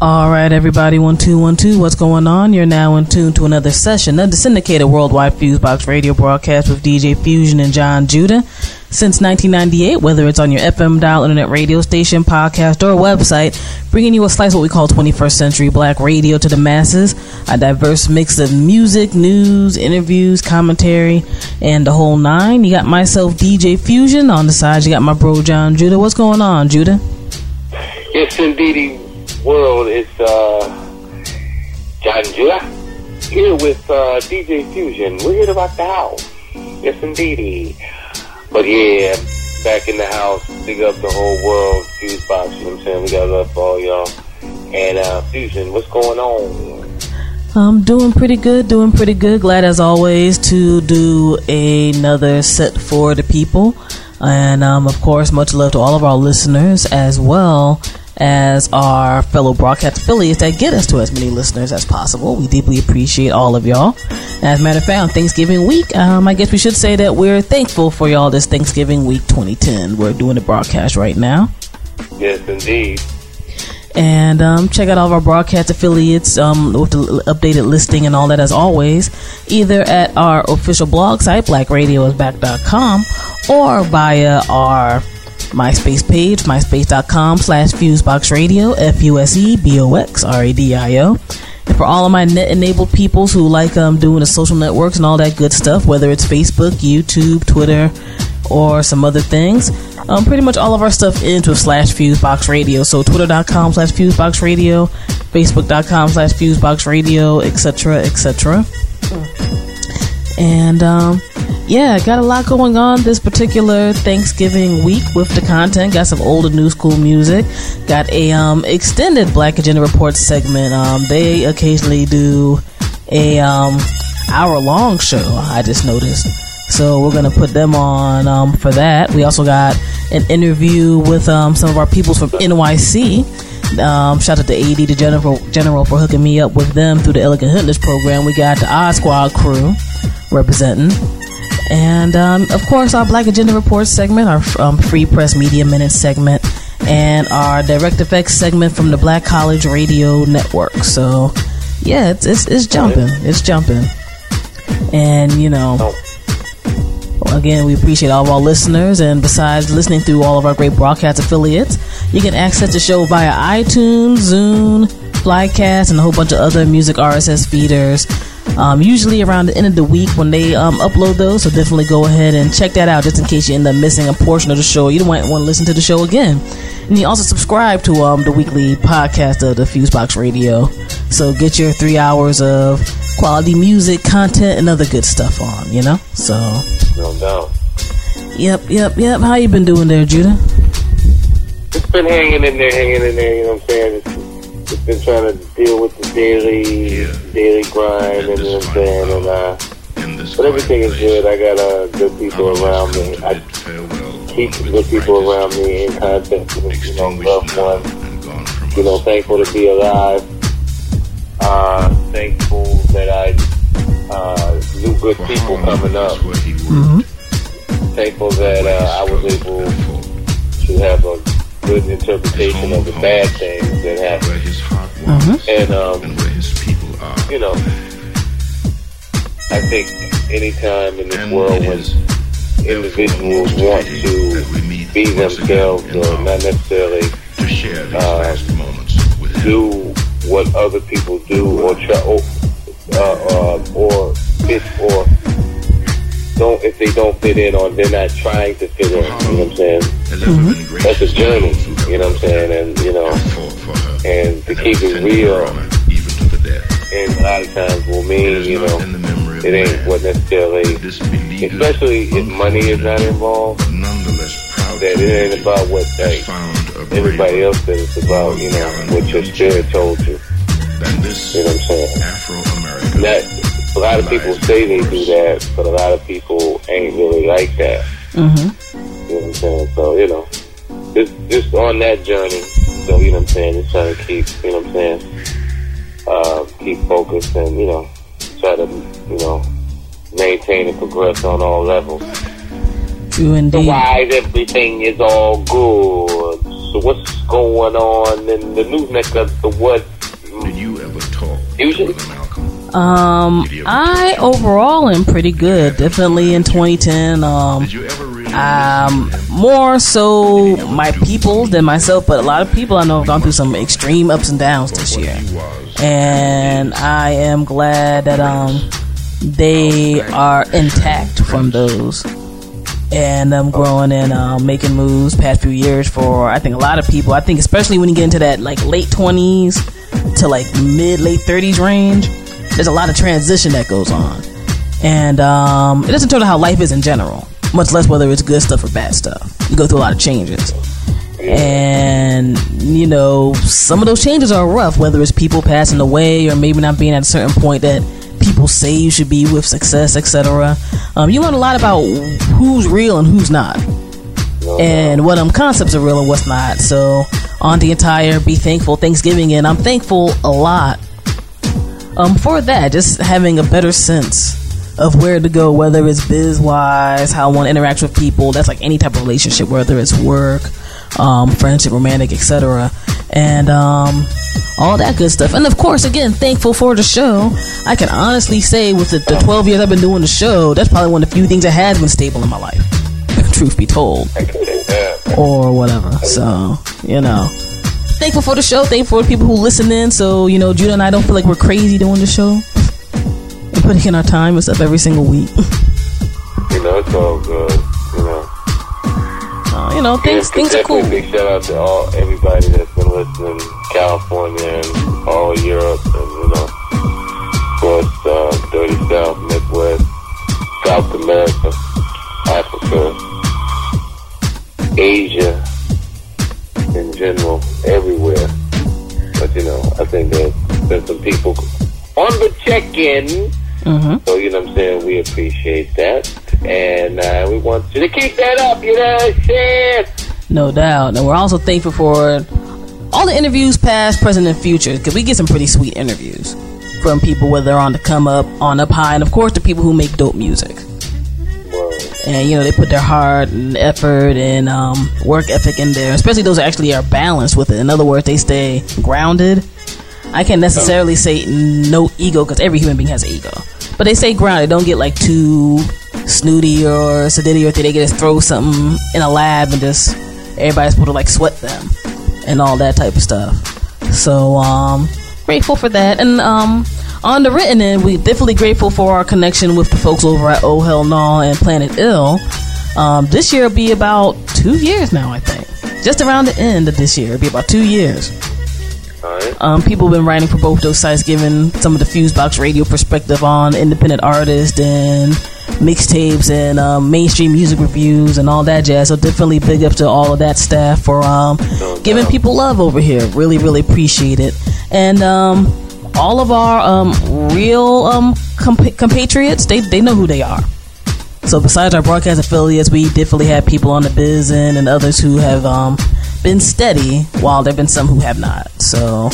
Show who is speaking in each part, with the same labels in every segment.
Speaker 1: All right, everybody, one two one two. What's going on? You're now in tune to another session of the syndicated worldwide Fusebox radio broadcast with DJ Fusion and John Judah. Since 1998, whether it's on your FM dial, internet radio station, podcast, or website, bringing you a slice of what we call 21st century black radio to the masses. A diverse mix of music, news, interviews, commentary, and the whole nine. You got myself, DJ Fusion. On the side, you got my bro John Judah. What's going on, Judah?
Speaker 2: Yes, indeedy world. It's uh, John Judah here with uh, DJ Fusion. We're here to rock the house. Yes, indeedy. But yeah, back in the house, big up the whole world, Fusebox. You know what I'm saying? We got love for all y'all. And uh, Fusion, what's going on?
Speaker 1: I'm doing pretty good, doing pretty good. Glad as always to do another set for the people. And um, of course, much love to all of our listeners as well as our fellow broadcast affiliates that get us to as many listeners as possible. We deeply appreciate all of y'all. As a matter of fact, Thanksgiving week, um, I guess we should say that we're thankful for y'all this Thanksgiving week 2010. We're doing the broadcast right now.
Speaker 2: Yes, indeed.
Speaker 1: And um, check out all of our broadcast affiliates um, with the updated listing and all that as always, either at our official blog site, blackradioisback.com, or via our MySpace page, myspace.com slash fuseboxradio, F-U-S-E-B-O-X-R-A-D-I-O. And for all of my net-enabled peoples who like um, doing the social networks and all that good stuff, whether it's Facebook, YouTube, Twitter, or some other things, um, pretty much all of our stuff ends with slash fuseboxradio. So twitter.com slash fuseboxradio, facebook.com slash fuseboxradio, etc., etc. And um, yeah, got a lot going on this particular Thanksgiving week with the content. Got some old and new school music. Got a um, extended Black Agenda Report segment. Um, they occasionally do a um, hour long show. I just noticed. So we're gonna put them on um, for that. We also got an interview with um, some of our peoples from NYC. Um, shout out to AD the General, General for hooking me up with them through the Elegant Hitler's program. We got the Odd Squad crew representing. And um, of course, our Black Agenda Report segment, our um, Free Press Media Minute segment, and our Direct Effects segment from the Black College Radio Network. So, yeah, it's it's, it's jumping, it's jumping, and you know. Again, we appreciate all of our listeners, and besides listening through all of our great broadcast affiliates, you can access the show via iTunes, Zune, Flycast, and a whole bunch of other music RSS feeders. Um, usually around the end of the week when they um, upload those, so definitely go ahead and check that out just in case you end up missing a portion of the show. You don't want, want to listen to the show again. And you also subscribe to um, the weekly podcast of the Fusebox Radio. So get your three hours of quality music, content, and other good stuff on, you know? So.
Speaker 2: No doubt.
Speaker 1: Yep, yep, yep. How you been doing there, Judah?
Speaker 2: It's been hanging in there, hanging in there, you know what I'm saying? It's, been trying to deal with the daily, daily grind, and you what I'm saying? And, uh, but everything is good. I got uh, good people around me. I keep good people around me in contact with, you know, loved ones. You know, thankful to be alive. Uh, thankful that I uh, knew good people coming up.
Speaker 1: Mm-hmm.
Speaker 2: Thankful that uh, I was able to have a good interpretation of the bad things that happen.
Speaker 1: Mm-hmm.
Speaker 2: And, um, you know, I think anytime in this world when individuals want to be themselves or not necessarily to share these uh, do what other people do or try or, uh, uh, or fit or don't if they don't fit in or they're not trying to fit in. You know what I'm saying? That's a journey. You know what I'm saying? And you know, and to keep it real, and a lot of times will mean you know it ain't what necessarily, especially if money is not involved. That it ain't about what like, everybody else said. It's about you know what your spirit told you. You know what I'm saying? Afro That, a lot of people say they do that, but a lot of people ain't really like that.
Speaker 1: Mm-hmm.
Speaker 2: You know what I'm saying? So, you know, just, just on that journey. So, you know what I'm saying? Just trying to keep, you know what I'm saying? Uh, keep focused and, you know, try to, you know, maintain and progress on all levels.
Speaker 1: True indeed.
Speaker 2: So why everything is all good? So what's going on in the news neck of the what?
Speaker 3: Did you ever talk
Speaker 2: Usually.
Speaker 3: to Malcolm?
Speaker 1: Um, I overall am pretty good. Definitely in 2010. Um,
Speaker 3: Did you ever really
Speaker 1: um,
Speaker 3: listen to him?
Speaker 1: more so my people than myself, but a lot of people I know have gone through some extreme ups and downs this year, and I am glad that um they are intact from those. And I'm growing and um, making moves past few years for I think a lot of people. I think especially when you get into that like late 20s to like mid late 30s range, there's a lot of transition that goes on, and um, it doesn't tell how life is in general, much less whether it's good stuff or bad stuff. You go through a lot of changes, and you know some of those changes are rough. Whether it's people passing away or maybe not being at a certain point that people say you should be with success, etc. Um, you learn a lot about who's real and who's not and what um concepts are real and what's not. So on the entire be thankful Thanksgiving, and I'm thankful a lot um for that. Just having a better sense of where to go, whether it's biz wise, how one interacts with people. That's like any type of relationship, whether it's work, um, friendship, romantic, etc. And um, all that good stuff. And of course, again, thankful for the show. I can honestly say, with the, the 12 years I've been doing the show, that's probably one of the few things that has been stable in my life. Truth be told or whatever. So, you know. Thankful for the show. Thankful for the people who listen in. So, you know, Judah and I don't feel like we're crazy doing the show. And putting in our time and stuff every single week.
Speaker 2: You know, it's all good. You know.
Speaker 1: Uh, you know, things
Speaker 2: Yeah,
Speaker 1: things are cool.
Speaker 2: Big shout out to all everybody that's been listening, California and all of Europe, and you know, of course, uh, Dirty South, Midwest, South America, Africa, Asia, in general, everywhere. But you know, I think there's been some people on the check-in.
Speaker 1: hmm
Speaker 2: So, you know what I'm saying? We appreciate that. And uh, we want you to keep that up, you know what I'm saying?
Speaker 1: No doubt. And we're also thankful for all the interviews, past, present, and future, because we get some pretty sweet interviews from people, whether they're on the come up, on up high, and of course the people who make dope music. And you know they put their heart and effort and um, work ethic in there. Especially those that actually are balanced with it. In other words they stay grounded. I can't necessarily say no ego because every human being has an ego. But they stay grounded. Don't get like too snooty or sedity or they get to throw something in a lab and just everybody's supposed to like sweat them and all that type of stuff. So um grateful for that. And um on the written end we're definitely grateful for our connection with the folks over at oh hell no and planet ill um this year will be about two years now i think just around the end of this year it'll be about two years um, people have been writing for both those sites, giving some of the Fusebox radio perspective on independent artists and mixtapes and um, mainstream music reviews and all that jazz. So definitely big up to all of that staff for um,
Speaker 2: No
Speaker 1: giving people love over here. Really, really appreciate it. And um, all of our um, real um, compa- compatriots, they they know who they are. So besides our broadcast affiliates, we definitely have people on the biz end and others who have um, been steady, while there have been some who have not. So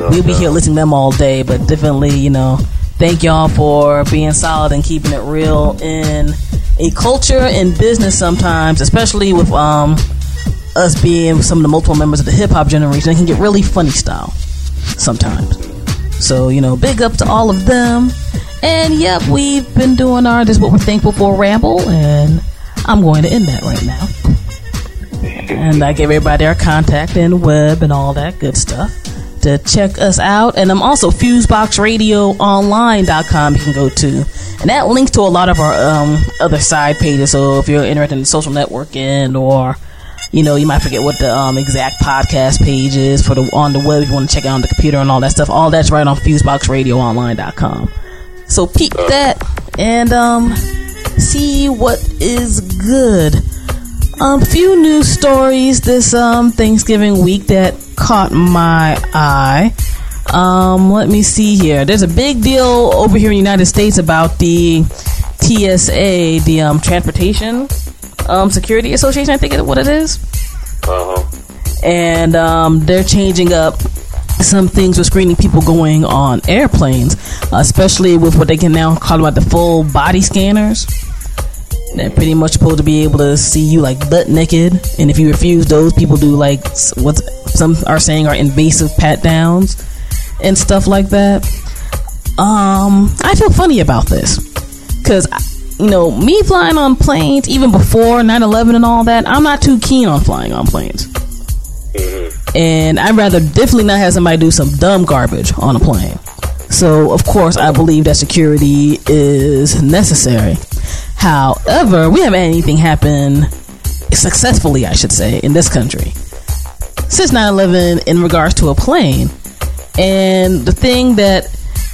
Speaker 1: we'll be here listening to them all day, but definitely, you know, thank y'all for being solid and keeping it real in a culture and business sometimes, especially with um, us being some of the multiple members of the hip hop generation. It can get really funny style sometimes. So, you know, big up to all of them. And yep, we've been doing our This is What We're Thankful For ramble, and I'm going to end that right now. And I gave everybody our contact and web and all that good stuff to check us out. And I'm also FuseboxRadioOnline.com you can go to. And that links to a lot of our um, other side pages. So if you're interested in social networking or you know, you might forget what the um, exact podcast page is for the on the web if you want to check it on the computer and all that stuff. All that's right on FuseboxRadioOnline.com. So peep that and um, see what is good. Um, few news stories this um Thanksgiving week that caught my eye. Um, let me see here. There's a big deal over here in the United States about the TSA, the um, Transportation um, Security Association. I think is what it is.
Speaker 2: Uh huh.
Speaker 1: And um, they're changing up some things with screening people going on airplanes, especially with what they can now call about the full body scanners. They're pretty much supposed to be able to see you like butt naked, and if you refuse those, people do like what some are saying are invasive pat downs and stuff like that. Um, I feel funny about this because you know me flying on planes even before 9-11 and all that i'm not too keen on flying on planes. Mm-hmm. And i'd rather definitely not have somebody do some dumb garbage on a plane. So of course i believe that security is necessary. However we haven't had anything happen successfully i should say in this country since 9-11 in regards to a plane. And the thing that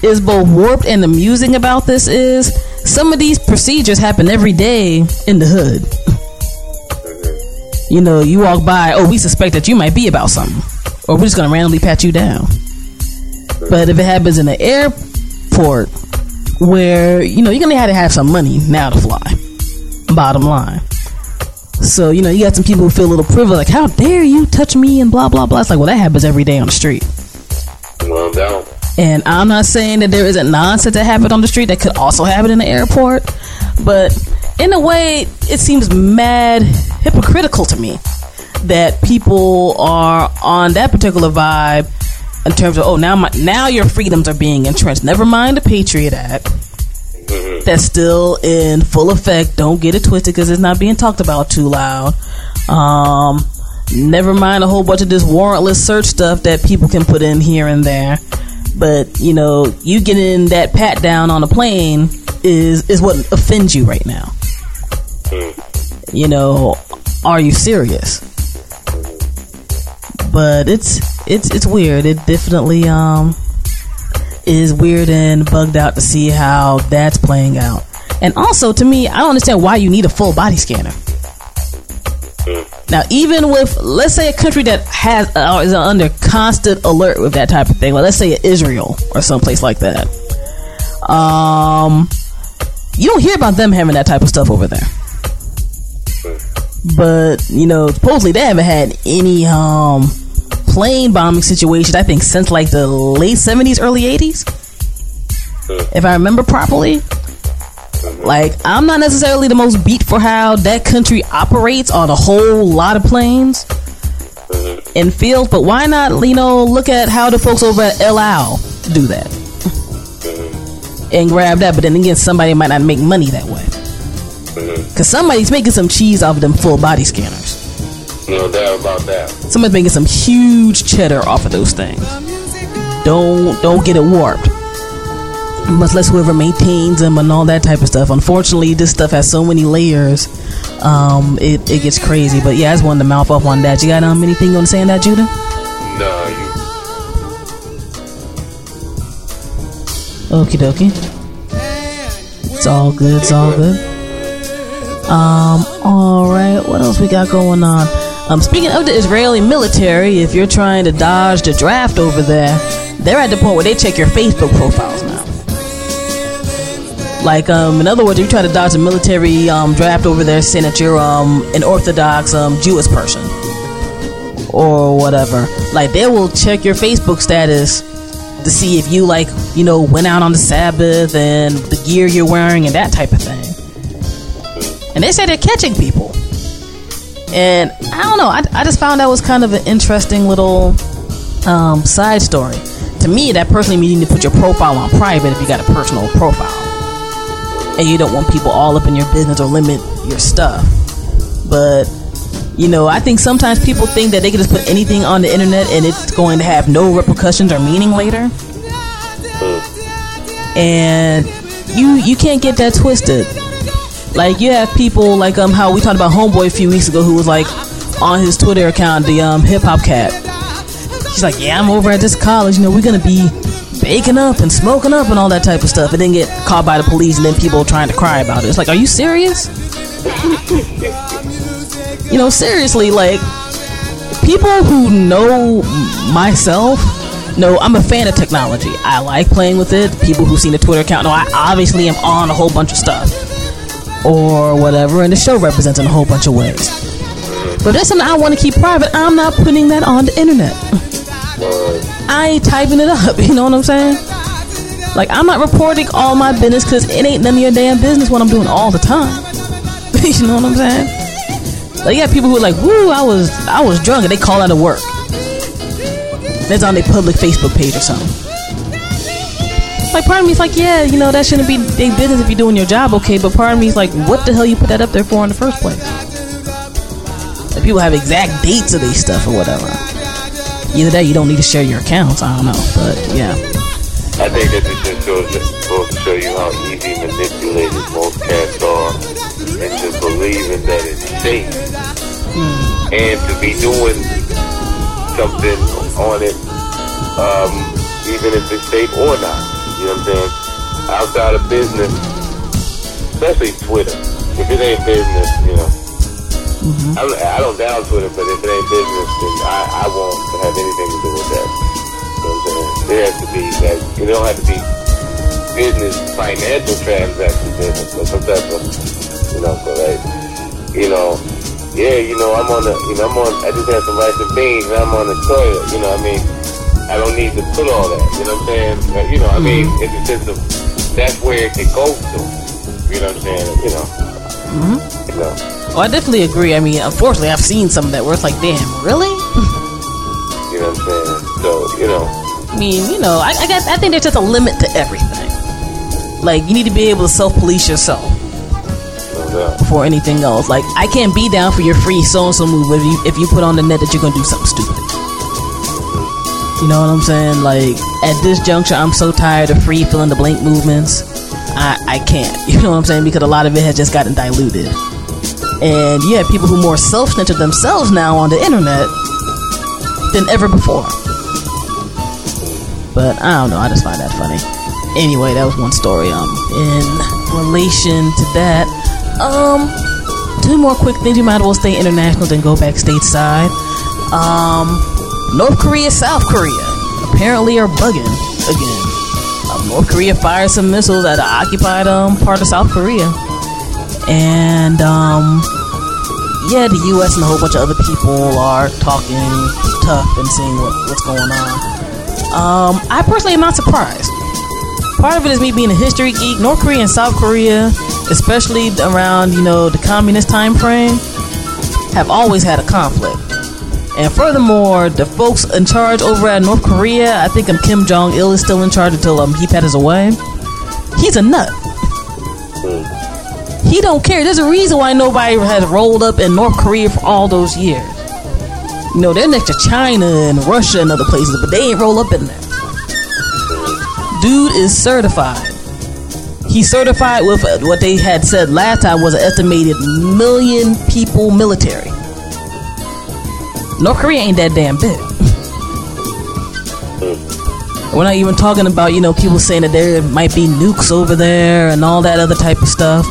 Speaker 1: is both warped and amusing about this is some of these procedures happen every day in the hood. You know, you walk by, oh, we suspect that you might be about something, or we're just gonna randomly pat you down. But if it happens in the airport, where you know you're gonna have to have some money now to fly, bottom line. So you know you got some people who feel a little privileged, like how dare you touch me and blah blah blah. It's like well that happens every day on the street.
Speaker 2: Well, down.
Speaker 1: And I'm not saying that there isn't nonsense that happened on the street that could also happen in the airport, but in a way, it seems mad hypocritical to me that people are on that particular vibe in terms of oh now my now your freedoms are being entrenched. Never mind the Patriot Act that's still in full effect. Don't get it twisted because it's not being talked about too loud. Um, never mind a whole bunch of this warrantless search stuff that people can put in here and there. But you know, you getting that pat down on a plane is is what offends you right now. You know, are you serious? But it's it's it's weird. It definitely um is weird and bugged out to see how that's playing out. And also, to me, I don't understand why you need a full body scanner. Now, even with let's say a country that has uh, is under constant alert with that type of thing, like let's say Israel or someplace like that, um, you don't hear about them having that type of stuff over there. But you know, supposedly they haven't had any um plane bombing situations. I think since like the late seventies, early eighties, if I remember properly. Like, I'm not necessarily the most beat for how that country operates on a whole lot of planes and fields, but why not, you know, look at how the folks over at El Al do that and grab that, but then again, somebody might not make money that way. Because somebody's making some cheese off of them full body scanners.
Speaker 2: No doubt about that.
Speaker 1: Somebody's making some huge cheddar off of those things. Don't don't get it warped much less whoever maintains them and all that type of stuff. Unfortunately, this stuff has so many layers. Um, it, it gets crazy. But yeah, I just wanted to mouth off on that. You got um anything you want to say on that, Judah?
Speaker 2: No, you.
Speaker 1: Okie dokie. It's all good. It's all good. Um. All right. What else we got going on? Um. Speaking of the Israeli military, if you're trying to dodge the draft over there, they're at the point where they check your Facebook profiles now. Like, um, in other words, if you try to dodge a military um, draft over there, saying that you're um, an Orthodox um, Jewish person or whatever, like they will check your Facebook status to see if you like, you know, went out on the Sabbath and the gear you're wearing and that type of thing. And they say they're catching people. And I don't know, I, I just found that was kind of an interesting little um, side story. To me, that personally means you need to put your profile on private if you got a personal profile and you don't want people all up in your business or limit your stuff. But you know, I think sometimes people think that they can just put anything on the internet and it's going to have no repercussions or meaning later. And you you can't get that twisted. Like you have people like um how we talked about Homeboy a few weeks ago who was like on his Twitter account, the um hip hop cat. She's like, Yeah, I'm over at this college, you know, we're gonna be baking up and smoking up and all that type of stuff and then get caught by the police and then people trying to cry about it. It's like, are you serious? you know, seriously, like people who know myself No, I'm a fan of technology. I like playing with it. People who've seen the Twitter account know I obviously am on a whole bunch of stuff or whatever, and the show represents in a whole bunch of ways. But that's something I want to keep private, I'm not putting that on the internet. I ain't typing it up. You know what I'm saying? Like I'm not reporting all my business because it ain't none of your damn business what I'm doing all the time. you know what I'm saying? Like you got people who are like, "Woo, I was I was drunk," and they call out of work. That's on their public Facebook page or something. Like part of me is like, yeah, you know that shouldn't be their business if you're doing your job okay. But part of me is like, what the hell you put that up there for in the first place? Like people have exact dates of these stuff or whatever. Either that, you don't need to share your accounts. I don't know, but yeah.
Speaker 2: I think that this just goes, to show you how easy manipulated most cats are into believing that it's safe and to be doing something on it, um, even if it's safe or not. You know what I'm saying? Outside of business, especially Twitter. If it ain't business, you know. Mm-hmm. I, don't, I don't down Twitter, but if it ain't business, then I, I won't have anything to do with that. You know what I'm saying? There has to be that. It don't have to be business, financial transactions, business, but some type of, you know, so like, you know, yeah, you know, I'm on the, you know, I'm on, I just had some rice and beans and I'm on the toilet, you know what I mean? I don't need to put all that, you know what I'm saying? But, you know, I mean, mm-hmm. it's a sense of, that's where it can go to, you know what I'm saying? You know, mm-hmm. you know.
Speaker 1: Well, I definitely agree. I mean, unfortunately, I've seen some that where it's like, damn, really?
Speaker 2: You know what I'm saying? So, you know,
Speaker 1: I mean, you know, I, I guess I think there's just a limit to everything. Like, you need to be able to self-police yourself
Speaker 2: no
Speaker 1: before anything else. Like, I can't be down for your free so and so move if you if you put on the net that you're gonna do something stupid. You know what I'm saying? Like, at this juncture, I'm so tired of free fill in the blank movements. I I can't. You know what I'm saying? Because a lot of it has just gotten diluted. And you have people who more self-centered themselves now on the internet than ever before. But I don't know. I just find that funny. Anyway, that was one story. Um, in relation to that, um, two more quick things. You might as well stay international than go back stateside. Um, North Korea, South Korea apparently are bugging again. Um, North Korea fired some missiles at an occupied um part of South Korea, and um, yeah, the U.S. and a whole bunch of other people are talking tough and seeing what, what's going on. Um, I personally am not surprised. Part of it is me being a history geek. North Korea and South Korea, especially around you know the communist time frame, have always had a conflict. And furthermore, the folks in charge over at North Korea, I think um, Kim Jong Il is still in charge until um, he passes away. He's a nut. He don't care. There's a reason why nobody has rolled up in North Korea for all those years. You know, they're next to China and Russia and other places, but they ain't roll up in there. Dude is certified. He's certified with uh, what they had said last time was an estimated million people military. North Korea ain't that damn big. We're not even talking about, you know, people saying that there might be nukes over there and all that other type of stuff.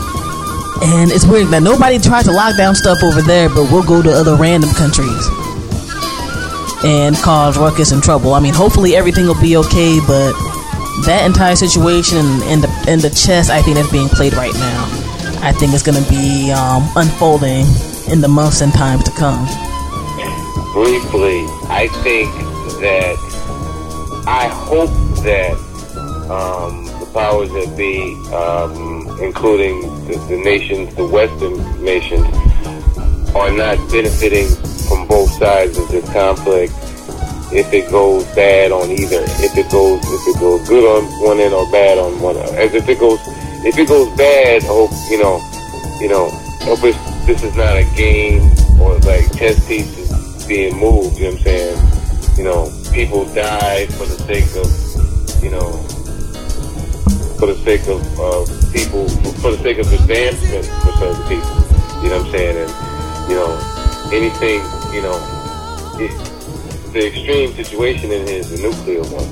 Speaker 1: And it's weird that nobody tries to lock down stuff over there, but we'll go to other random countries and cause ruckus and trouble. I mean, hopefully everything will be okay, but that entire situation and, the and the chess I think that's being played right now, I think is going to be um, unfolding in the months and times to come.
Speaker 2: briefly, I think that I hope that um, the powers that be, um, including the, the nations, the Western nations, are not benefiting from both sides of this conflict. If it goes bad on either, if it goes, if it goes good on one end or bad on one, end. as if it goes, if it goes bad, hope you know, you know, hope it's, this is not a game or like chess pieces being moved. You know what I'm saying? You know, people die for the sake of, you know, for the sake of uh, people, for the sake of advancement for certain people. You know what I'm saying? And you know, anything, you know, it, the extreme situation in here is the nuclear one.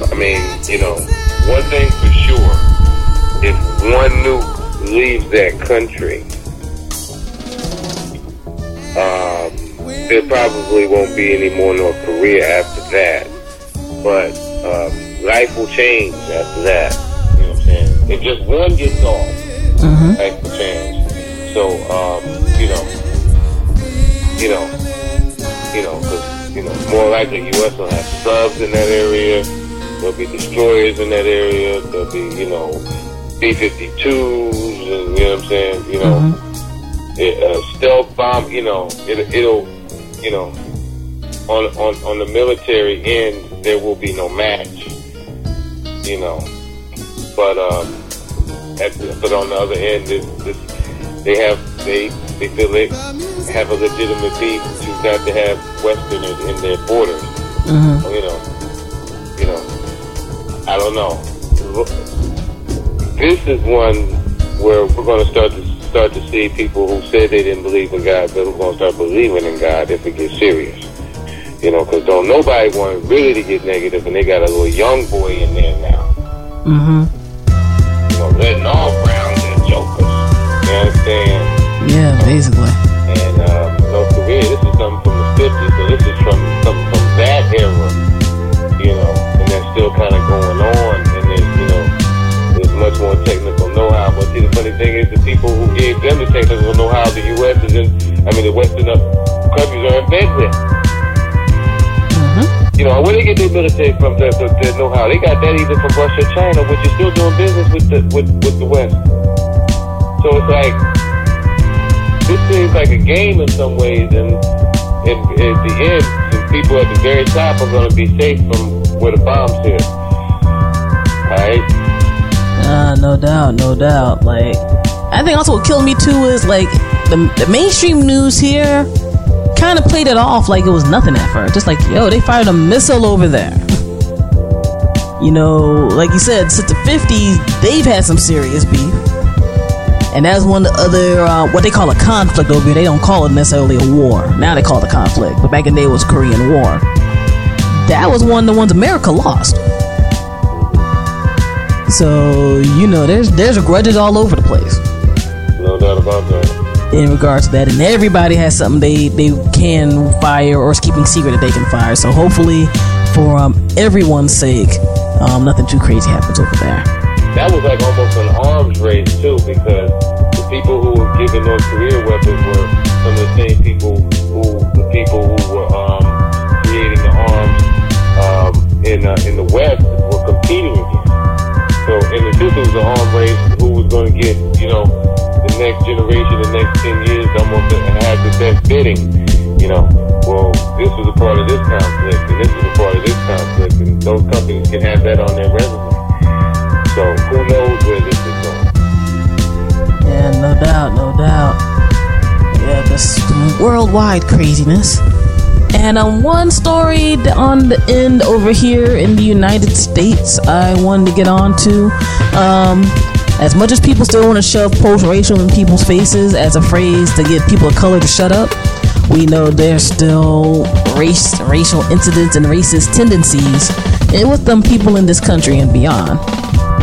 Speaker 2: I mean, you know, one thing for sure, if one nuke leaves that country, um, there probably won't be any more North Korea after that. But um, life will change after that. You know what I'm saying? If just one gets off,
Speaker 1: Mm-hmm.
Speaker 2: life will change. So, um, you know, you know, you know, because you know, more likely U.S. will have subs in that area. There'll be destroyers in that area. There'll be, you know, B-52s, and you know what I'm saying. You know, it, uh, stealth bomb. You know, it, it'll, you know, on on on the military end, there will be no match. You know, but um, at the, but on the other end, this, this, they have they they feel they have a legitimate beef to not to have Westerners in their borders.
Speaker 1: Mm-hmm.
Speaker 2: You know, you know, I don't know. This is one where we're going to start to start to see people who said they didn't believe in God, but who are going to start believing in God if it gets serious. You know, because don't nobody want really to get negative, and they got a little young boy in there now.
Speaker 1: Mm-hmm.
Speaker 2: You know, letting all browns and jokers. You understand?
Speaker 1: Yeah, basically.
Speaker 2: And uh, North Korea, this is something from the 50s, so this is from something from that era, you know, and that's still kind of going on. And there's, you know, there's much more technical know-how. But see, the funny thing is, the people who gave them the technical know-how, the U.S. is in, I mean, the Western countries are in bed with. You know, where they get their military from, their, their, know-how? They got that either from Russia, China, which is still doing business with the with, with the West. So it's like this seems like a game in some ways, and, and at the end, some people at the very top are going to be safe from where the bombs hit. Alright?
Speaker 1: Uh, no doubt, no doubt. Like, I think also what killed me too is like the, the mainstream news here kind of played it off like it was nothing at first. Just like, yo, they fired a missile over there. You know, like you said, since the 50s, they've had some serious beef. And that's one of the other, uh, what they call a conflict over here. They don't call it necessarily a war. Now they call it a conflict. But back in the day, it was Korean War. That was one of the ones America lost. So, you know, there's there's grudges all over the place
Speaker 2: No doubt about that.
Speaker 1: In regards to that. And everybody has something they, they can fire or is keeping secret that they can fire. So hopefully, for um, everyone's sake, um, nothing too crazy happens over there.
Speaker 2: That was like almost an arms race, too, because the people who were giving North Korea weapons were some of the same people who, the people who were um, creating the arms um, in, uh, in the West were competing against. So in the system was an arm race who was going to get, you know, the next generation, the next 10 years, almost have the best bidding. You know, well, this was a part of this conflict, and this was a part of this conflict, and those companies can have that on their resume. So who knows where this is going?
Speaker 1: Yeah, no doubt, no doubt. Yeah, this worldwide craziness. And um, one story on the end over here in the United States, I wanted to get on to. Um, as much as people still want to shove post-racial in people's faces as a phrase to get people of color to shut up, we know there's still race, racial incidents and racist tendencies with them people in this country and beyond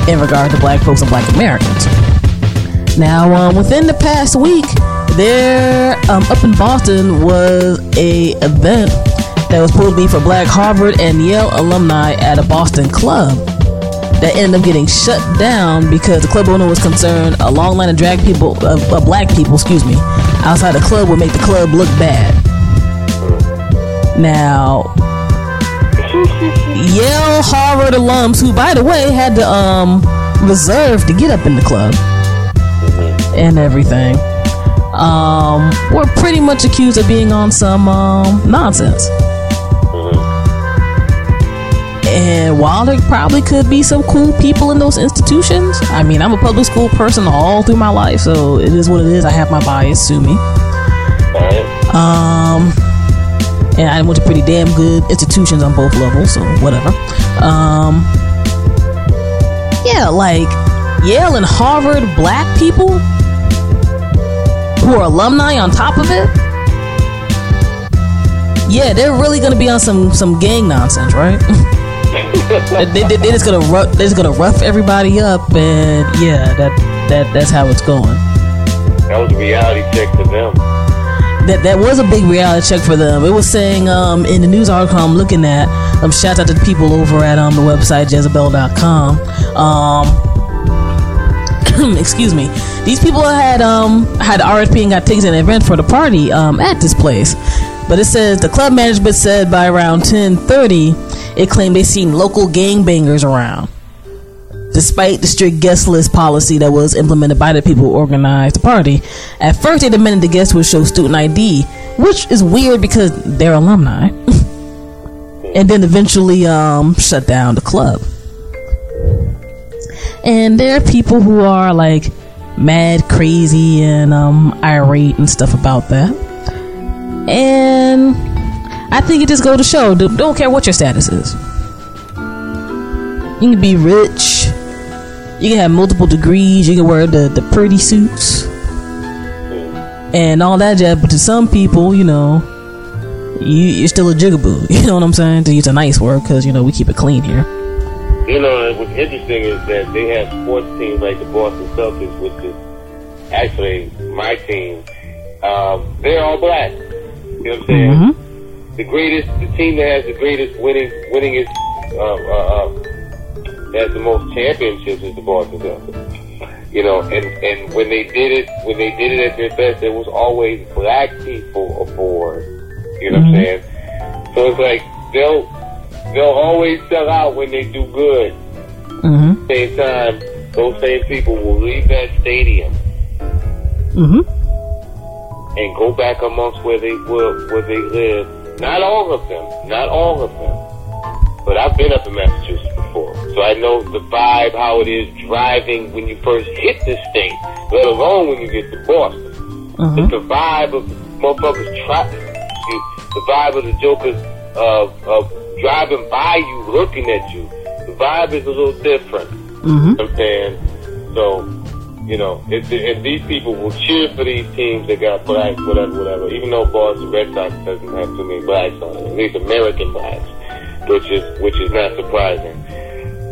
Speaker 1: in regard to black folks and black Americans. Now, um, within the past week, there um, up in Boston was a event that was to be for Black Harvard and Yale alumni at a Boston club that ended up getting shut down because the club owner was concerned a long line of drag people, uh, uh, black people, excuse me, outside the club would make the club look bad. Now, Yale Harvard alums, who by the way had to um reserve to get up in the club and everything, um, were pretty much accused of being on some um nonsense. And while there probably could be some cool people in those institutions, I mean, I'm a public school person all through my life, so it is what it is. I have my bias, sue me. Um, and I went to pretty damn good institutions on both levels, so whatever. Um, yeah, like Yale and Harvard black people who are alumni on top of it. Yeah, they're really gonna be on some some gang nonsense, right? they, they, they're just gonna rough, they're just gonna rough everybody up, and yeah, that that that's how it's going.
Speaker 2: That was a reality check for them.
Speaker 1: that that was a big reality check for them. It was saying um, in the news article I'm looking at. Um, shout out to the people over at um, the website Jezebel.com. Um, excuse me. These people had um had RSP and got tickets in event for the party um at this place. But it says the club management said by around 10:30, it claimed they seen local gangbangers around despite the strict guest list policy that was implemented by the people who organized the party. At first, they demanded the guests would show student ID, which is weird because they're alumni. and then eventually um, shut down the club. And there are people who are like mad, crazy, and um, irate and stuff about that. And I think it just go to show don't care what your status is. You can be rich, you can have multiple degrees. You can wear the, the pretty suits and all that jazz. But to some people, you know, you, you're still a jigaboo. You know what I'm saying? To use a nice word, because you know we keep it clean here.
Speaker 2: You know, what's interesting is that they have sports teams like the Boston Celtics, which is actually my team. Um, they're all black. You know what I'm saying? Mm-hmm. The greatest, the team that has the greatest winning, winningest uh, uh, uh has the most championships is the Boston Celtics. You know, and and when they did it, when they did it at their best, there was always black people aboard. You know mm-hmm. what I'm mm-hmm. saying? So it's like they'll they'll always sell out when they do good. Mm-hmm. Same time, those same people will leave that stadium mm-hmm. and go back amongst where they were, where they live. Not all of them, not all of them, but I've been up in Massachusetts before. So I know the vibe, how it is driving when you first hit the state, let alone when you get to Boston. Mm-hmm. It's the vibe of motherfuckers try, the vibe of the jokers of, of driving by you, looking at you. The vibe is a little different. Mm-hmm. I'm saying? So, you know, if, if these people will cheer for these teams that got blacks, whatever, whatever, even though Boston Red Sox doesn't have too many blacks on it, at least American blacks, which is which is not surprising.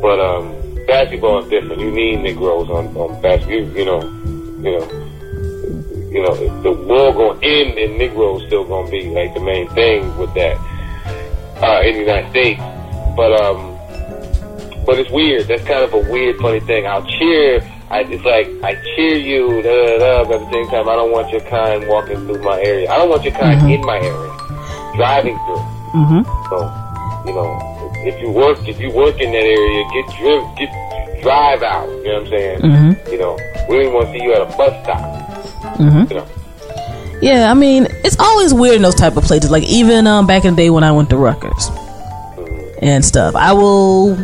Speaker 2: But um, basketball is different. You need Negroes on on basketball. You, you know, you know, you know, the war gonna end and Negroes still gonna be like the main thing with that uh, in the United States. But um, but it's weird. That's kind of a weird, funny thing. I'll cheer. I, it's like I cheer you, da, da, da, but at the same time, I don't want your kind walking through my area. I don't want your kind mm-hmm. in my area, driving through. Mm-hmm. So, you know, if you work if you work in that area, get driv get drive out. You know what I'm saying? Mm-hmm. You know, we don't want to see you at a bus stop. Mm-hmm. You know.
Speaker 1: Yeah, I mean, it's always weird in those type of places. Like even um, back in the day when I went to Rutgers mm-hmm. and stuff, I will,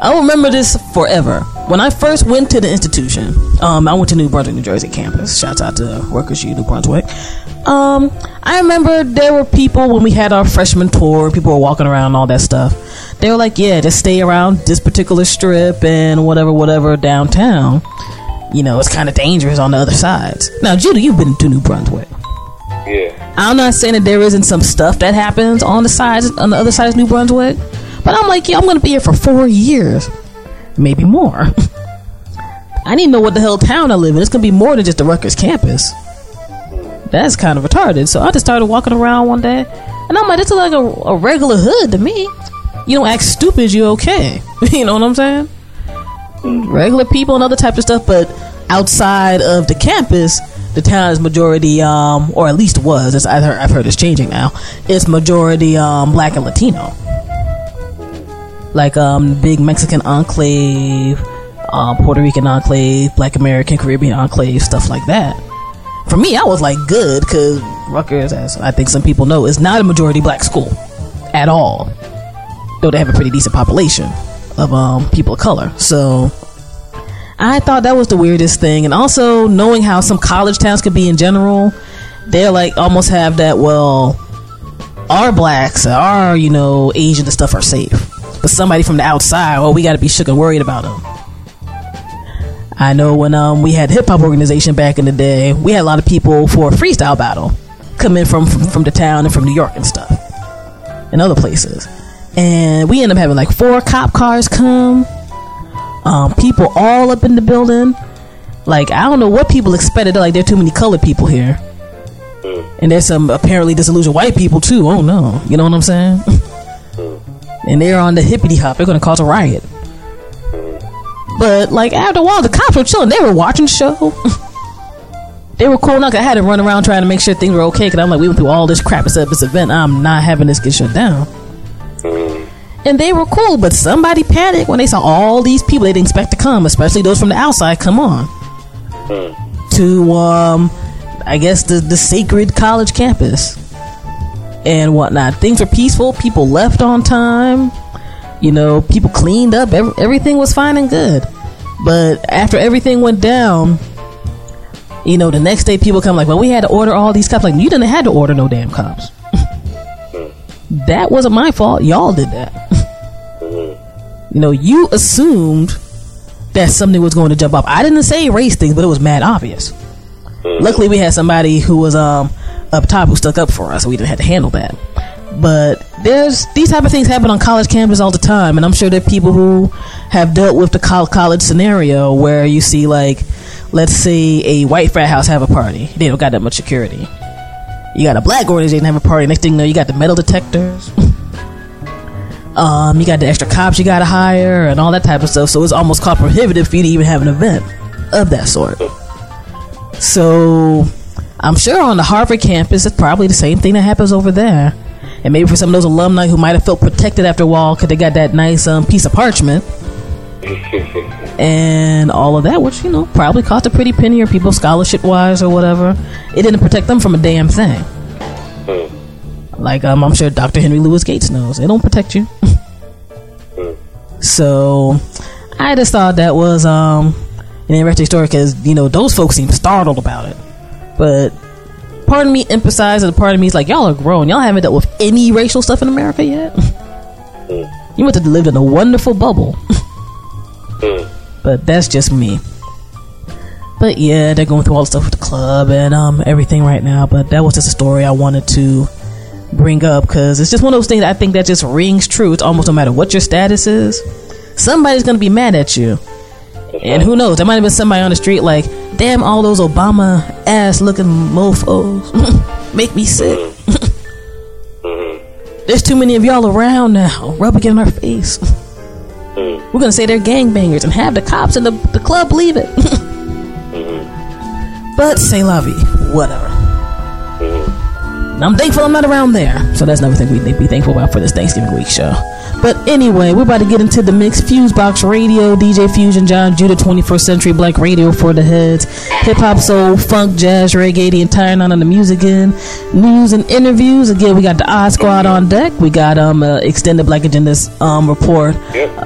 Speaker 1: I will remember this forever. When I first went to the institution, um, I went to New Brunswick, New Jersey campus. Shouts out to Rutgers U, New Brunswick. Um, I remember there were people when we had our freshman tour, people were walking around and all that stuff. They were like, yeah, just stay around this particular strip and whatever, whatever downtown. You know, it's kind of dangerous on the other sides. Now, Judah, you've been to New Brunswick.
Speaker 2: Yeah.
Speaker 1: I'm not saying that there isn't some stuff that happens on the sides, on the other side of New Brunswick, but I'm like, yeah, I'm to be here for four years, maybe more. I need to know what the hell town I live in. It's to be more than just the Rutgers campus that's kind of retarded. So I just started walking around one day, and I'm like, this is like a, a regular hood to me. You don't act stupid, you okay. you know what I'm saying? Regular people and other types of stuff, but outside of the campus, the town is majority, um, or at least was. I've, heard, I've heard it's changing now. It's majority um, black and Latino, like um, big Mexican enclave, uh, Puerto Rican enclave, Black American Caribbean enclave, stuff like that for me, I was like good because Rutgers, as I think some people know, is not a majority black school at all. Though they have a pretty decent population of um, people of color. So I thought that was the weirdest thing. And also knowing how some college towns could be in general, they're like almost have that, well, our blacks, our, you know, Asian and stuff are safe. But somebody from the outside, well, we got to be shook and worried about them. I know when um, we had hip hop organization back in the day, we had a lot of people for a freestyle battle come in from, from, from the town and from New York and stuff, and other places, and we ended up having like four cop cars come, um, people all up in the building. Like I don't know what people expected. They're like there are too many colored people here. And there's some apparently disillusioned white people too. Oh no, you know what I'm saying? And they're on the hippity hop. They're going to cause a riot. But like after a while, the cops were chilling. They were watching the show. they were cool. Like I had to run around trying to make sure things were okay. Cause I'm like, we went through all this crap at this event. I'm not having this get shut down. And they were cool, but somebody panicked when they saw all these people they didn't expect to come, especially those from the outside. Come on, to um, I guess the the sacred college campus and whatnot. Things were peaceful. People left on time. You know, people cleaned up. Every, everything was fine and good. But after everything went down, you know, the next day people come like, well, we had to order all these cops. Like, you didn't have to order no damn cops. that wasn't my fault. Y'all did that. you know, you assumed that something was going to jump up. I didn't say race things, but it was mad obvious. Luckily, we had somebody who was um up top who stuck up for us, we didn't have to handle that. But there's these type of things happen on college campuses all the time, and I'm sure there are people who have dealt with the college scenario where you see like, let's say a white frat house have a party, they don't got that much security. You got a black organization have a party. Next thing you know, you got the metal detectors. um, you got the extra cops you got to hire and all that type of stuff. So it's almost cost prohibitive for you to even have an event of that sort. So I'm sure on the Harvard campus, it's probably the same thing that happens over there. And maybe for some of those alumni who might have felt protected after a while because they got that nice um, piece of parchment and all of that, which, you know, probably cost a pretty penny or people scholarship wise or whatever. It didn't protect them from a damn thing. Like, um, I'm sure Dr. Henry Louis Gates knows. It don't protect you. so, I just thought that was um, an interesting story because, you know, those folks seem startled about it. But part of me emphasized, and part of me is like, y'all are grown. Y'all haven't dealt with any racial stuff in America yet. you must have lived in a wonderful bubble. but that's just me. But yeah, they're going through all the stuff with the club and um everything right now. But that was just a story I wanted to bring up because it's just one of those things I think that just rings true. It's almost no matter what your status is, somebody's gonna be mad at you. And who knows? There might have been somebody on the street like, damn, all those Obama ass looking mofos make me sick. Mm-hmm. Mm-hmm. There's too many of y'all around now, rubbing it in our face. Mm-hmm. We're gonna say they're gangbangers and have the cops and the, the club believe it. but say la vie, whatever. I'm thankful I'm not around there. So that's another thing we need to be thankful about for this Thanksgiving week show. But anyway, we're about to get into the mix. Fusebox Radio, DJ Fusion, John Judah, 21st Century Black Radio for the heads. Hip hop, soul, funk, jazz, reggae, the entire nine on the music in. News and interviews. Again, we got the Odd Squad on deck. We got um uh, extended Black Agenda's um report.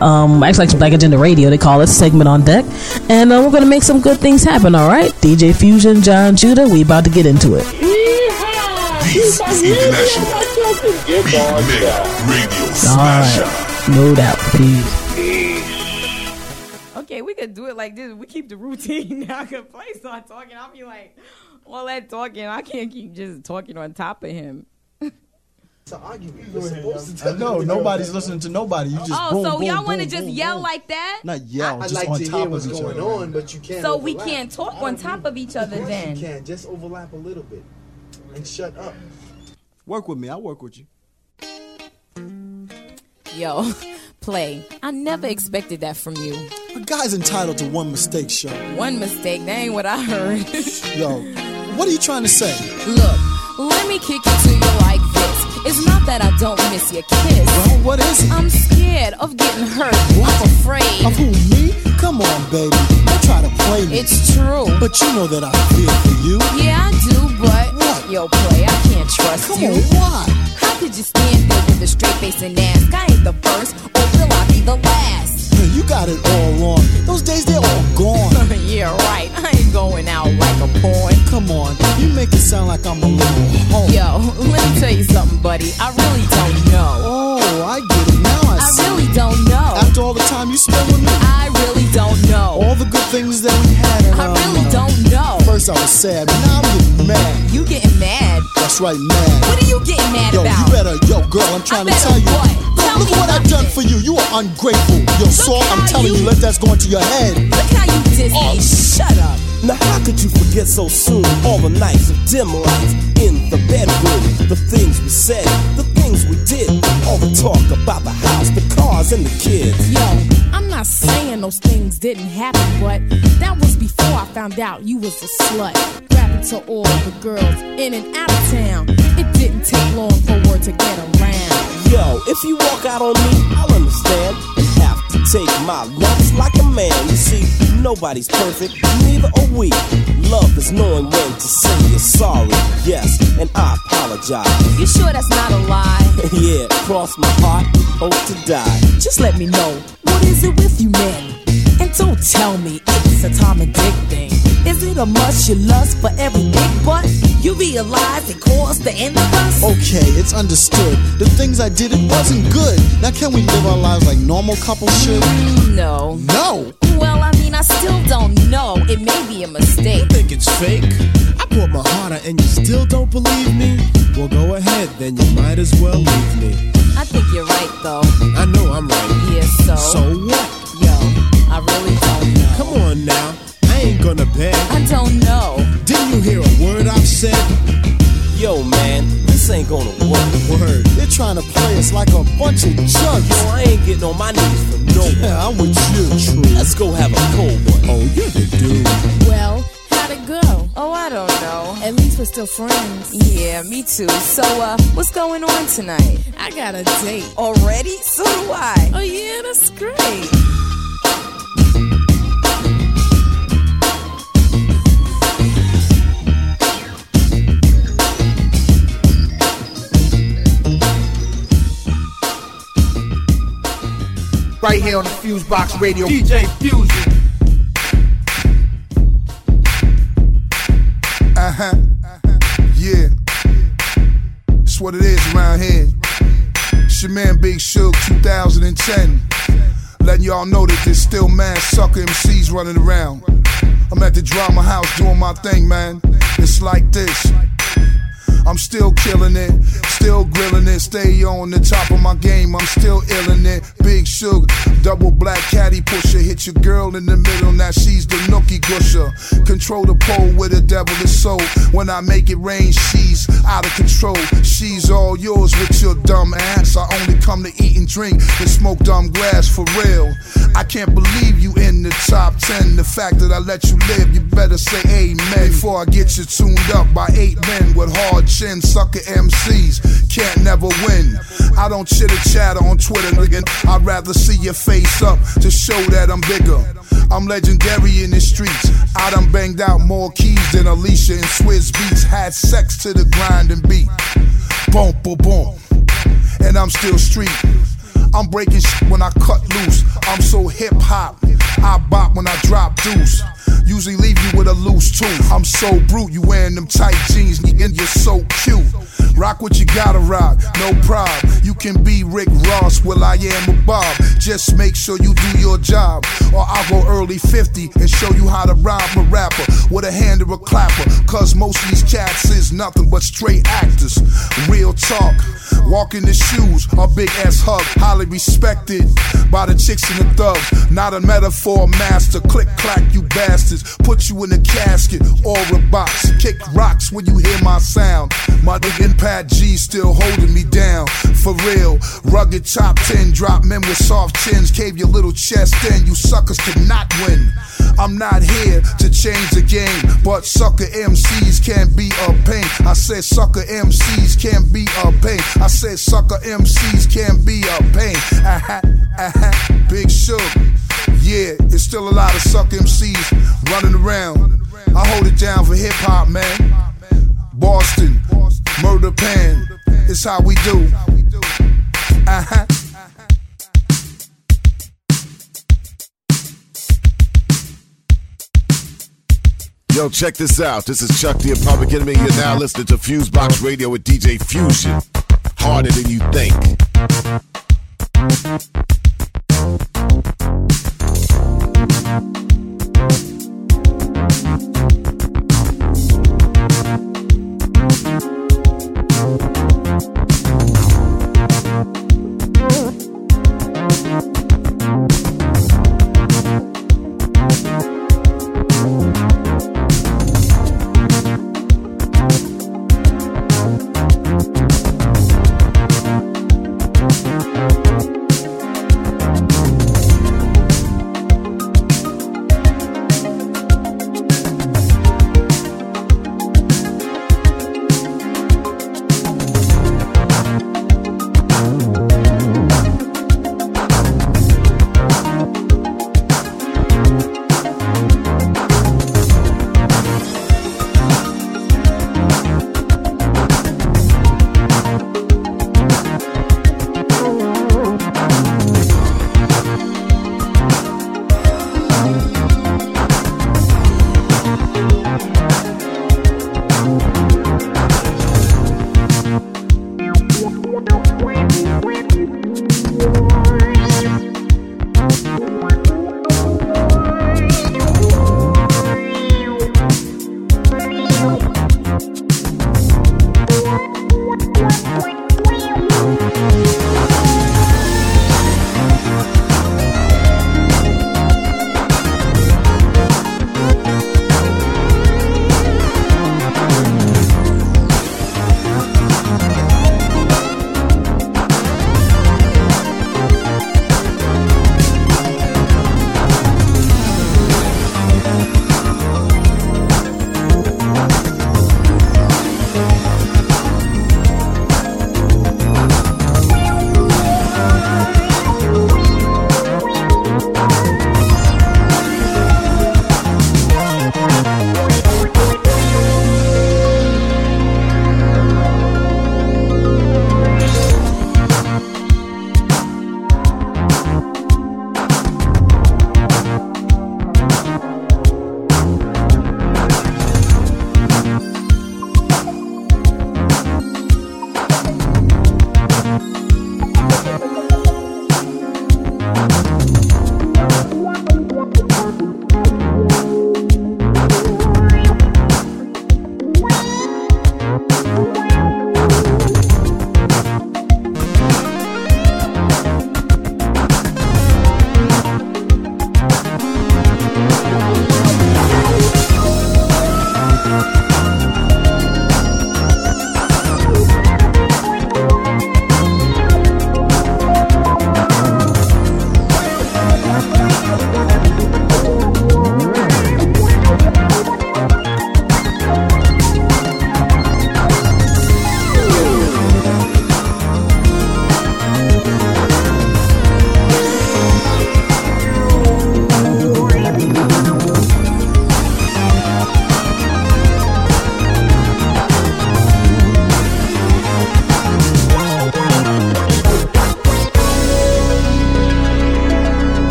Speaker 1: Um, actually, Black Agenda Radio, they call it segment on deck. And uh, we're gonna make some good things happen. All right, DJ Fusion, John Judah. We about to get into it.
Speaker 4: This is International
Speaker 2: Get
Speaker 4: Beat Mega
Speaker 2: down.
Speaker 4: Radio
Speaker 1: All
Speaker 4: Smasher.
Speaker 1: right, no doubt. Peace.
Speaker 2: Peace.
Speaker 5: Okay, we could do it like this. We keep the routine now. Cause play start talking. I'll be like, all that talking. I can't keep just talking on top of him.
Speaker 6: No, nobody's listening to nobody. You just
Speaker 5: Oh,
Speaker 6: boom,
Speaker 5: so
Speaker 6: boom,
Speaker 5: y'all want to just
Speaker 6: boom,
Speaker 5: yell
Speaker 6: boom.
Speaker 5: like that?
Speaker 6: Not yell,
Speaker 7: I'd
Speaker 6: just
Speaker 7: like
Speaker 6: on
Speaker 7: to
Speaker 6: top
Speaker 7: hear
Speaker 6: of
Speaker 7: what's
Speaker 6: each
Speaker 7: going
Speaker 6: other.
Speaker 7: on, but you can't.
Speaker 5: So we can't talk on top
Speaker 7: think-
Speaker 5: of each other
Speaker 7: Of course
Speaker 5: then.
Speaker 7: You can just overlap a little bit and shut up.
Speaker 6: Work with me. I'll work with you.
Speaker 5: Yo, play. I never expected that from you.
Speaker 6: A guy's entitled to one mistake, show.
Speaker 5: One mistake. That ain't what I heard.
Speaker 6: Yo, what are you trying to say?
Speaker 5: Look, let me kick it to you like this. It's not that I don't miss your kiss.
Speaker 6: Well, what is it?
Speaker 5: I'm scared of getting hurt. I'm afraid.
Speaker 6: Of who, me? Come on, baby. Don't try to play me.
Speaker 5: It's true.
Speaker 6: But you know that I feel for you.
Speaker 5: Yeah, I do, but
Speaker 6: What?
Speaker 5: Yo, play, I can't trust
Speaker 6: Come
Speaker 5: you.
Speaker 6: on, why?
Speaker 5: How could you stand there with a straight face and ask? I ain't the first, or will I be the last?
Speaker 6: You got it all wrong. Those days, they're all gone.
Speaker 5: yeah, right. I ain't going out like a pawn.
Speaker 6: Come on, you make it sound like I'm a little hoe.
Speaker 5: Yo, let me tell you something, buddy. I really don't know.
Speaker 6: Oh, I get it now. I
Speaker 5: I really don't know.
Speaker 6: After all the time you spent with me,
Speaker 5: I really don't know.
Speaker 6: all the good things that we had.
Speaker 5: I really don't know.
Speaker 6: First I was sad, but now I'm getting mad.
Speaker 5: You getting mad?
Speaker 6: That's right, mad.
Speaker 5: What are you getting mad
Speaker 6: Yo,
Speaker 5: about?
Speaker 6: you better, yo, girl, I'm trying to tell you.
Speaker 5: what?
Speaker 6: Look,
Speaker 5: Tell
Speaker 6: look what I've done for you. You are ungrateful. Yo, Saul, I'm telling you, let that go into your head.
Speaker 5: Look how you diss me. Oh. Shut up.
Speaker 8: Now how could you forget so soon all the nights of dim lights in the bedroom? The things we said, the things we did, all the talk about the house, the cars, and the kids.
Speaker 5: Yo, I'm not saying those things didn't happen, but that was before I found out you was a slut. Rapping to all the girls in and out of town. It didn't take long for word to get around.
Speaker 8: Yo, if you walk out on me, I'll understand to take my lumps like a man. You see, nobody's perfect, neither are we. Love is knowing when to say you're sorry, yes, and I apologize.
Speaker 5: You sure that's not a lie?
Speaker 8: yeah, cross my heart, hope to die.
Speaker 5: Just let me know, what is it with you men? Don't tell me it's a Tom and Dick thing. Is it a must you lust for every big butt? You realize it caused the end of us?
Speaker 7: Okay, it's understood. The things I did, it wasn't good. Now can we live our lives like normal couples should?
Speaker 5: No.
Speaker 7: No!
Speaker 5: Well, I mean, I still don't know. It may be a mistake.
Speaker 9: You think it's fake? I poured my heart out and you still don't believe me? Well, go ahead, then you might as well leave me.
Speaker 5: I think you're right, though.
Speaker 9: I know I'm right.
Speaker 5: Yeah, so.
Speaker 9: So what?
Speaker 5: Yo, I really don't know.
Speaker 9: Come on now, I ain't gonna beg.
Speaker 5: I don't know.
Speaker 9: Didn't you hear a word I've said?
Speaker 8: Yo, man, this ain't gonna work.
Speaker 9: Word.
Speaker 7: They're trying to play us like a bunch of junks.
Speaker 8: Yo, I ain't getting on my knees for no one.
Speaker 7: Yeah, I'm with you, true.
Speaker 8: Let's go have a cold one.
Speaker 9: Oh, you're the dude.
Speaker 5: Well, how'd it go?
Speaker 10: Oh, I don't know.
Speaker 5: At least we're still friends.
Speaker 10: Yeah, me too. So, uh, what's going on tonight?
Speaker 5: I got a date.
Speaker 10: Already? So do I.
Speaker 5: Oh, yeah, that's great.
Speaker 11: Right here on the Fusebox Radio. DJ Fusion.
Speaker 12: Uh huh. Yeah. That's what it is around here. It's your man Big Shug 2010. Letting y'all know that there's still mad sucker MCs running around. I'm at the drama house doing my thing, man. It's like this. I'm still killing it, still grilling it, stay on the top of my game, I'm still illin' it. Big Shug, double black caddy pusher, hit your girl in the middle, now she's the nookie gusher. Control the pole with a devilish soul. When I make it rain, she's out of control. She's all yours with your dumb ass. I only come to eat and drink and smoke dumb grass for real. I can't believe you in the top 10. The fact that I let you live, you better say amen before I get you tuned up by eight men with hard chin sucker MCs. Can't never win. I don't chitter chatter on Twitter, nigga. I'd rather see your face up to show that I'm bigger. I'm legendary in the streets. I done banged out more keys than Alicia and Swizz Beatz. Had sex to the grind and beat. Boom, boom, boom. And I'm still street. I'm breaking shit when I cut loose. I'm so hip hop. I bop when I drop deuce. Usually leave you with a loose tooth. I'm so brute, you wearing them tight jeans, and you're so cute. Rock what you gotta rock, no problem. You can be Rick Ross, well I am a Bob. Just make sure you do your job, or I'll go early 50 and show you how to rob a rapper with a hand or a clapper. Cause most of these cats is nothing but straight actors. Real talk. Walk in the shoes, a big ass hug, highly respected by the chicks and the thugs. Not a metaphor master, click clack, you bastards. Put you in a casket or a box. Kick rocks when you hear my sound. My nigga Pat G still holding me down. For real, rugged top 10, drop men with soft chins. Cave your little chest in, you suckers cannot win. I'm not here to change the game, but sucker MCs can be a pain. I said sucker MCs can be a pain. I said sucker MCs can be a pain. Big Shug. Yeah, it's still a lot of suck MCs running around. I hold it down for hip hop, man. Boston, Murder Pan, it's how we do. Uh-huh.
Speaker 13: Yo, check this out. This is Chuck D Public Enemy. You're now listening to Fusebox Radio with DJ Fusion. Harder than you think.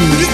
Speaker 14: Listening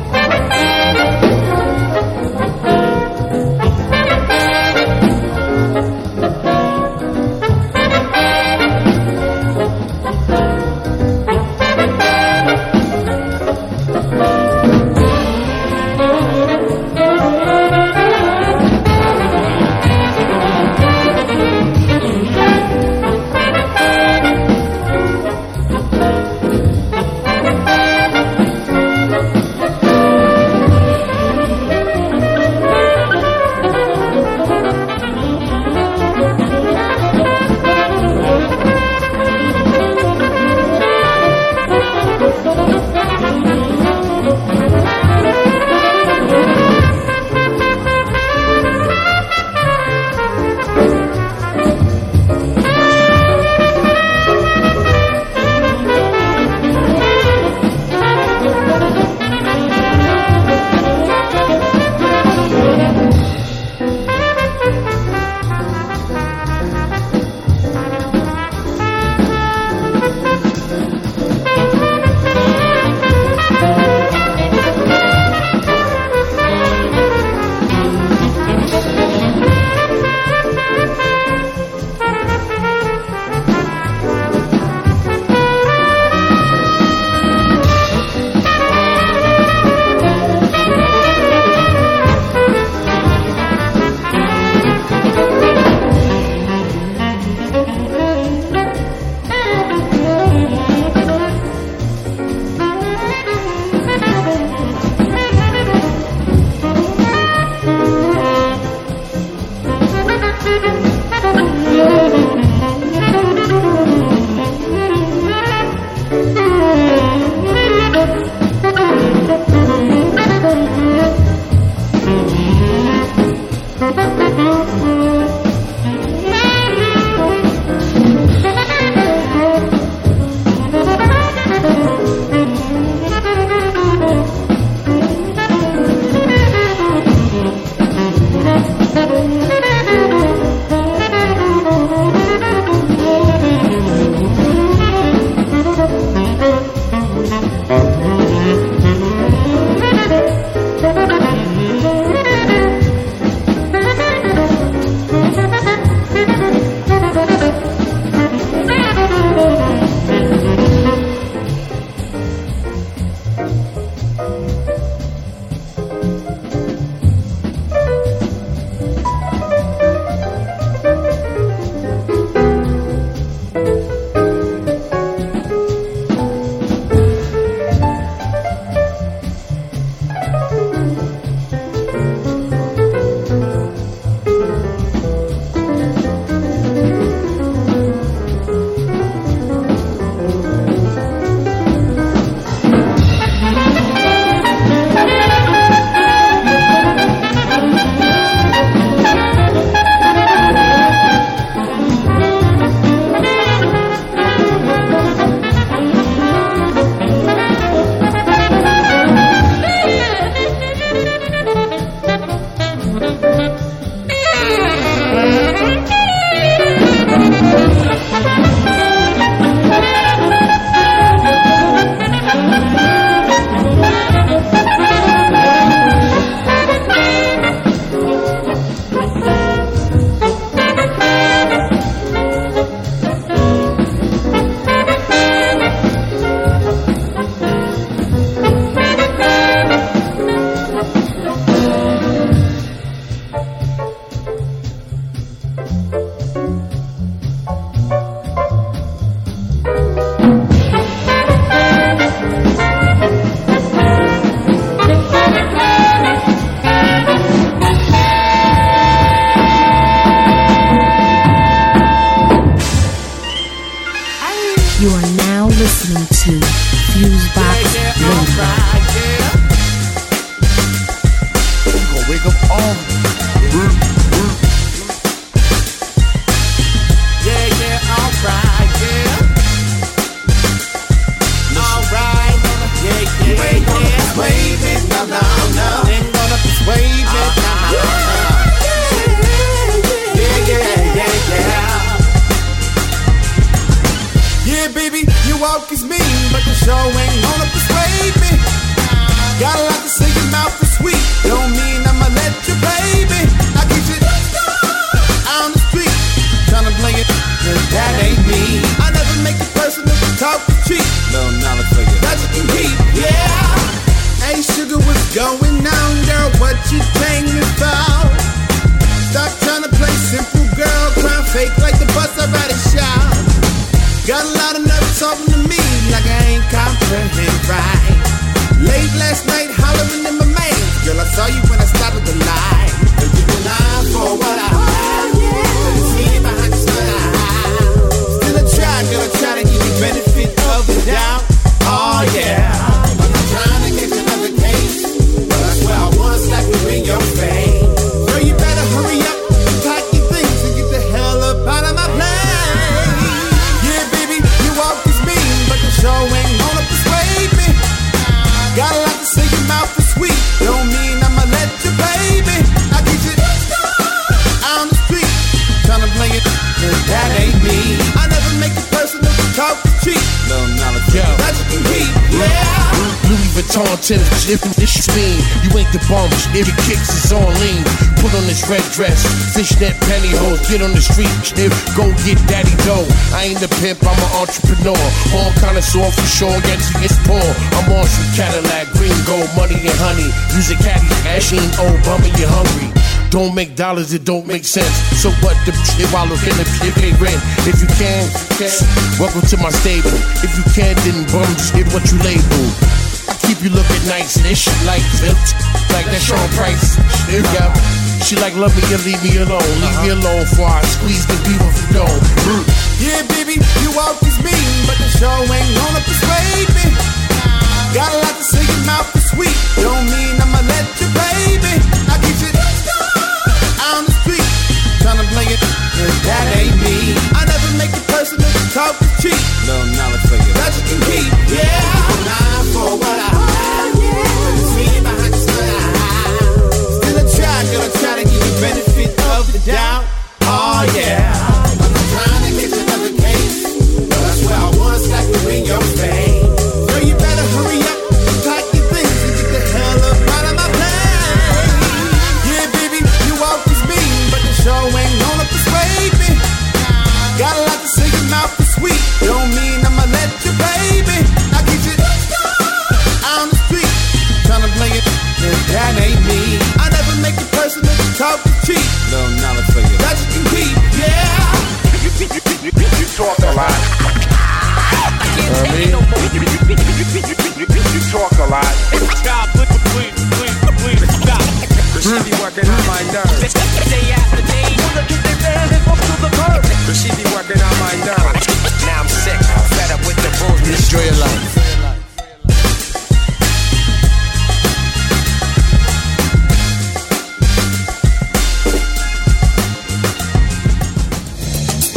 Speaker 8: street
Speaker 15: go get daddy dough. I ain't a pimp, I'm an entrepreneur. All kind of connoisseur for sure, gets you it's poor. I'm on some Cadillac, green gold, money and honey. Use a caddy, machine, and old, bummer, you hungry. Don't make dollars, it don't make sense. So what the shit while looking the pit pay rent? If you can, can, welcome to my stable. If you can't, then bum shit what you label. I keep you looking nice, this shit like built, like that's Sean Price. Yep. She like, love me and leave me alone. Leave me alone for I squeeze the beef of the dome. Mm.
Speaker 8: Yeah, baby, you always mean, but the show ain't gonna persuade me. Got a lot to say, your mouth is sweet. Don't mean I'ma let you, baby. I get you on the street, trying to play it, cause that ain't me. I never make it personal, talk is cheap. No knowledge for you. That you can keep, yeah. not for what I down. Oh yeah.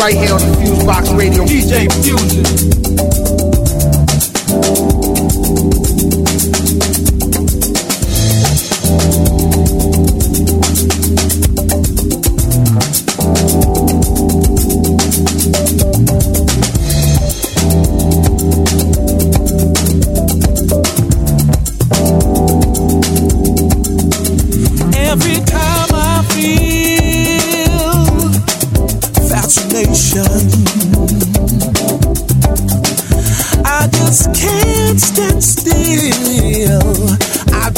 Speaker 16: right here on the Fusebox Radio. DJ
Speaker 6: Fuses.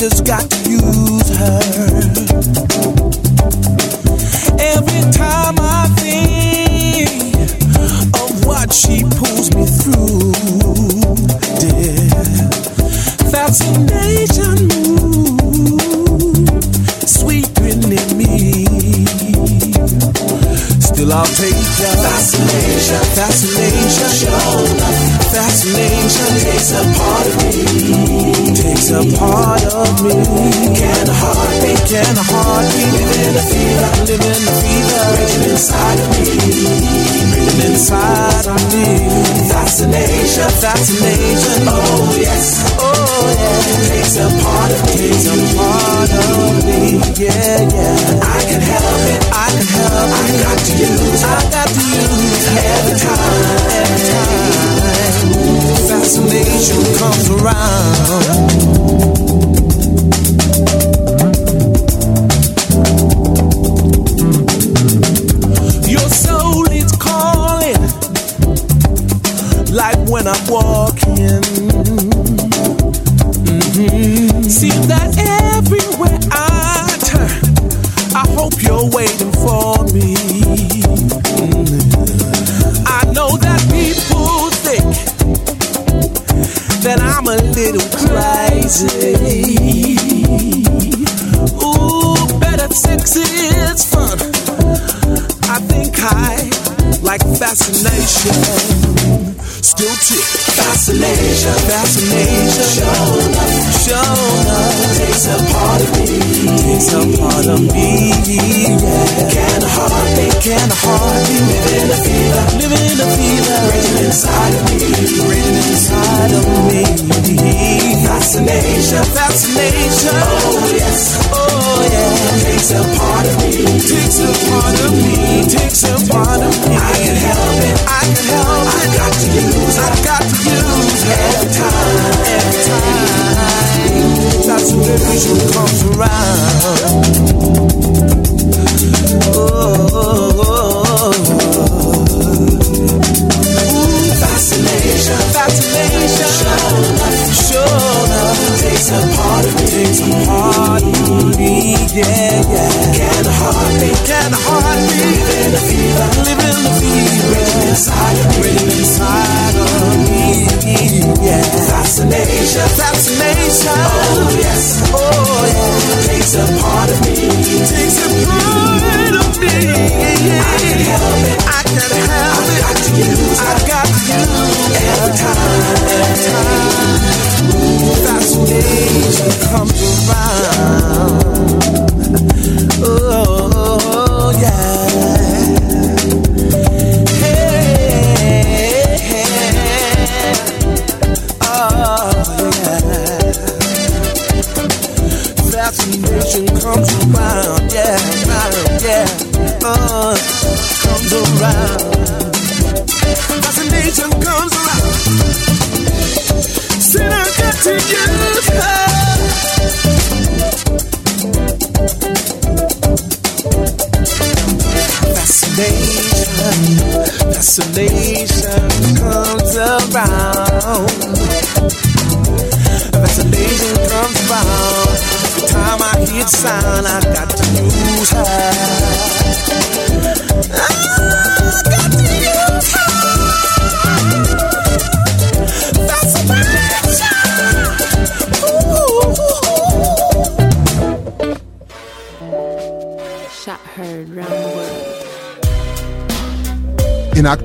Speaker 6: just got Fascination, oh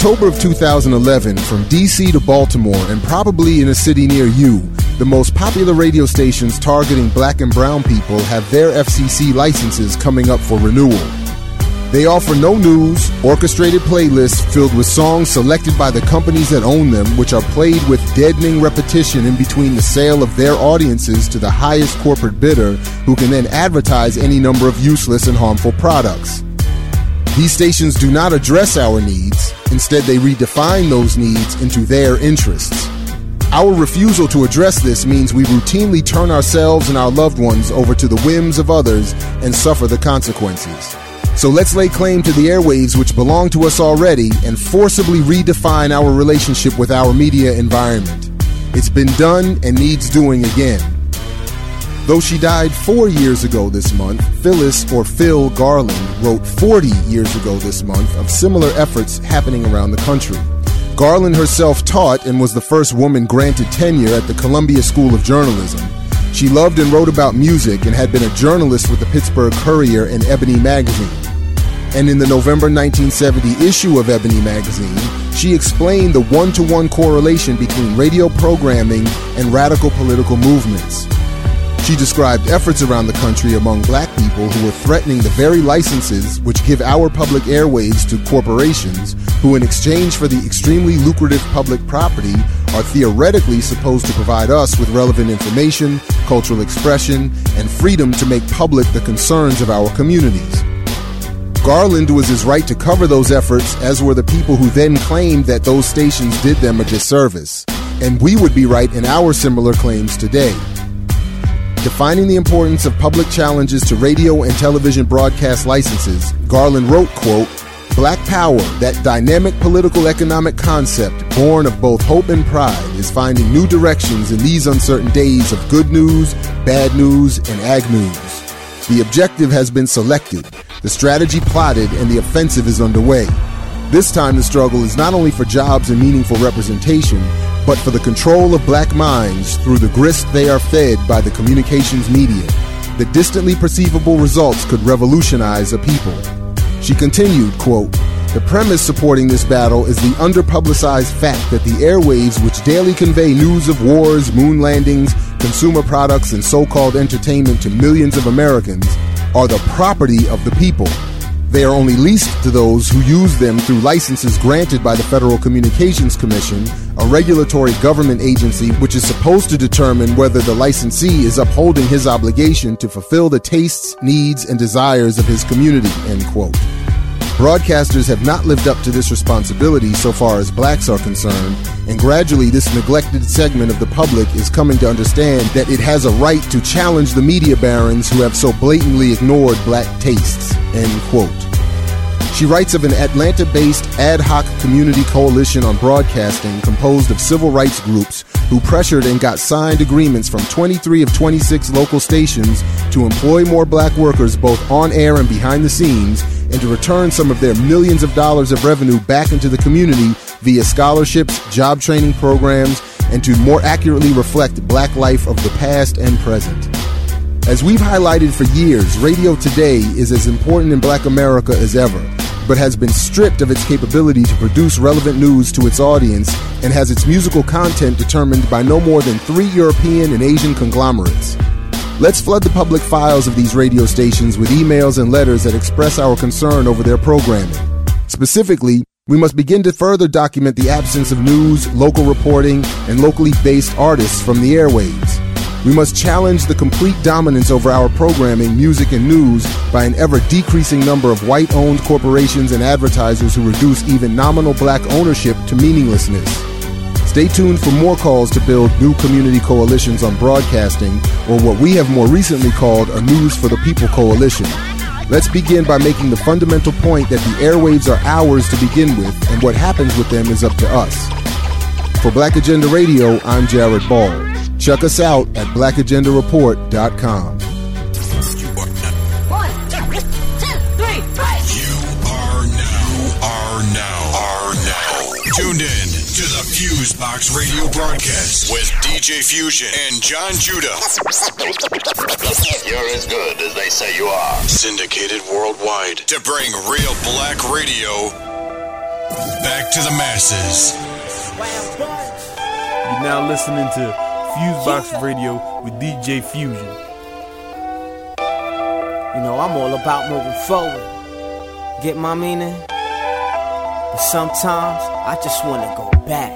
Speaker 17: October of 2011, from DC to Baltimore and probably in a city near you, the most popular radio stations targeting black and brown people have their FCC licenses coming up for renewal. They offer no news, orchestrated playlists filled with songs selected by the companies that own them, which are played with deadening repetition in between the sale of their audiences to the highest corporate bidder, who can then advertise any number of useless and harmful products. These stations do not address our needs, instead, they redefine those needs into their interests. Our refusal to address this means we routinely turn ourselves and our loved ones over to the whims of others and suffer the consequences. So let's lay claim to the airwaves which belong to us already and forcibly redefine our relationship with our media environment. It's been done and needs doing again. Though she died four years ago this month, Phyllis or Phyl Garland wrote 40 years ago this month of similar efforts happening around the country. Garland herself taught and was the first woman granted tenure at the Columbia School of Journalism. She loved and wrote about music and had been a journalist with the Pittsburgh Courier and Ebony magazine. And in the November 1970 issue of Ebony magazine, she explained the one to one correlation between radio programming and radical political movements. She described efforts around the country among black people who were threatening the very licenses which give our public airwaves to corporations who, in exchange for the extremely lucrative public property, are theoretically supposed to provide us with relevant information, cultural expression, and freedom to make public the concerns of our communities. Garland was as right to cover those efforts as were the people who then claimed that those stations did them a disservice. And we would be right in our similar claims today. Defining the importance of public challenges to radio and television broadcast licenses, Garland wrote, quote, Black power, that dynamic political economic concept born of both hope and pride, is finding new directions in these uncertain days of good news, bad news, and ag news. The objective has been selected, the strategy plotted, and the offensive is underway. This time, the struggle is not only for jobs and meaningful representation, but for the control of black minds through the grist they are fed by the communications media. The distantly perceivable results could revolutionize a people. She continued, quote, the premise supporting this battle is the underpublicized fact that the airwaves, which daily convey news of wars, moon landings, consumer products, and so called entertainment to millions of Americans, are the property of the people. They are only leased to those who use them through licenses granted by the Federal Communications Commission, a regulatory government agency which is supposed to determine whether the licensee is upholding his obligation to fulfill the tastes, needs, and desires of his community. End quote. Broadcasters have not lived up to this responsibility so far as blacks are concerned, and gradually this neglected segment of the public is coming to understand that it has a right to challenge the media barons who have so blatantly ignored black tastes. End quote. She writes of an Atlanta based ad hoc community coalition on broadcasting composed of civil rights groups who pressured and got signed agreements from 23 of 26 local stations to employ more black workers both on air and behind the scenes and to return some of their millions of dollars of revenue back into the community via scholarships, job training programs, and to more accurately reflect black life of the past and present. As we've highlighted for years, radio today is as important in black America as ever, but has been stripped of its capability to produce relevant news to its audience and has its musical content determined by no more than three European and Asian conglomerates. Let's flood the public files of these radio stations with emails and letters that express our concern over their programming. Specifically, we must begin to further document the absence of news, local reporting, and locally based artists from the airwaves. We must challenge the complete dominance over our programming, music, and news by an ever decreasing number of white owned corporations and advertisers who reduce even nominal black ownership to meaninglessness. Stay tuned for more calls to build new community coalitions on broadcasting, or what we have more recently called a News for the People coalition. Let's begin by making the fundamental point that the airwaves are ours to begin with, and what happens with them is up to us. For Black Agenda Radio, I'm Jared Ball. Check us out at blackagendareport.com.
Speaker 4: Tuned in to the Fusebox radio broadcast with DJ Fusion and John Judah.
Speaker 18: You're as good as they say you are.
Speaker 4: Syndicated worldwide to bring real black radio back to the masses.
Speaker 19: You're now listening to Fusebox Radio with DJ Fusion.
Speaker 20: You know, I'm all about moving forward. Get my meaning? But sometimes I just wanna go back.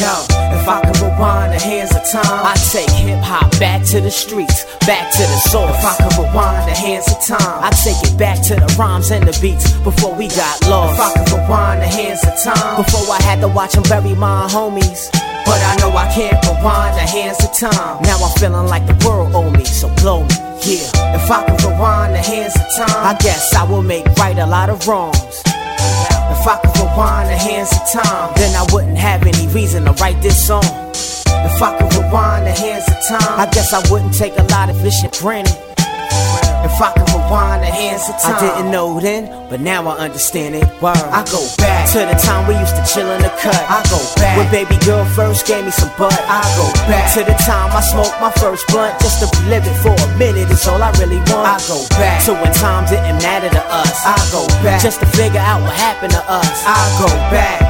Speaker 20: Yo, if I could rewind the hands of time, I'd take hip hop back to the streets, back to the source. If I could rewind the hands of time, I'd take it back to the rhymes and the beats before we got lost. If I could rewind the hands of time, before I had to watch them bury my homies. But I know I can't rewind the hands of time. Now I'm feeling like the world owe me, so blow me. Yeah, if I could rewind the hands of time, I guess I will make right a lot of wrongs. If I could rewind the hands of time, then I wouldn't have any reason to write this song. If I could rewind the hands of time, I guess I wouldn't take a lot of this shit granted. If I could rewind the hands of time. I didn't know then, but now I understand it. Word. I go back to the time we used to chill in the cut. I go back when baby girl first gave me some butt. I go back to the time I smoked my first blunt just to relive it for a minute. It's all I really want. I go back to when time didn't matter to us. I go back just to figure out what happened to us. I go back.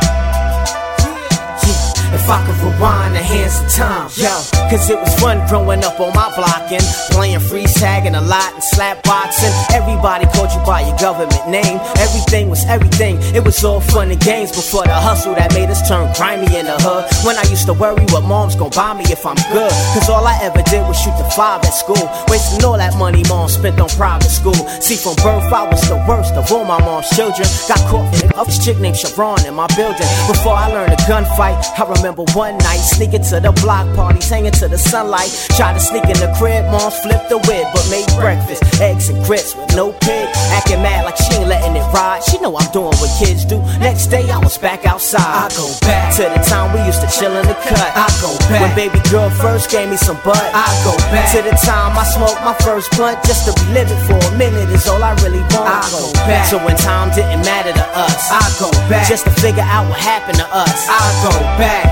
Speaker 20: If I could rewind the hands of time, yo, cause it was fun growing up on my block and playing freeze tag and a lot and slap boxing. Everybody called you by your government name. Everything was everything. It was all fun and games before the hustle that made us turn grimy in the hood. When I used to worry what mom's gonna buy me if I'm good. Cause all I ever did was shoot the five at school. Wasting all that money mom spent on private school. See, from birth, I was the worst of all my mom's children. Got caught in a chick named Sharon in my building. Before I learned a gunfight, I remember one night sneaking to the block parties, hanging to the sunlight. Tried to sneak in the crib, mom flipped the whip, but made breakfast, eggs and grits with no pig. Acting mad like she ain't letting it ride. She know I'm doing what kids do. Next day I was back outside. I go back to the time we used to chill in the cut. I go back when baby girl first gave me some butt. I go back to the time I smoked my first blunt just to relive it for a minute is all I really want. I go back to when time didn't matter to us. I go back just to figure out what happened to us. I go back.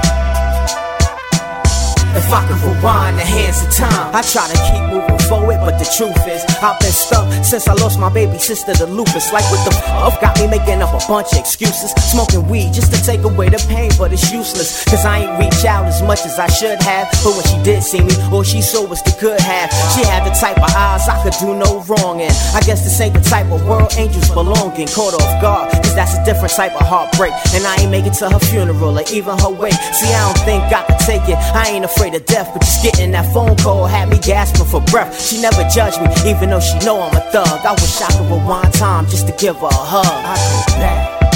Speaker 20: If I could rewind the hands of time, I try to keep moving forward, but the truth is, I've been stuck since I lost my baby sister to lupus. Like what the fuck got me making up a bunch of excuses, smoking weed just to take away the pain, but it's useless. Cause I ain't reach out as much as I should have. But when she did see me, all she saw was the good half. She had the type of eyes I could do no wrong in. I guess this ain't the type of world angels belong in. Caught off guard, cause that's a different type of heartbreak. And I ain't make it to her funeral or even her wake. See, I don't think I could take it. I ain't afraid of death, but just getting that phone call had me gasping for breath. She never judged me, even though she know I'm a thug. I wish I could rewind time just to give her a hug. I go back.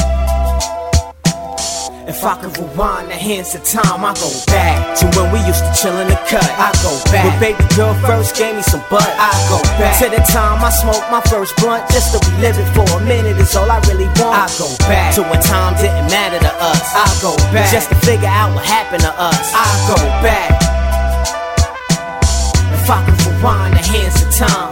Speaker 20: If I could rewind the hands of time, I go back to when we used to chill in the cut. I go back when baby girl first gave me some butt. I go back to the time I smoked my first blunt just to relive it for a minute. Is all I really want. I go back to when time didn't matter to us. I go back just to figure out what happened to us. I go back. If I could rewind the hands of time,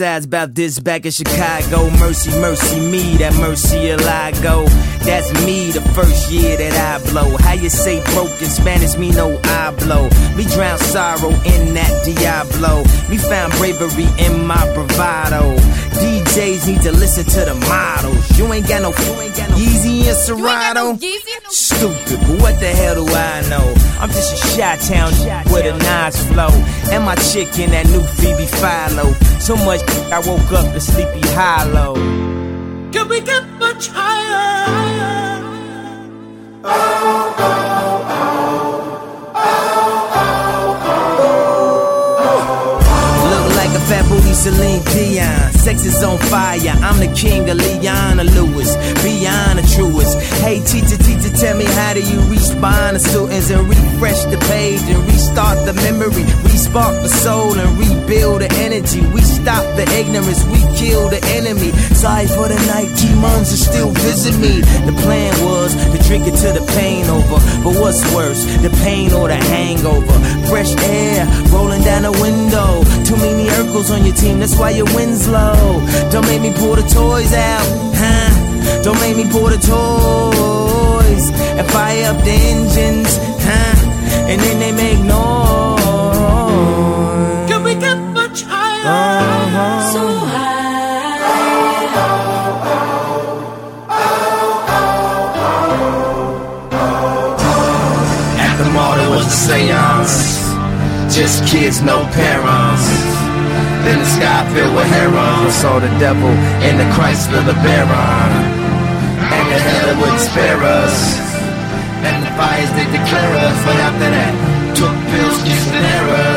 Speaker 20: About this back in Chicago. Mercy, mercy me, that mercy I go. That's me the first year that I blow. How you say broke in Spanish, me no I blow. Me drown sorrow in that Diablo. Me found bravery in my bravado. DJs need to listen to the models. You ain't got no, you ain't got no Yeezy and Serato stupid, but what the hell do I know? I'm just a Chi-town with a nice flow. And my chick in that new Phoebe Philo. So much I woke up to sleepy hollow.
Speaker 8: Can we get much higher?
Speaker 21: Oh, oh, oh. Fat booty Celine Sex is on fire. I'm the king of Leona Lewis. Beyond the truest. Hey, teacher, teacher, tell me how do you respond to students and refresh the page and restart the memory? Respark the soul and rebuild the energy. We stop the ignorance. We kill the enemy. Sorry for the night. Demons are still visit me. The plan was to drink it to the pain over. But what's worse, the pain or the hangover? Fresh air rolling down the window. Too many Urkels on your team, that's why your win's low. Don't make me pull the toys out, huh? Don't make me pull the toys and fire up the engines, huh? And then they make noise. Kids, no parents. Then the sky filled with herons. I saw the devil in the Chrysler, LeBaron. And the hell wouldn't spare us. And the fires they declare us. But after that, took pills, kissed and errors.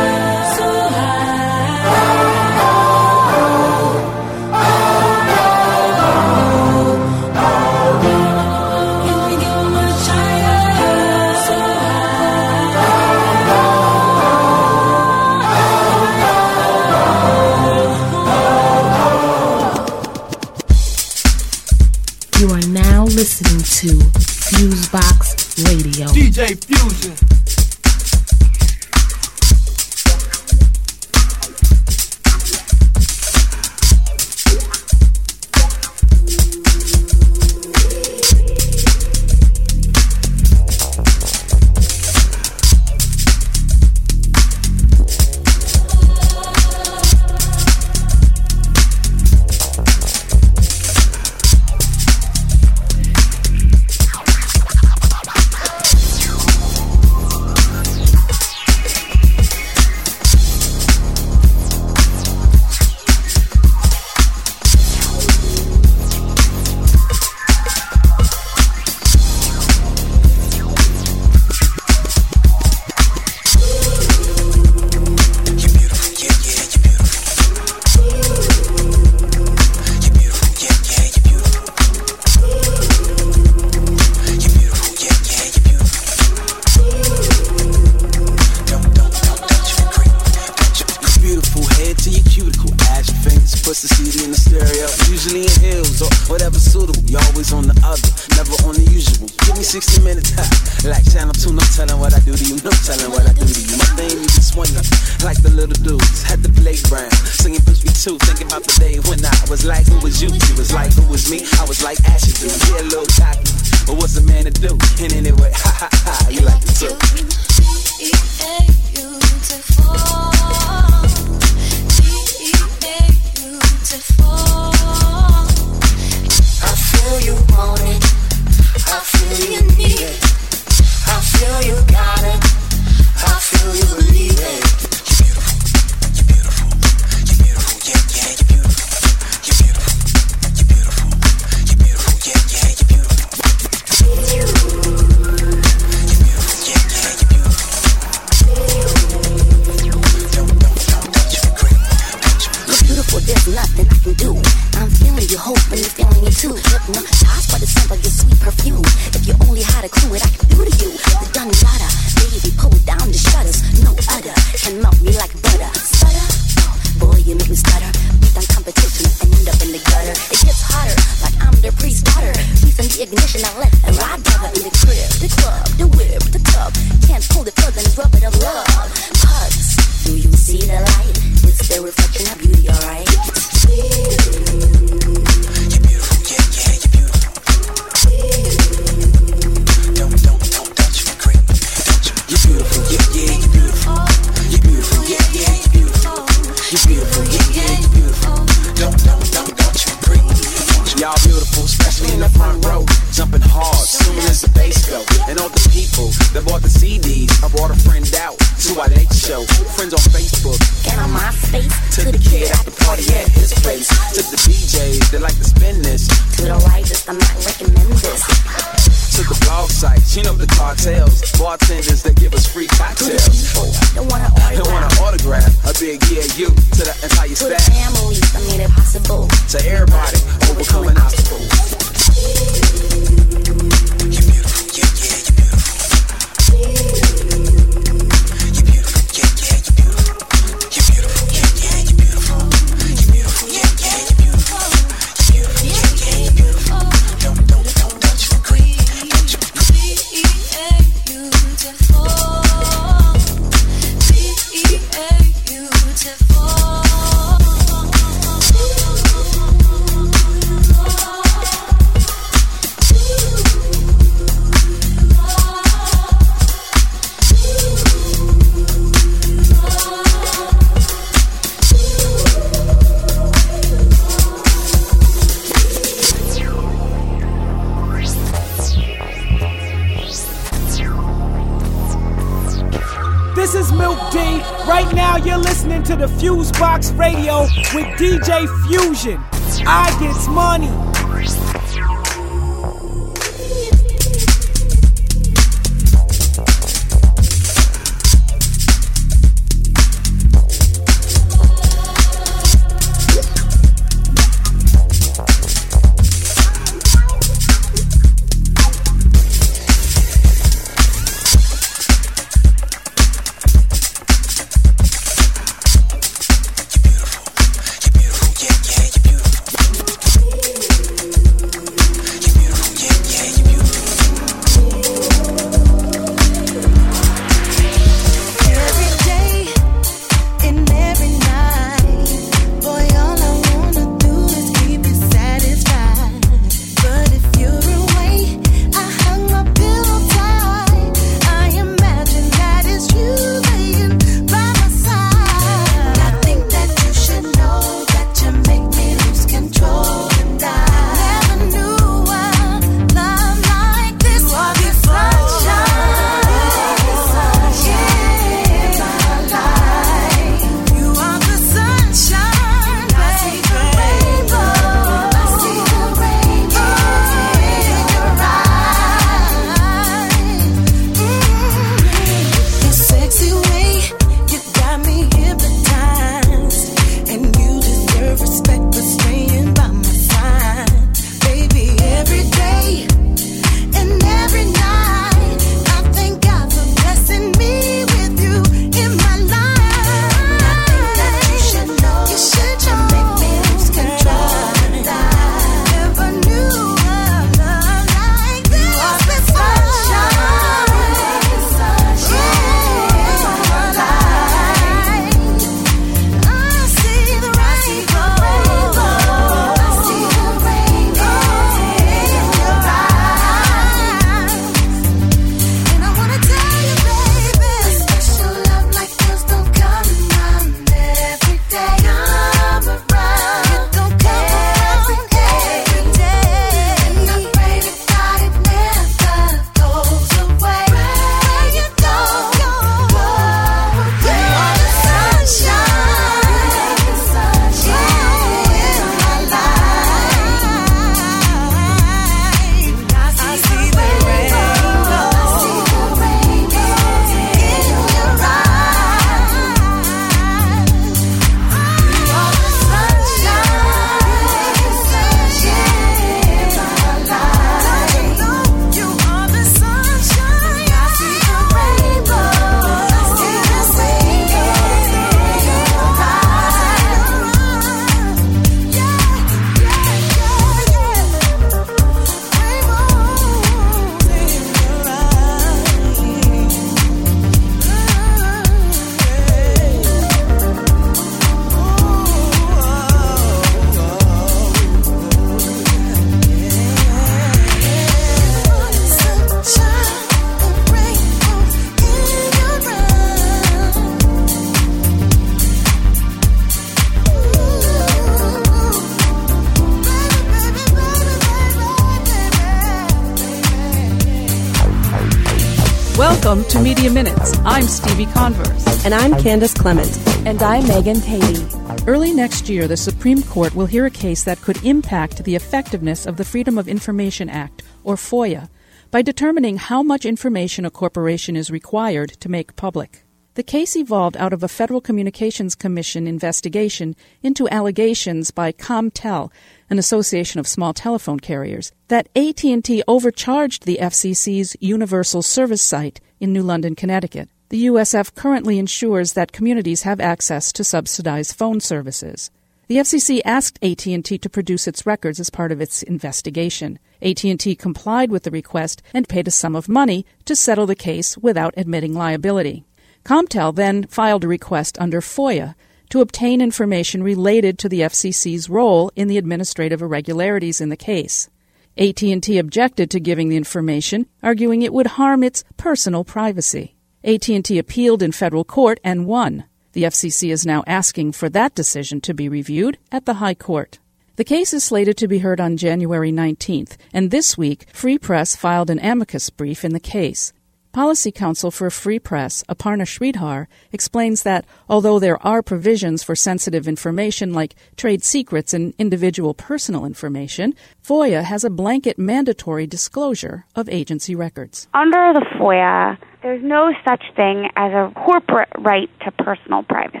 Speaker 22: Candace Clement.
Speaker 23: And I'm Megan Tady.
Speaker 24: Early next year, the Supreme Court will hear a case that could impact the effectiveness of the Freedom of Information Act, or FOIA, by determining how much information a corporation is required to make public. The case evolved out of a Federal Communications Commission investigation into allegations by CompTel, an association of small telephone carriers, that AT&T overcharged the FCC's Universal Service site in New London, Connecticut. The USF currently ensures that communities have access to subsidized phone services. The FCC asked AT&T to produce its records as part of its investigation. AT&T complied with the request and paid a sum of money to settle the case without admitting liability. CompTel then filed a request under FOIA to obtain information related to the FCC's role in the administrative irregularities in the case. AT&T objected to giving the information, arguing it would harm its personal privacy. AT&T appealed in federal court and won. The FCC is now asking for that decision to be reviewed at the High Court. The case is slated to be heard on January 19th, and this week, Free Press filed an amicus brief in the case. Policy Counsel for Free Press, Aparna Sridhar, explains that although there are provisions for sensitive information like trade secrets and individual personal information, FOIA has a blanket mandatory disclosure of agency records.
Speaker 25: Under the FOIA, there's no such thing as a corporate right to personal privacy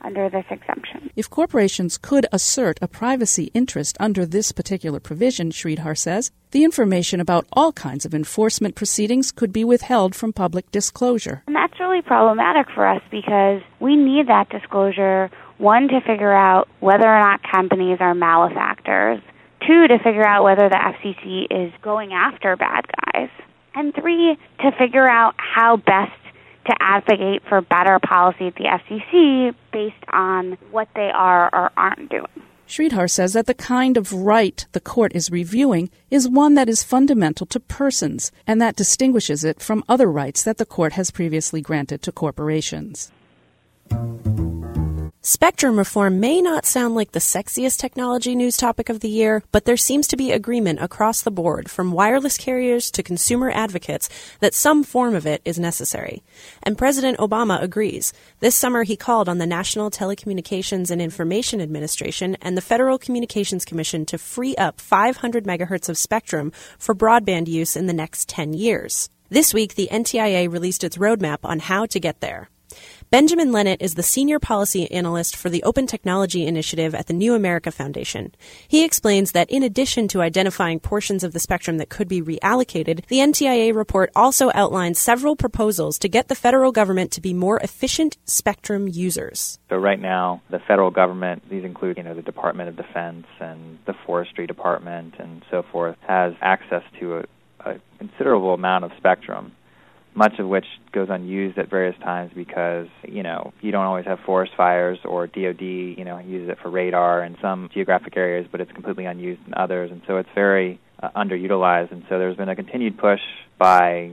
Speaker 25: under this exemption.
Speaker 24: If corporations could assert a privacy interest under this particular provision, Sridhar says, the information about all kinds of enforcement proceedings could be withheld from public disclosure.
Speaker 25: And that's really problematic for us because we need that disclosure, one, to figure out whether or not companies are malefactors, two, to figure out whether the FCC is going after bad guys, and three, to figure out how best to advocate for better policy at the FCC based on what they are or aren't doing.
Speaker 24: Sridhar says that the kind of right the court is reviewing is one that is fundamental to persons, and that distinguishes it from other rights that the court has previously granted to corporations.
Speaker 22: Spectrum reform may not sound like the sexiest technology news topic of the year, but there seems to be agreement across the board, from wireless carriers to consumer advocates, that some form of it is necessary. And President Obama agrees. This summer, he called on the National Telecommunications and Information Administration and the Federal Communications Commission to free up 500 megahertz of spectrum for broadband use in the next 10 years. This week, the NTIA released its roadmap on how to get there. Benjamin Lennett is the senior policy analyst for the Open Technology Initiative at the New America Foundation. He explains that in addition to identifying portions of the spectrum that could be reallocated, the NTIA report also outlines several proposals to get the federal government to be more efficient spectrum users.
Speaker 26: So right now, the federal government, these include, you know, the Department of Defense and the Forestry Department and so forth, has access to a, a considerable amount of spectrum much of which goes unused at various times because you know you don't always have forest fires or DoD you know uses it for radar in some geographic areas, but it's completely unused in others, and so it's very uh, underutilized. And so there's been a continued push by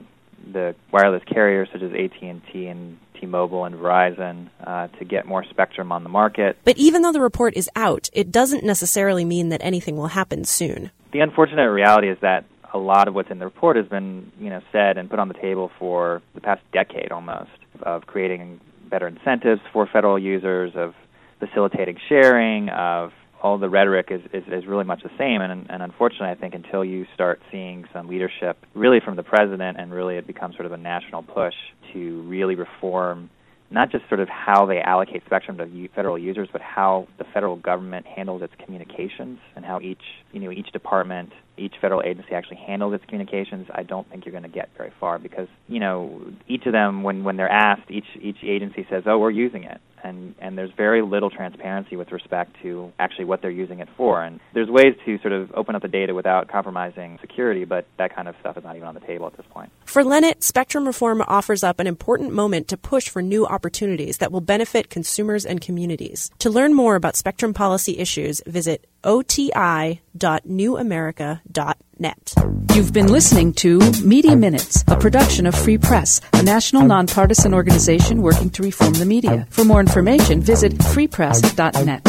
Speaker 26: the wireless carriers such as AT&T and T-Mobile and Verizon uh, to get more spectrum on the market.
Speaker 22: But even though the report is out, it doesn't necessarily mean that anything will happen soon.
Speaker 26: The unfortunate reality is that a lot of what's in the report has been, you know, said and put on the table for the past decade almost of creating better incentives for federal users, of facilitating sharing, of all the rhetoric is, is, is really much the same. And, and unfortunately, I think until you start seeing some leadership, really from the president, and really it becomes sort of a national push to really reform not just sort of how they allocate spectrum to federal users, but how the federal government handles its communications and how each you know each department, each federal agency actually handles its communications. I don't think you're going to get very far because you know each of them, when when they're asked, each each agency says, "Oh, we're using it," and and there's very little transparency with respect to actually what they're using it for. And there's ways to sort of open up the data without compromising security, but that kind of stuff is not even on the table at this point.
Speaker 22: For Lennett, spectrum reform offers up an important moment to push for new opportunities that will benefit consumers and communities. To learn more about spectrum policy issues, visit oti.newamerica.net.
Speaker 24: You've been listening to Media Minutes, a production of Free Press, a national nonpartisan organization working to reform the media. For more information, visit freepress.net.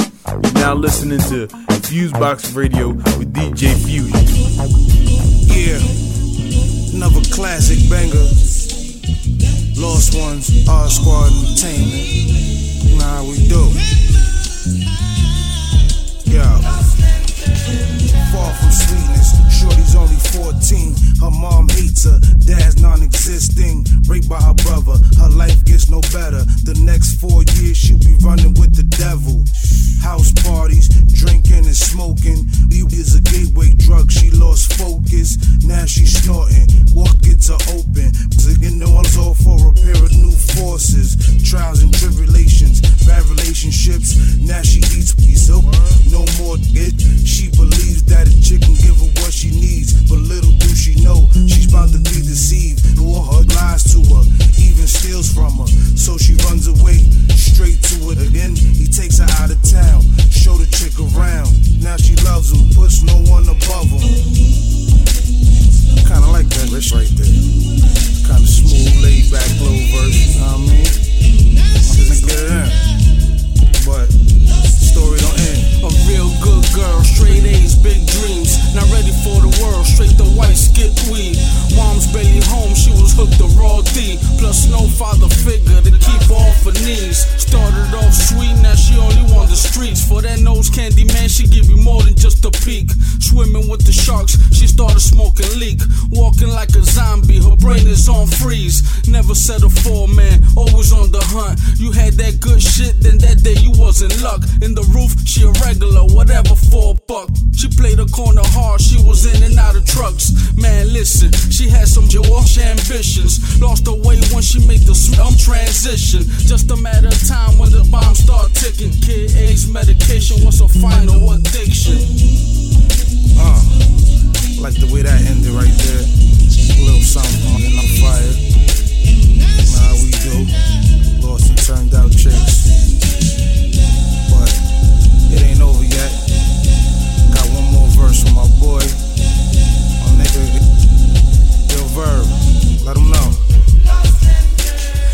Speaker 19: You're now listening to Fusebox Radio with DJ Fusion.
Speaker 27: Yeah, another classic banger.
Speaker 28: Lost ones, our squad entertainment. Nah, we do. Far from sweetness, Shorty's only 14. Her mom hates her, dad's non existing. Raped by her brother, her life gets no better. The next four years, she'll be running with the devil. House parties, drinking and smoking. Weed is a gateway drug, she lost focus. Now she's snorting, walk gets her open. The ones all for a pair of new forces. Trials and tribulations, bad relationships. Now she eats up, no more it. She believes that chick can give her what she needs. But little do she know, she's about to be deceived. Or her lies to her, even steals from her. So she runs away,
Speaker 29: day you was in luck. In the roof, she a regular, whatever for a buck. She played the corner hard, she was in and out of trucks. Man, listen, she had some Jewish ambitions. Lost her way when she made the um, transition. Just a matter of time when the bombs start ticking. Kid medication was her final addiction.
Speaker 28: Uh, like the way that ended right there. A little something on the fire. Nah, we do. Lost and turned out chicks. It ain't over yet. Got one more verse from my boy. My nigga, Yo Verb. Let him know.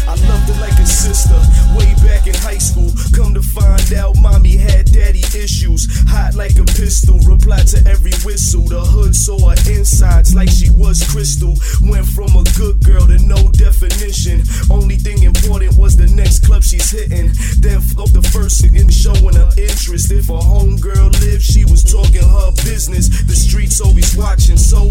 Speaker 12: I loved her like a sister, way back in high school. Come to find out, mommy had daddy issues. Hot like a pistol, replied to every whistle. The hood saw her insides like she was crystal. Went from a good girl to no definition. Only thing important was she's hitting. Then up the first in showing her interest. If a homegirl lived, she was talking her business. The streets always watching, so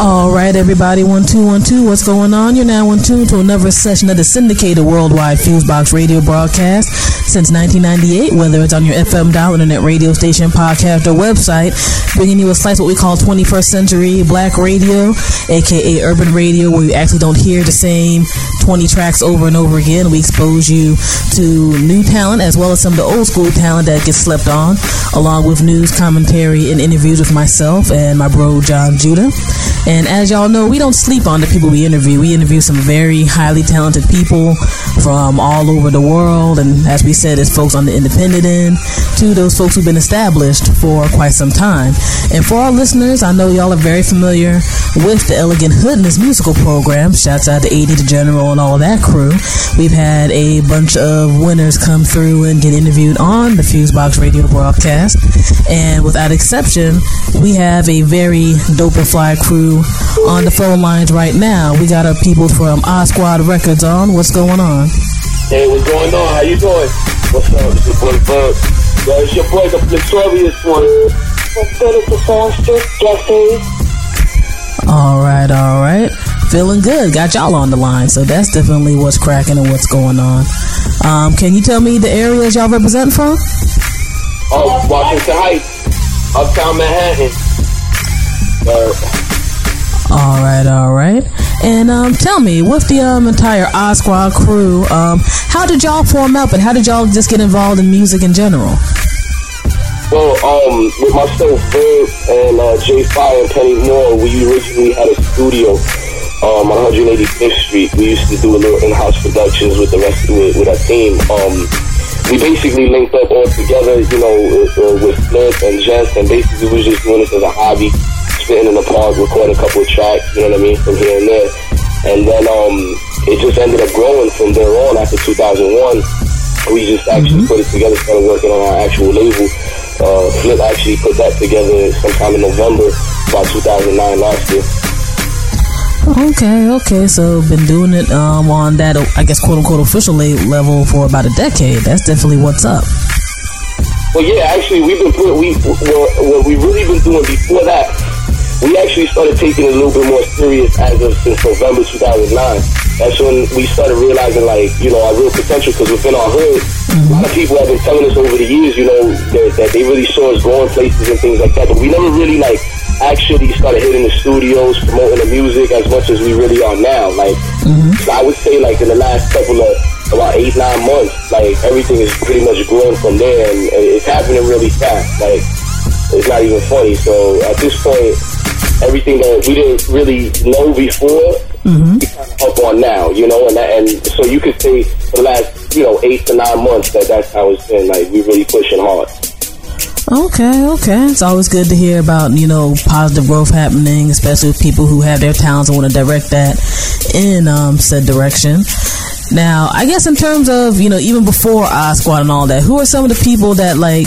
Speaker 28: All
Speaker 1: right, everybody, one two one two. What's going on? You're now in tune to another session of the syndicated worldwide Fusebox radio broadcast since 1998. Whether it's on your FM dial, internet radio station, podcast, or website, bringing you a slice of what we call 21st century black radio, aka urban radio, where you actually don't hear the same 20 tracks over and over again. We expose you to new talent as well as some of the old school talent that gets slept on, along with news, commentary, and interviews with myself and my bro John Judah. And as y'all know, we don't sleep on the people we interview. We interview some very highly talented people from all over the world. And as we said, it's folks on the independent end to those folks who've been established for quite some time. And for our listeners, I know y'all are very familiar with the Elegant Hoodness musical program. Shouts out to 80 the General and all that crew. We've had a bunch of winners come through and get interviewed on the Fusebox radio broadcast. And without exception, we have a very dope and fly crew on the phone lines right now. We got our people from Odd Squad Records on. What's going on?
Speaker 30: Hey, what's going on? How you doing? What's up? It's your boy. Yo, it's your boy, the Fliptorious one. What's good? It's the Songster, Jesse.
Speaker 1: All right, all right. Feeling good. Got y'all on the line, so that's definitely what's cracking and what's going on. Um, can you tell me the areas y'all represent from?
Speaker 30: Oh, Washington Heights, Uptown Manhattan. Uh,
Speaker 1: All right, all right. And um, tell me, with the um, entire Odd Squad crew, um, how did y'all form up, and how did y'all just get involved in music in general?
Speaker 30: Well, um, with myself, Bird, and uh, Jay Fire and Penny Moore, we originally had a studio um, on 185th Street. We used to do a little in-house productions with the rest with, with our team. Um, we basically linked up all together, you know, uh, with Flip and Jess, and basically we was just doing this as a hobby, spitting in the park, recording a couple of tracks, you know what I mean, from here and there. And then um, it just ended up growing from there on after 2001. We just actually put it together, started working on our actual label. Uh, Flip actually put that together sometime in November, about 2009 last year.
Speaker 1: Okay, okay. So been doing it um, on that, I guess, quote unquote, official level for about a decade. That's definitely what's up.
Speaker 30: Well, yeah, actually, we've been put, we what, what we really been doing before that. We actually started taking it a little bit more serious as of since November 2009. That's when we started realizing, like, you know, our real potential. Because within our hood, a lot of people have been telling us over the years, you know, that, that they really saw us going places and things like that. But we never really like actually started hitting the studios, promoting the music as much as we really are now. Like, so I would say, like, in the last couple of about eight, nine months, like, everything is pretty much growing from there, and it's happening really fast. Like, it's not even funny. So at this point, everything that we didn't really know before, we kind of up on now, you know, and that, and so you could say for the last, you know, eight to nine months that that's how it's been. Like, we really pushing hard.
Speaker 1: Okay, okay. It's always good to hear about, you know, positive growth happening, especially with people who have their talents and want to direct that in um, said direction. Now, I guess in terms of, you know, even before Odd Squad and all that, who are some of the people that, like,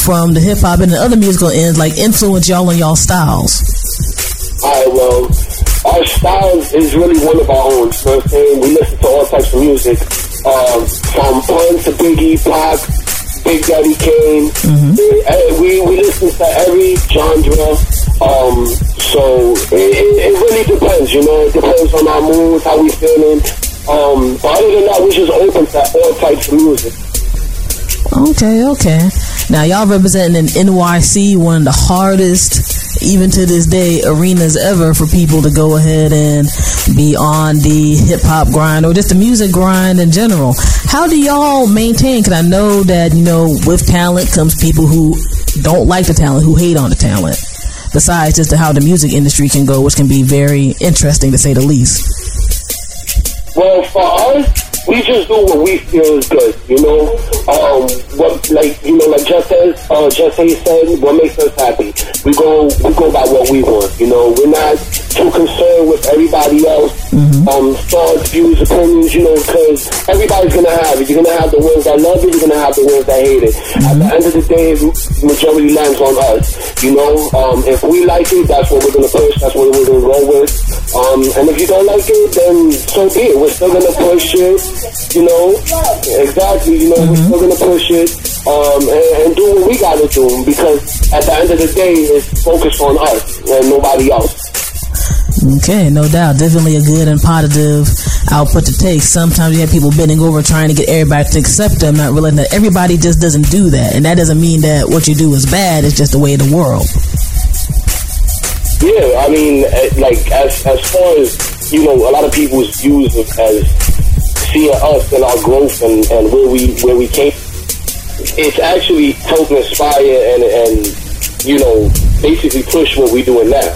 Speaker 1: from the hip hop and the other musical ends, like, influence y'all on y'all styles?
Speaker 30: Alright, well, our style is really one of our own. You know what I'm saying? We listen to all types of music, um, from punk to Biggie, Pac, Big Daddy Kane. Eh, We we listen to every genre. Um, so it, it, really depends, you know. It depends on our mood, how we feeling. Um, but other than that, we just open to all types of music.
Speaker 1: Okay, okay. Now y'all representing in NYC, one of the hardest, even to this day, arenas ever for people to go ahead and be on the hip hop grind or just the music grind in general. How do y'all maintain? Because I know that you know with talent comes people who don't like the talent, who hate on the talent. Besides just how the music industry can go, which can be very interesting to say the least.
Speaker 30: Well, for us, we just do what we feel is good, you know. Um, what like you know, like just as uh, just as he said, what makes us happy. We go we go by what we want, you know. We're not too concerned with everybody else. Um, thoughts, views, opinions, you know, because everybody's gonna have it. You're gonna have the ones that love it. You're gonna have the ones that hate it. At the end of the day, majority lands on us. You know, um, if we like it, that's what we're gonna push. That's what we're gonna roll with. Um, and if you don't like it, then so be it. We're still gonna push it. You know, exactly. You know, we're still gonna push it. Um, and, and do what we gotta do because at the end of the day, it's focused on us and nobody else.
Speaker 1: Okay, no doubt. Definitely a good and positive output to take. Sometimes you have people bending over trying to get everybody to accept them, not realizing that everybody just doesn't do that. And that doesn't mean that what you do is bad, it's just the way of the world.
Speaker 30: Yeah, I mean, eh, like as as far as you know, a lot of people's views of, as seeing us and our growth and, and where we where we came. It's actually helped inspire and and you know basically push what we're doing now.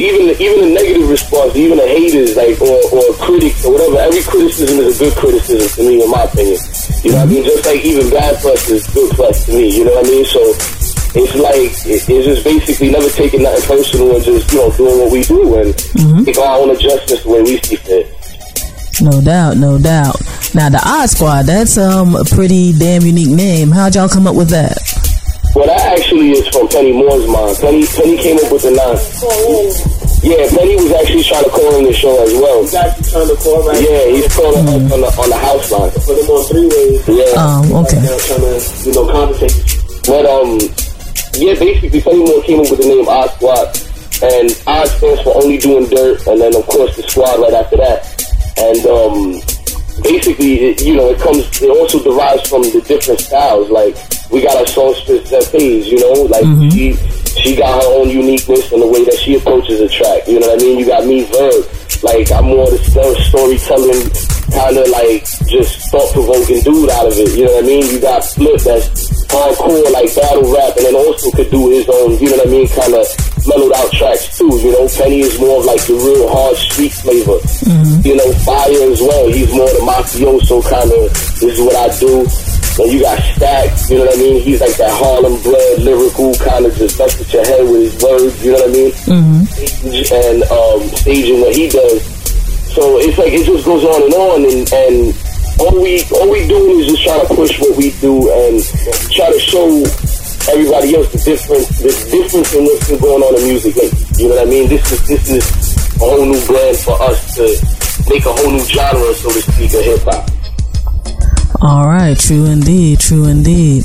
Speaker 30: Even even the negative response, even the haters like or, or critics or whatever. Every criticism is a good criticism to me, in my opinion. You know what I mean? Just like even bad press is good press to me. You know what I mean? So it's like it, it's just basically never taking nothing personal and just you know doing what we do and make our own adjustments the way we see fit.
Speaker 1: No doubt, no doubt. Now the Odd Squad, that's um a pretty damn unique name. How'd y'all come up with that?
Speaker 30: Well, that actually is from Penny Moore's mind. Penny Penny came up with the nine. Yeah, Penny was actually trying to call in the show as well. He's actually trying to call right Yeah, he's calling us on the on the house line. Put him on three ways. Yeah.
Speaker 1: Um, okay.
Speaker 30: trying to you know compensate. But um, yeah, basically Penny Moore came up with the name Odd Squad, and Odd stands for only doing dirt, and then of course the squad right after that, and um, basically it, you know it comes it also derives from the different styles. Like we got our songstress Zephyrs, you know? Like she she got her own uniqueness in the way that she approaches a track. You know what I mean? You got me Verb Like I'm more the sto- storytelling, kind of like just thought provoking dude out of it. You know what I mean? You got Flip that's hardcore like battle rap, and then also could do his own. You know what I mean? Kind of mellowed out tracks too. You know, Penny is more of like the real hard street flavor. You know, Fire as well. He's more the mafioso kind of. This is what I do. And you got Stack, you know what I mean? He's like that Harlem bred, lyrical, kind of just bust at your head with his words, you know what I mean?
Speaker 1: Mm-hmm.
Speaker 30: And um, staging what he does. So it's like it just goes on and on, and, and all we all we do is just try to push what we do and try to show everybody else the difference, the difference in what's been going on in music lately. You know what I mean? This is this is a whole new brand for us to make a whole new genre, so to speak, of hip hop.
Speaker 1: All right, true indeed, true indeed.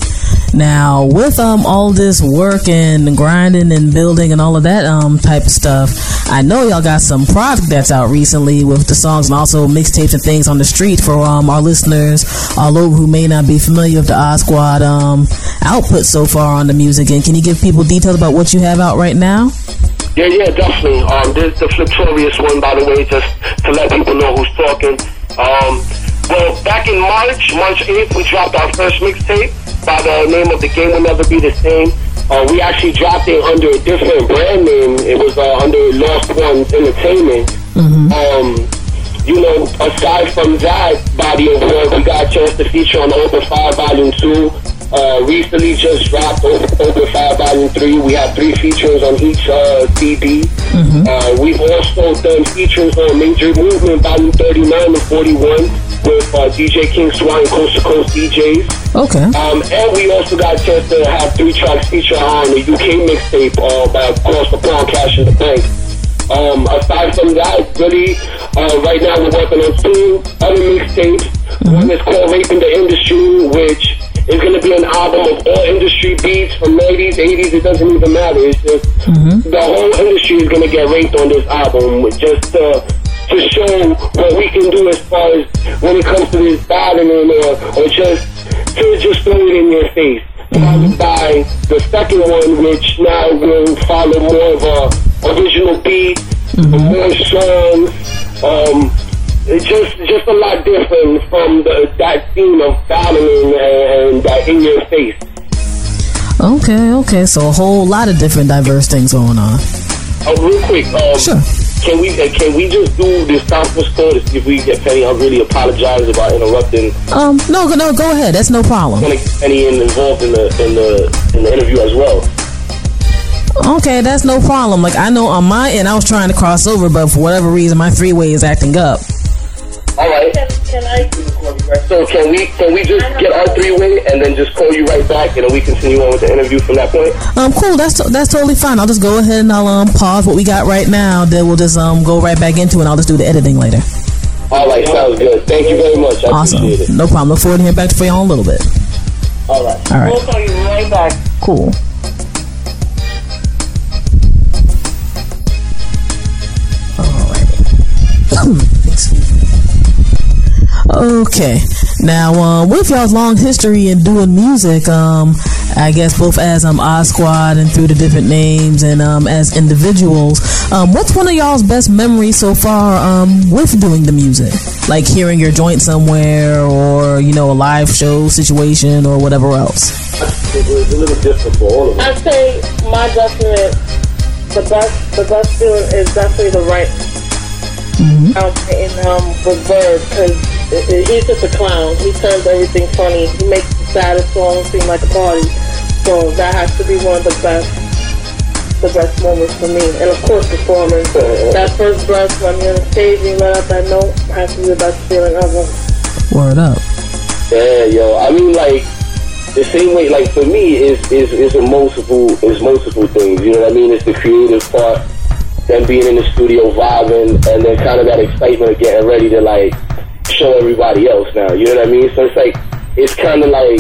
Speaker 1: Now, with um all this work and grinding and building and all of that um type of stuff, I know y'all got some product that's out recently with the songs and also mixtapes and things on the street for um our listeners all over who may not be familiar with the Odd Squad um output so far on the music. And can you give people details about what you have out right now?
Speaker 30: Yeah, yeah, definitely. Um, this is the Fliptorious one, by the way, just to let people know who's talking. Um, well, back in March, March 8th, we dropped our first mixtape by the name of The Game Will Never Be the Same. Uh, we actually dropped it under a different brand name. It was uh, under Lost Ones Entertainment. Um, you know, aside from that body of work, we got a chance to feature on Open 5 Volume 2. Uh, recently just dropped Over Open 5 Volume 3. We have three features on each uh, CD. Uh, we've also done features on Major Movement Volume 39 and 41 with uh, DJ King Swine Coast to Coast DJs.
Speaker 1: Okay.
Speaker 30: Um, and we also got a chance to have three tracks featured on the UK mixtape uh, by Cross the Pond Cash in the Bank. Um, aside from that, really, uh, right now we're working on two other mixtapes. One is called Raping the Industry, which is going to be an album of all industry beats from 90s, 80s, it doesn't even matter. It's just the whole industry is going to get raped on this album, just uh, to show what we can do as far as when it comes to this battling or, or just to just throw it in your face. Followed by the second one, which now will follow more of a original beat, more songs. Um, it's just just a lot different from the, that theme of battling and, and that in your face.
Speaker 1: Okay, okay. So a whole lot of different diverse things going on.
Speaker 30: Oh, real quick, um,
Speaker 1: Sure.
Speaker 30: Can we uh, can we just do this conference call to see if we get Penny? I really apologize about interrupting.
Speaker 1: Um, no, no, go ahead. That's no problem.
Speaker 30: I want to get Penny involved in the in the in the interview as well.
Speaker 1: Okay, that's no problem. Like I know on my end, I was trying to cross over, but for whatever reason, my three way is acting up.
Speaker 30: All right.
Speaker 31: Can I?
Speaker 30: So can we can we just get our three way and then just call you right back and then we continue on with the interview from that point?
Speaker 1: Um, cool. That's that's totally fine. I'll just go ahead and I'll um pause what we got right now. Then we'll just um go right back into it. and I'll just do the editing later.
Speaker 30: All right, sounds good. Thank you very much. I
Speaker 1: Awesome.
Speaker 30: it.
Speaker 1: No problem. Look forward to hearing back from you all in a little bit.
Speaker 30: All right.
Speaker 1: All right.
Speaker 31: We'll call you right back.
Speaker 1: Cool. Okay. Now, um, with y'all's long history in doing music, um, I guess both as um Odd Squad and through the different names and um as individuals, um, what's one of y'all's best memories so far um with doing the music? Like hearing your joint somewhere, or you know, a live show situation, or whatever else.
Speaker 30: It's a little different for all of us.
Speaker 31: I'd say my definite, the best, the best feeling is definitely the right out in um with Bird because he's just a clown. He turns everything funny. He makes the saddest songs seem like a party. So that has to be one of the best, the best moments for me. And of course, performing that first breath when you're on stage and you let out that note has to be the best feeling ever.
Speaker 1: Word up.
Speaker 30: Yeah, yo. I mean, like the same way. Like for me, is is is a multiple is multiple things. You know what I mean? It's the creative part, then being in the studio vibing, and then kind of that excitement of getting ready to like show everybody else. Now, you know what I mean? So it's like it's kind of like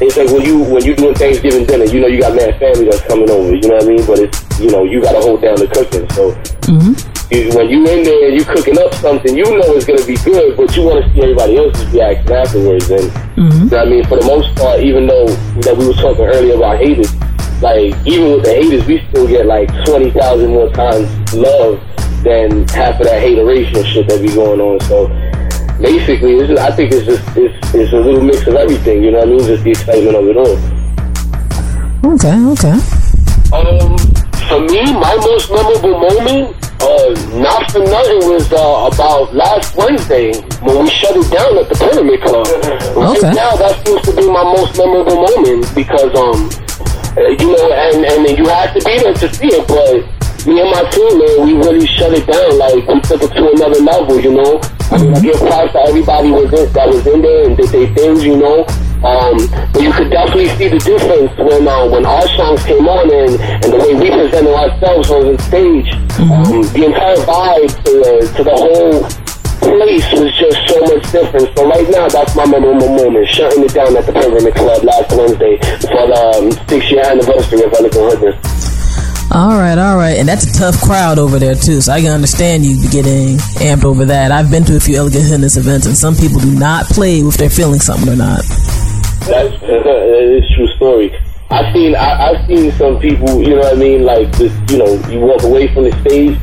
Speaker 30: it's like when you when you doing Thanksgiving dinner, you know you got mad family that's coming over. You know what I mean? But it's you know you got to hold down the cooking. So mm-hmm. you, when you in there and you cooking up something, you know it's gonna be good, but you want to see everybody else's reaction afterwards. And mm-hmm. you know what I mean, for the most part, even though that we were talking earlier about haters, like even with the haters, we still get like twenty thousand more times love than half of that hateration shit that be going on. So basically, I think it's just it's, it's a little mix of everything. You know what I mean? Just the excitement of it all.
Speaker 1: Okay, okay.
Speaker 30: Um, for me, my most memorable moment, uh, not for nothing, was uh, about last Wednesday when we shut it down at the Pyramid Club. Right
Speaker 1: Okay.
Speaker 30: now, that seems to be my most memorable moment because, um, you know, and and you have to be there to see it, but me and my team, man, we really shut it down. Like we took it to another level, you know. I mean, I give props to everybody was in, that was in there and did their things, you know. Um, but you could definitely see the difference when uh, when our songs came on and, and the way we presented ourselves on the stage. Um, the entire vibe to, the- to the whole place was just so much different. So right now, that's my memorable moment, shutting it down at the Pyramid Club last Wednesday for the um, six-year anniversary of Elegant Hoodness.
Speaker 1: All right, all right. And that's a tough crowd over there, too. So I can understand you getting amped over that. I've been to a few Elegant Hoodness events, and some people do not play if they're feeling something or not.
Speaker 30: That's that is true story. I've seen I, I've seen some people, you know what I mean, like just you know, you walk away from the stage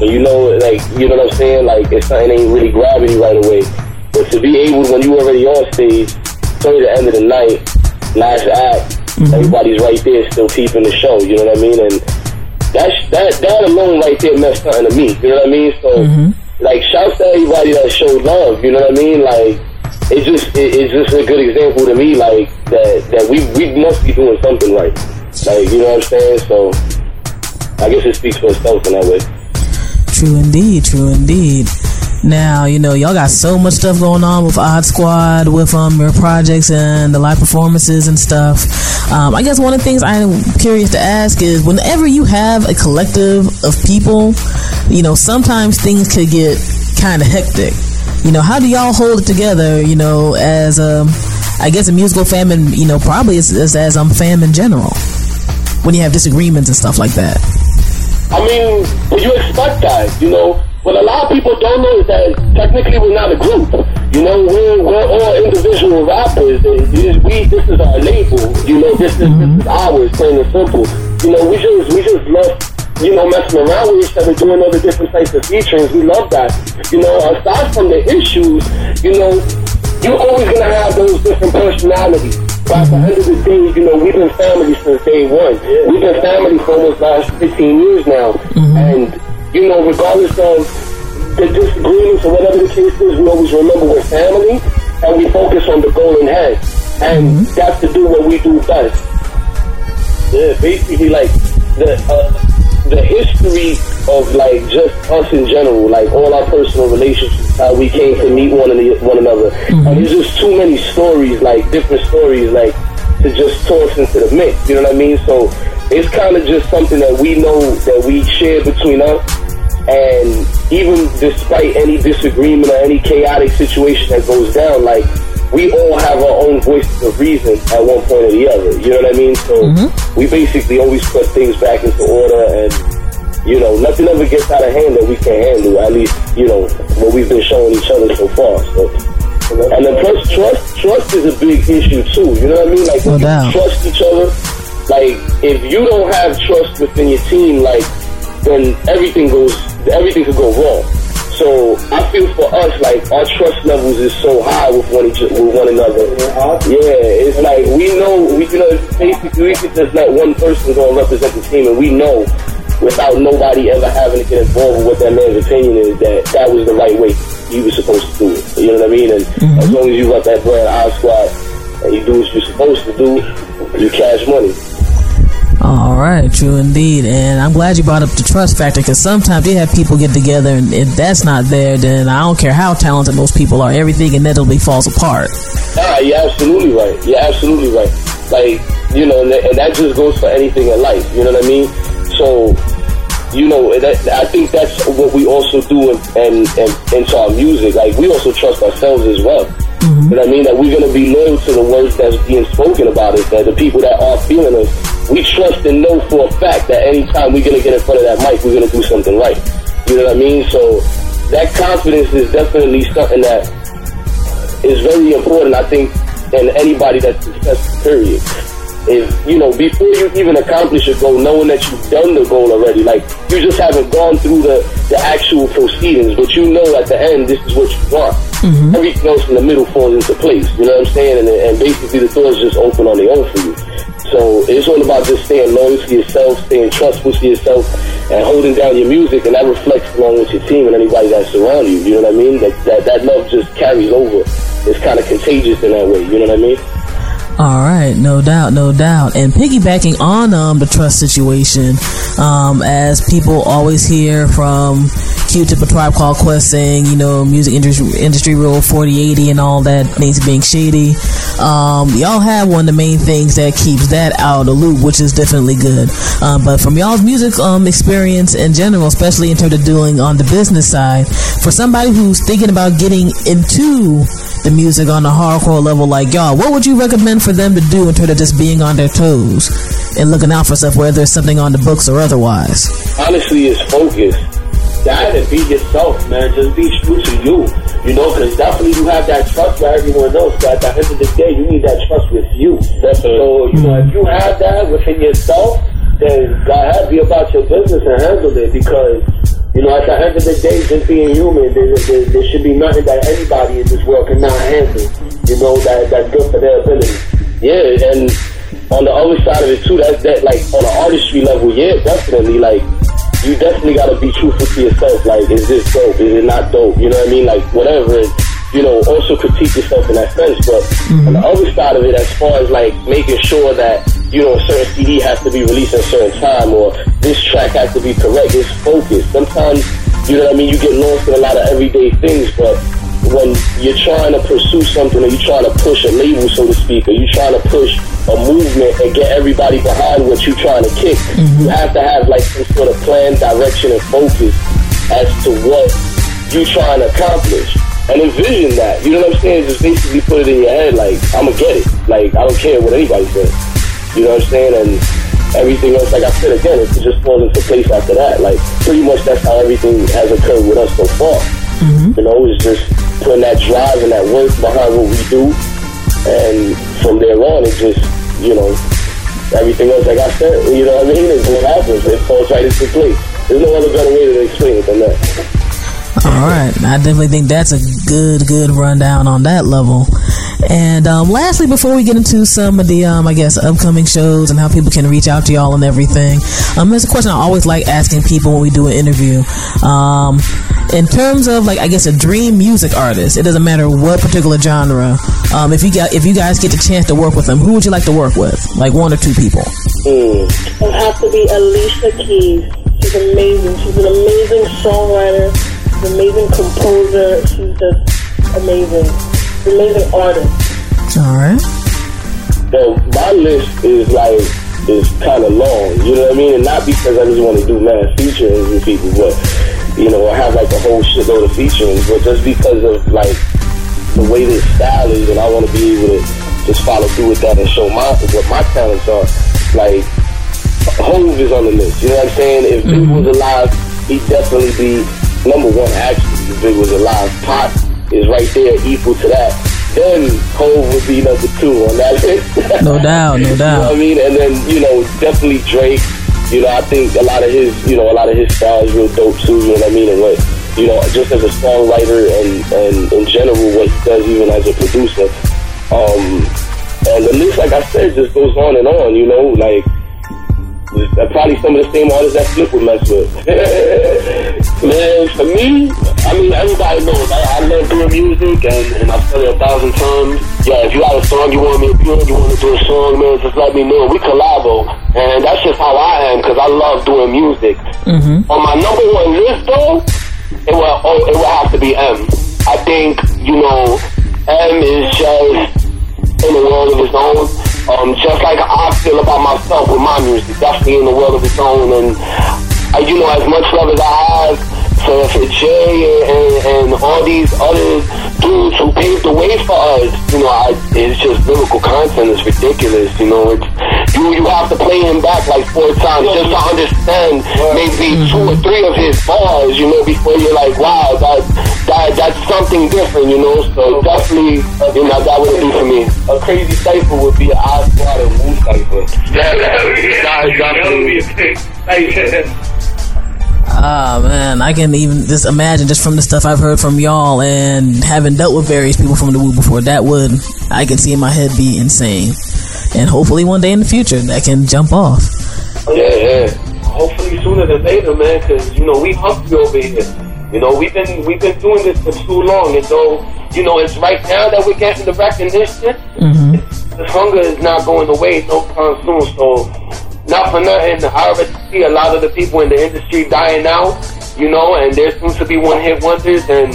Speaker 30: when you know like you know what I'm saying, like if something ain't really grabbing you right away. But to be able when you already on stage, till the end of the night, last act, mm-hmm. everybody's right there still peeping the show, you know what I mean? And that's that that alone right there meant something to me, you know what I mean? So mm-hmm. like shouts to everybody that showed love, you know what I mean? Like it just it, it's just a good example to me, like that that we we must be doing something right. Like you know what I'm saying? So I guess it speaks for itself in that way.
Speaker 1: True indeed, true indeed. Now, you know, y'all got so much stuff going on with Odd Squad, with um your projects and the live performances and stuff. Um, I guess one of the things I'm curious to ask is whenever you have a collective of people, you know, sometimes things could get kind of hectic. You know, how do y'all hold it together, you know, as a, I guess a musical fam and, you know, probably as, as, as um, fam in general, when you have disagreements and stuff like that?
Speaker 30: I mean, but you expect that, you know. What a lot of people don't know is that technically we're not a group. You know, we're we're all individual rappers. This- we this is our label. You know, this is this is mm-hmm. ours, plain and simple. You know, we just we just love you know messing around with each other, doing all the different types of features. We love that. You know, aside from the issues, you know, you're always gonna have those different personalities. At the end of the day, you know, we've been family since day one. We've been family for almost last 15 years now. And, you know, regardless of the disagreements or whatever the case is, we always remember we're family and we focus on the goal in head. And that's to do what we do best. Yeah, basically, like, the, uh, the history of like just us in general, like all our personal relationships, how we came to meet one, and one another. Mm-hmm. And there's just too many stories, like different stories, like to just toss into the mix. You know what I mean? So it's kind of just something that we know that we share between us. And even despite any disagreement or any chaotic situation that goes down, like we all have our own voices of reason at one point or the other. You know what I mean? So mm-hmm. we basically always put things back into order and you know, nothing ever gets out of hand that we can't handle. At least, you know, what we've been showing each other so far. So, and then plus, trust, trust is a big issue too. You know what I mean? Like,
Speaker 1: No
Speaker 30: when you trust each other. Like, if you don't have trust within your team, like, then everything goes, everything could go wrong. So I feel for us, like our trust levels is so high with one each with one another. Yeah, it's like we know we can uh, basically we could just let one person go and represent the team, and we know without nobody ever having to get involved with what that man's opinion is that that was the right way he was supposed to do it. You know what I mean? And as long as you got that brand Odd Squad and you do what you're supposed to do, you cash money.
Speaker 1: All right, true indeed. And I'm glad you brought up the trust factor because sometimes you have people get together and if that's not there, then I don't care how talented most people are, everything inevitably falls apart.
Speaker 30: Ah, you're absolutely right. You're absolutely right. Like, you know, and that, just goes for anything in life. You know what I mean? So, you know, that, I think that's what we also do in, in, in, into our music. Like, we also trust ourselves as well. You know what I mean? That we're going to be loyal to the words that's being spoken about us, that the people that are feeling us, we trust and know for a fact that anytime we're to get in front of that mic, we're to do something right. You know what I mean? So, that confidence is definitely something that is very important, I think, in anybody that's successful, period. if you know before you even accomplish a goal, knowing that you've done the goal already, like you just haven't gone through the the actual proceedings, but you know at the end this is what you want.
Speaker 1: Mm-hmm.
Speaker 30: Everything else in the middle falls into place. You know what I'm saying? And, and basically the doors just open on their own for you. So it's all about just staying loyal to yourself, staying trustful to yourself, and holding down your music, and that reflects along with your team and anybody that surrounds you. You know what I mean? That that, that love just carries over. It's kind of contagious in that way. You know what I mean?
Speaker 1: All right, no doubt, no doubt. And piggybacking on um, the trust situation, um, as people always hear from Q-Tip, a tribe called Quest saying, you know, music industry, industry rule 4080 and all that things being shady. Um, y'all have one of the main things that keeps that out of the loop, which is definitely good. Um, but from y'all's music um, experience in general, especially in terms of doing on the business side, for somebody who's thinking about getting into the music on a hardcore level like y'all, what would you recommend for them to do in terms of just being on their toes and looking out for stuff, whether it's something on the books or otherwise?
Speaker 30: Honestly, it's focus.
Speaker 32: That and be yourself, man. Just be true to you. You know, because definitely you have that trust with everyone else. But at the end of the day, you need that trust with you. So, you know, if you have that within yourself, then go ahead, be about your business and handle it. Because, you know, at the end of the day, just being human, there, there, there should be nothing that anybody in this world cannot handle. You know, that that's good for their ability.
Speaker 30: Yeah, and on the other side of it too, that's that like on the artistry level, yeah, definitely. Like you definitely gotta be truthful to yourself. Like, is this dope? Is it not dope? You know what I mean? Like whatever. And, you know, also critique yourself in that sense. But mm-hmm. on the other side of it, as far as like making sure that you know a certain CD has to be released at a certain time or this track has to be correct, it's focus. Sometimes you know what I mean. You get lost in a lot of everyday things, but when you're trying to pursue something or you're trying to push a label, so to speak, or you're trying to push a movement and get everybody behind what you're trying to kick, mm-hmm. you have to have like some sort of plan, direction, and focus as to what you're trying to accomplish. And envision that. You know what I'm saying? Just basically put it in your head like, I'm going to get it. Like, I don't care what anybody says. You know what I'm saying? And everything else, like I said again, it just falls into place after that. Like, pretty much that's how everything has occurred with us so far. Mm-hmm. You know, it's just putting that drive and that work behind what we do. And from there on, it just, you know, everything else, like I said, you know what I mean? Is what happens. It falls right into place. There's no other better way to explain it than that.
Speaker 1: All right, I definitely think that's a good, good rundown on that level. And um, lastly, before we get into some of the, um, I guess, upcoming shows and how people can reach out to y'all and everything, um, there's a question I always like asking people when we do an interview. Um, in terms of like, I guess, a dream music artist, it doesn't matter what particular genre. Um, if you got, if you guys get the chance to work with them, who would you like to work with? Like one or two people?
Speaker 31: It would have to be Alicia Keys. She's amazing. She's an amazing songwriter. She's an amazing composer. She's just amazing. She's an amazing artist.
Speaker 1: All right.
Speaker 30: So my list is like is kind of long. You know what I mean? And not because I just want to do mad features with people, but you know, I have like a whole shitload of features, but just because of like the way this style is, and I want to be able to just follow through with that and show my what my talents are. Like Hove is on the list. You know what I'm saying? If Big mm-hmm. was alive, he'd definitely be number one. Actually, if Big was a live pot, is right there, equal to that. Then Hove would be number two on that list.
Speaker 1: No doubt, no
Speaker 30: You know
Speaker 1: doubt.
Speaker 30: what I mean? And then, you know, definitely Drake. You know, I think a lot of his, you know, a lot of his style is real dope too. You know what I mean? And what, you know, just as a songwriter and and in general, what he does even as a producer. Um, and the list, like I said, just goes on and on. You know, like probably some of the same artists that Flip would mess with.
Speaker 32: Man, for me, I mean, everybody knows I, I love doing music, and, and I've said it a thousand times. Yeah, if you got a song you want me to do, you want to do a song, man, just let me know. We collabo, and that's just how I am, because I love doing music.
Speaker 1: Mm-hmm.
Speaker 32: On my number one list, though, it will, oh, it will have to be M. I think, you know, M is just in a world of its own. Um, just like I feel about myself with my music, definitely in the world of its own. And, uh, you know, as much love as I have for, for Jay and, and, and all these other dudes who paved the way for us, you know, I, it's just lyrical content is ridiculous. You know, it's you you have to play him back like four times just to understand maybe two or three of his bars. You know, before you're like, wow, that that that that's something different, you know. So definitely, you know, that would be for me. A crazy cipher would be an Odd Squad and Wu cipher.
Speaker 33: Yeah, that would be, that would be a big.
Speaker 34: Ah man, I can even just imagine just from the stuff I've heard from y'all and having dealt with various people from the Wu before, that would I can see in my head be insane. And hopefully one day in the future that can jump off.
Speaker 32: Yeah, yeah. Hopefully sooner than later, man. Because you know we hungry over here. You know we've been we've been doing this for too long, and though you know it's right now that we're getting the recognition,
Speaker 34: Mm-hmm.
Speaker 32: the hunger is not going away no time soon. So not for nothing, I already see a lot of the people in the industry dying out. You know, and there seems to be one hit wonders, and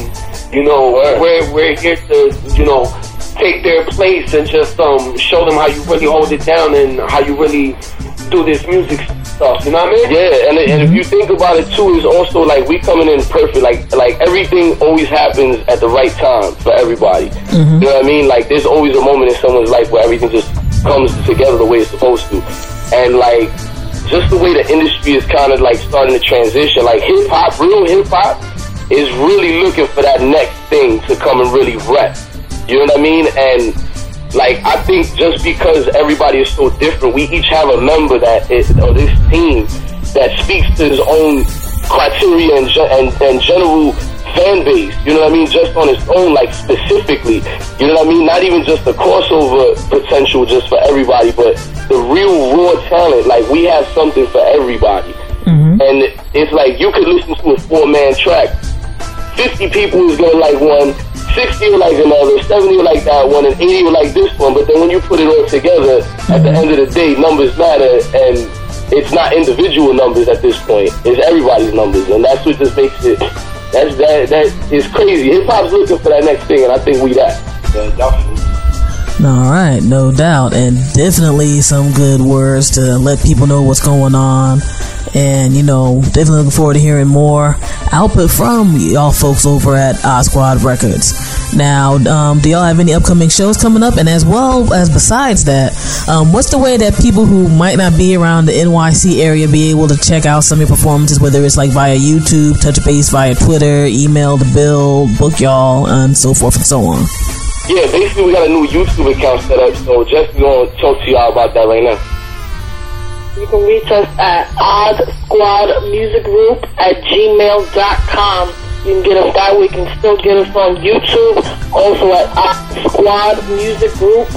Speaker 32: you know we're we're here to you know take their place and just um show them how you really hold it down and how you really do this music stuff. You know what I mean?
Speaker 30: Yeah, and and if mm-hmm. you think about it too, is also like we coming in perfect. Like like everything always happens at the right time for everybody. Mm-hmm. You know what I mean? Like there's always a moment in someone's life where everything just comes together the way it's supposed to, and like just the way the industry is kind of like starting to transition. Like hip hop, real hip hop, is really looking for that next thing to come and really rep. You know what I mean? And like I think just because everybody is so different, we each have a member that is, or this team that speaks to his own criteria and, and and general fan base. You know what I mean? Just on its own, like specifically. You know what I mean? Not even just the crossover potential just for everybody, but the real raw talent. Like we have something for everybody. Mm-hmm. And it's like you could listen to a four man track. 50 people is gonna like one, 60 will like another, 70 will like that one, and 80 will like this one. But then when you put it all together, at the end of the day, numbers matter, and it's not individual numbers at this point. It's everybody's numbers, and that's what just makes it. That's that that is crazy. Hip hop's looking for that next thing, and I think we that. Yeah, definitely.
Speaker 34: All right, no doubt, and definitely some good words to let people know what's going on. And you know, definitely looking forward to hearing more output from y'all folks over at Odd Squad Records. Now, um, do y'all have any upcoming shows coming up? And as well as besides that, um, what's the way that people who might not be around the NYC area be able to check out some of your performances, whether it's like via YouTube, touch base via Twitter, email the bill, book y'all, and so forth and so on?
Speaker 30: Yeah, basically we got a new YouTube account set up, so Jeff's gonna talk to y'all about that right now.
Speaker 31: You can reach us at Odd Squad Music Group at gmail.com. You can get us that way. You can still get us on YouTube, also at Odd Squad Music Group.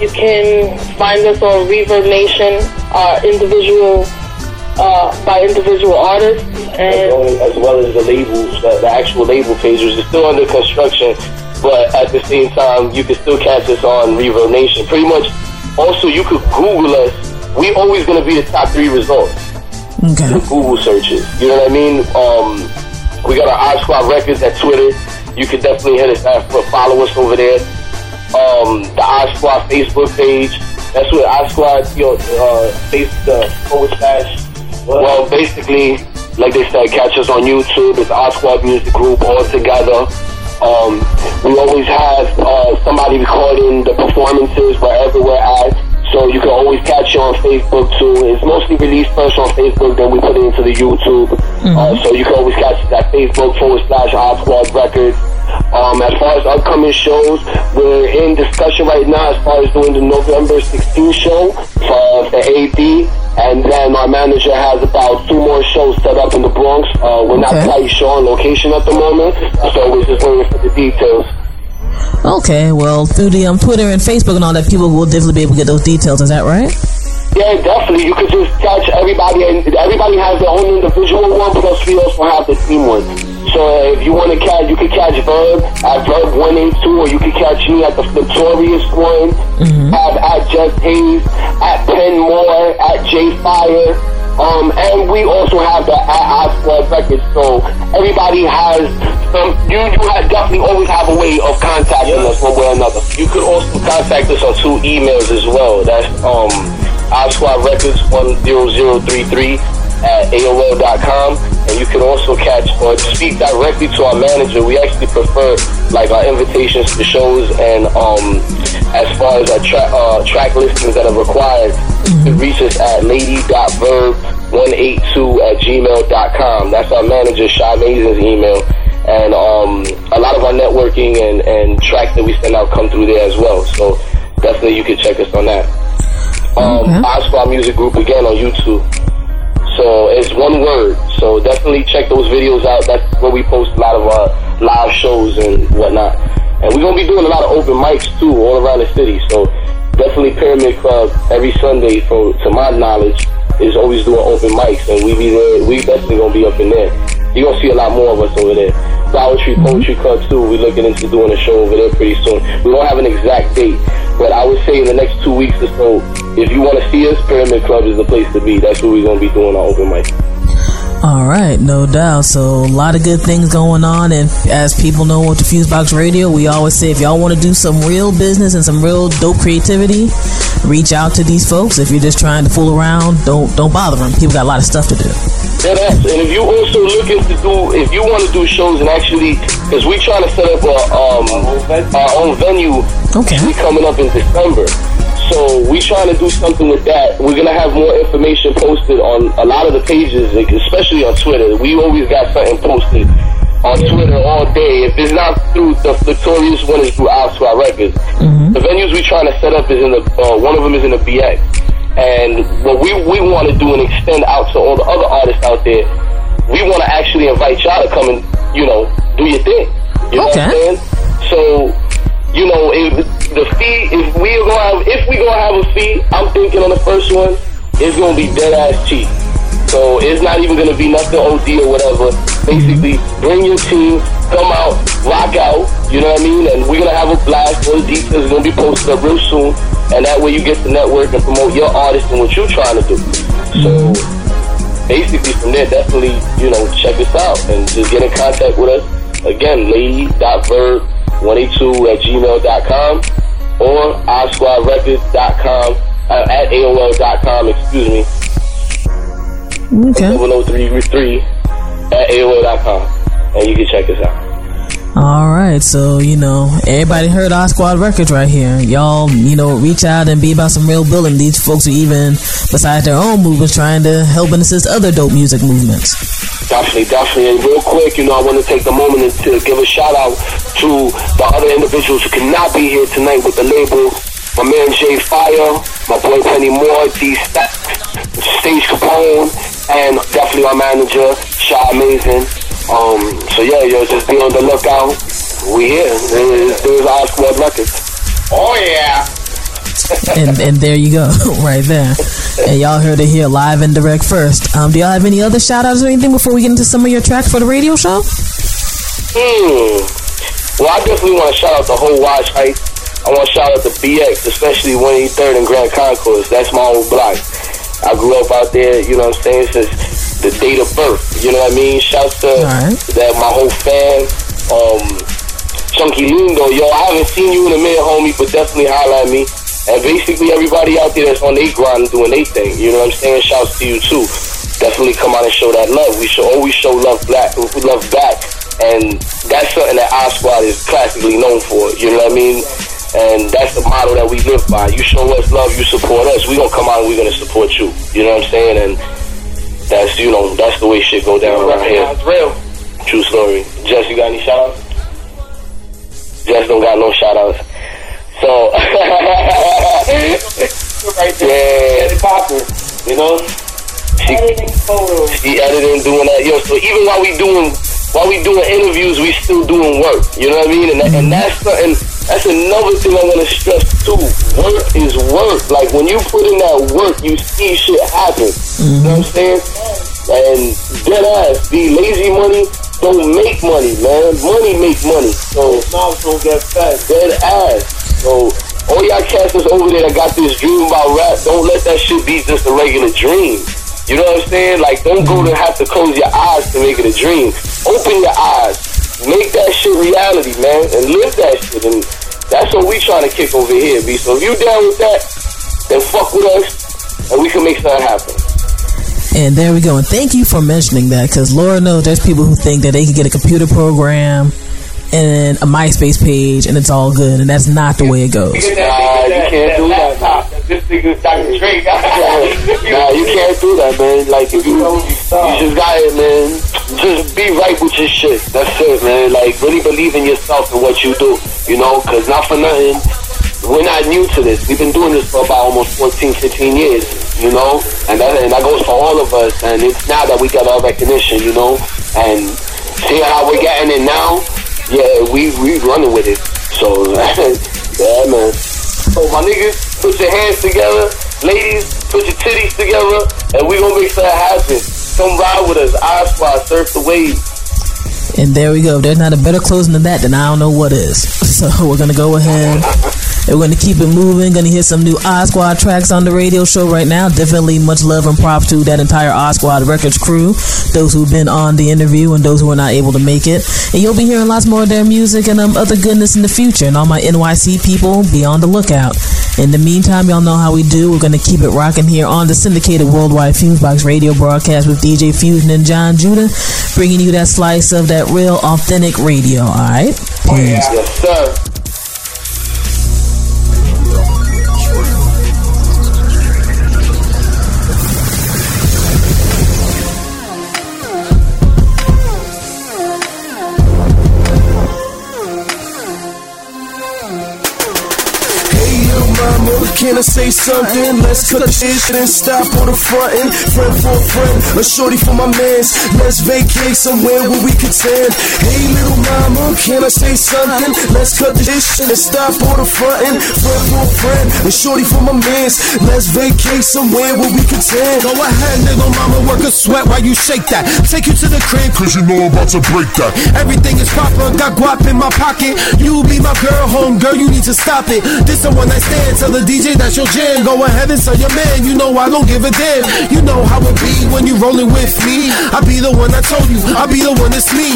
Speaker 31: You can find us on Reverb Nation, uh, individual, uh, by individual artists.
Speaker 30: well, as well as the labels, the, the actual label pages. It's still under construction, but at the same time, you can still catch us on Reverb Nation. Pretty much. Also, you could Google us. We always gonna be the top three results.
Speaker 34: Okay.
Speaker 30: The Google searches. You know what I mean? Um, we got our Odd Squad Records at Twitter. You can definitely hit us up, follow us over there. Um, the Odd Squad Facebook page. That's what Odd Squad, you know, uh, face the forward slash. Well, basically, like they said, catch us on YouTube. It's Odd Squad Music Group all together. Um, we always have uh, somebody recording the performances wherever we're at. So you can always catch it on Facebook too. It's mostly released first on Facebook, then we put it into the YouTube. Uh, so you can always catch it at Facebook forward slash Odd Squad Records. Um, as far as upcoming shows, we're in discussion right now as far as doing the November 16th show for the AD. And then our manager has about two more shows set up in the Bronx. Uh, we're not quite sure on location at the moment, so we're just waiting for the details.
Speaker 34: Okay, well, through the um, Twitter and Facebook and all that, people will definitely be able to get those details. Is that right?
Speaker 30: Yeah, definitely. You could just catch everybody, and everybody has their own individual one, plus we also have the team one. So uh, if you want to catch, you could catch Verb at Verb one eight two, or you could catch me at the Notorious one, at, at Just Hayes, at Penn Moore, at J Fire. Um, and we also have the at Records. So everybody has some. You you have definitely always have a way of contacting us one way or another. You could also contact us on two emails as well. That's um. Odd Squad Records 10033 at AOL.com. And you can also catch or speak directly to our manager. We actually prefer like our invitations to shows and um, as far as our tra- uh, track listings that are required, you can reach us at lady.verb182 at gmail.com. That's our manager, Shy Mason's email. and um, a lot of our networking and, and tracks that we send out come through there as well. So definitely you can check us on that. Um, Odd Squad Music Group again on YouTube. So it's one word. So definitely check those videos out. That's where we post a lot of our live shows and whatnot. And we're gonna be doing a lot of open mics too, all around the city. So definitely Pyramid Club every Sunday, from to my knowledge, is always doing open mics, and we be there. We definitely gonna be up in there. You're gonna see a lot more of us over there. Flower Tree mm-hmm. Poetry Club too. We're looking into doing a show over there pretty soon. We don't have an exact date, but I would say in the next two weeks or so, if you want to see us, Pyramid Club is the place to be. That's where we're gonna be doing our open mic.
Speaker 34: All right, no doubt. So a lot of good things going on, and as people know with the Fusebox Radio, we always say if y'all want to do some real business and some real dope creativity, reach out to these folks. If you're just trying to fool around, don't don't bother them. People got a lot of stuff to do.
Speaker 30: Yeah, that's, and if you also looking to do, if you want to do shows and actually, because we're trying to set up a, um, our own venue,
Speaker 34: okay,
Speaker 30: we coming up in December. So we're trying to do something with that. We're gonna have more information posted on a lot of the pages, like, especially on Twitter. We always got something posted on Twitter all day. If it's not through the Fliptorious one, is through Odd Squad Records. The venues we're trying to set up is in the uh, one of them is in the BX. And what we we want to do and extend out to all the other artists out there, we want to actually invite y'all to come and you know do your thing. You know what I'm saying? So you know, if the fee, if we are gonna have, if we gonna have a fee, I'm thinking on the first one, it's gonna be dead ass cheap. So it's not even gonna be nothing OD or whatever. Basically, bring your team, come out, rock out. You know what I mean? And we're gonna have a blast. The details are gonna be posted up real soon, and that way you get to network and promote your artist and what you're trying to do. So basically, from there, definitely, you know, check us out and just get in contact with us. Again, lady.verb 182 at gmail.com or osquadrecords.com uh, at AOL.com, excuse me.
Speaker 34: Okay.
Speaker 30: 703 at AOL.com. And you can check us out.
Speaker 34: All right, so you know everybody heard our squad records right here. Y'all, you know, reach out and be about some real building. These folks are even, besides their own movements, trying to help and assist other dope music movements.
Speaker 30: Definitely, definitely. And real quick, you know, I want to take the moment to give a shout out to the other individuals who cannot be here tonight with the label. My man Jay Fire, my boy Penny Moore, D Stacks, Stage Capone, and definitely our manager, Shy Amazing. Um, so yeah, yo, just be on the lookout. We here. There's, there's our squad records. Oh yeah.
Speaker 34: and and there you go, right there. And y'all heard it here live and direct first. Um, do y'all have any other shout outs or anything before we get into some of your tracks for the radio show?
Speaker 30: Hmm. Well, I definitely want to shout out the whole Wash Heights. I want to shout out the BX, especially 183rd and Grand Concourse. That's my old block. I grew up out there, you know what I'm saying, since the date of birth. You know what I mean? Shouts to that my whole fam. Um, Chunky Lingo, yo, I haven't seen you in a minute, homie, but definitely holla at me. And basically everybody out there that's on their grind doing their thing. You know what I'm saying? Shouts to you too. Definitely come out and show that love. We should always show love black love back. And that's something that our squad is classically known for. You know what I mean? And that's the model that we live by. You show us love, you support us. We gonna come out and we're gonna support you. You know what I'm saying? And that's you know that's the way shit go down around here. It's real. True story. Jess, you got any shout outs? Jess don't got no shout outs. So right there. Yeah. Popping, you know? She, she editing, doing that. Yo, so even while we doing while we doing interviews, we still doing work. You know what I mean? And, that, and mm-hmm. that's something. That's another thing I want to stress too. Work is work. Like when you put in that work, you see shit happen. You know what I'm mm-hmm. saying? And dead ass, the lazy money don't make money, man. Money make money. So mouths don't get fat. Dead ass. So all y'all cats that's over there that got this dream about rap, don't let that shit be just a regular dream. You know what I'm saying? Like, don't go to have to close your eyes to make it a dream. Open your eyes. Make that shit reality, man, and live that shit. And that's what we trying to kick over here, B. So if you down with that, then fuck with us, and we can make something happen.
Speaker 34: And there we go. And thank you for mentioning that because Laura knows there's people who think that they can get a computer program
Speaker 1: and a MySpace page, and it's all good. And that's not the way it goes.
Speaker 30: Nah, you can't do that. man.
Speaker 32: This nigga's Dr. Dre.
Speaker 30: Nah, you can't do that, man. Like, if you, you just got it, man. Just be right with your shit. That's it, man. Like, really believe in yourself and what you do. You know, because not for nothing, we're not new to this. We've been doing this for about almost 14, 15 years, you know? And that, and that goes for all of us. And it's now that we got our recognition, you know? And see how we're getting it now? Yeah, we, we running with it. So, yeah, man. So, my niggas, put your hands together. Ladies, put your titties together. And we gonna make something happen. Come ride with us. Odd Squad, surf the wave.
Speaker 1: And there we go. If there's not a better closing than that, then I don't know what is. So we're gonna go ahead. And we're gonna keep it moving. Gonna hear some new Odd Squad tracks on the radio show right now. Definitely much love and props to that entire Odd Squad Records crew. Those who've been on the interview and those who are not able to make it. And you'll be hearing lots more of their music and um, other goodness in the future. And all my NYC people, be on the lookout. In the meantime, y'all know how we do. We're gonna keep it rocking here on the syndicated worldwide Fusebox radio broadcast with DJ Fusion and John Judah, bringing you that slice of that real authentic radio. All right. Oh, Peace.
Speaker 30: Yes, sir.
Speaker 6: Can I say something? Let's cut the shit and stop on the frontin'. Friend for a friend, a shorty for my mans. Let's vacate somewhere where we can tan. Hey, little mama, can I say something? Let's cut the shit and stop on the frontin'. Friend for a friend, a shorty for my mans. Let's vacate somewhere where we can tan.
Speaker 28: Go ahead, little mama, work a sweat while you shake that. Take you to the crib, cause you know I'm about to break that. Everything is proper, got guap in my pocket. You be my girl, home girl, you need to stop it. This a one night stand, tell the DJ that's your jam. Go ahead and tell your man, you know I don't give a damn. You know how it be when you rolling with me. I be the one I told you, I be the one that's me.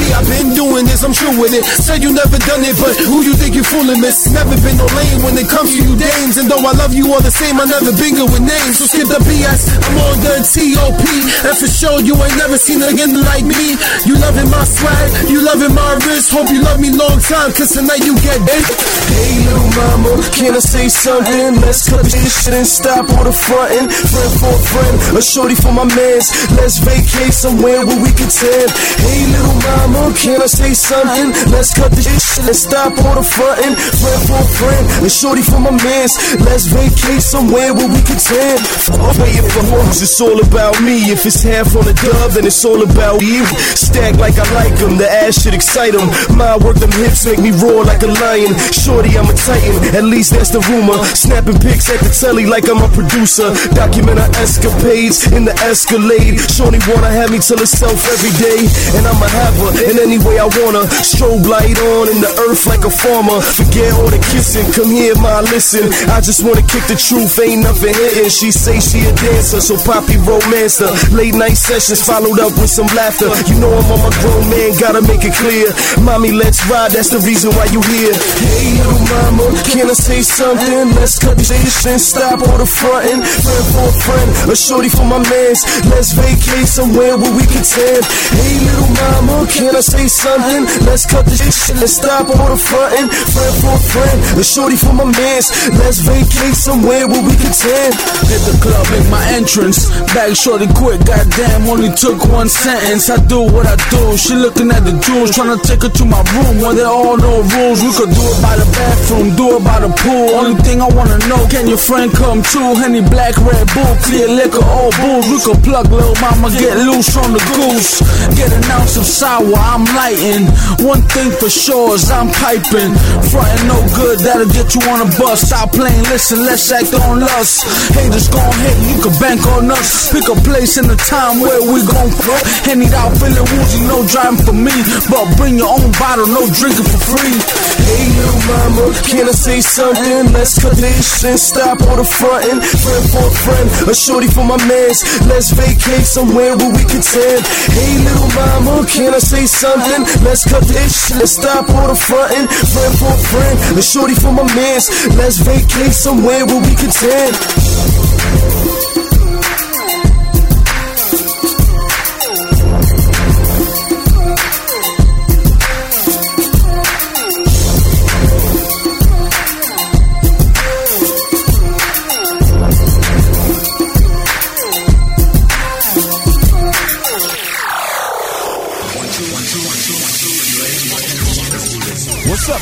Speaker 28: Me, I've been doing this, I'm true with it. Said you never done it, but who you think you fooling, miss? Never been no lame when it comes to you dames. And though I love you all the same, I never been good with names. So skip the BS, I'm on the TOP. And for sure, you ain't never seen it again like me. You loving my swag, you loving my wrist. Hope you love me long time, cause tonight you get it.
Speaker 6: Hey, little mama, can I say something? Let's cut this shit and stop all the frontin'. Friend for a friend, a shorty for my mans. Let's vacate somewhere where we can tan. Hey, little mama, can I say something? Let's cut this shit and stop all the frontin'. Friend for a friend, a shorty for my mans. Let's vacate somewhere where we can tan. I'm waiting for hoes, it's all about me. If it's half on the dub, then it's all about you. Stack like I like them, the ass should excite them. My work, them hips make me roar like a lion. Shorty, I'm a titan, at least that's the Snapping pics at the telly like I'm a producer. Document our escapades in the Escalade. Shorty wanna have me till herself every day, and I'ma have her in any way I wanna. Strobe light on in the earth like a farmer. Forget all the kissing, come here, my listen. I just wanna kick the truth, ain't nothing hitting. She say she a dancer, so poppy romance. Late night sessions followed up with some laughter. You know I'm on my grown man, gotta make it clear. Mommy, let's ride, that's the reason why you here. Hey, little mama, can I say something? Let's cut this shit and stop all the frontin'. Friend for a friend, a shorty for my mans. Let's vacate somewhere where we can tan. Hey, little mama, can I say something? Let's cut this shit and stop all the frontin'. Friend for a friend, a shorty for my mans. Let's vacate somewhere where we can tan.
Speaker 28: Hit the club, make my entrance. Bag shorty quick, goddamn, only took one sentence. I do what I do. She looking at the jewels, trying to take her to my room. Where there are no rules, we could do it by the bathroom, do it by the pool. Only thing I wanna know, can your friend come too? Henny black, red bull, clear liquor, all booze. We could plug little mama, get loose from the goose. Get an ounce of sour, I'm lighting. One thing for sure is I'm piping. Frontin' no good, that'll get you on a bus. Stop playing, listen, let's act on lust. Haters gon' hate, you can bank on us. Pick a place and a time where we gon' go. Henny out feeling woozy, no driving for me. But bring your own bottle, no drinking for free.
Speaker 6: Hey, little mama, can I say something? Let's and stop all the frontin'. Friend for a friend, a shorty for my mans. Let's vacate somewhere where we can tan. Hey, little mama, can I say something? Let's and stop all the frontin'. Friend for a friend, a shorty for my mans. Let's vacate somewhere where we can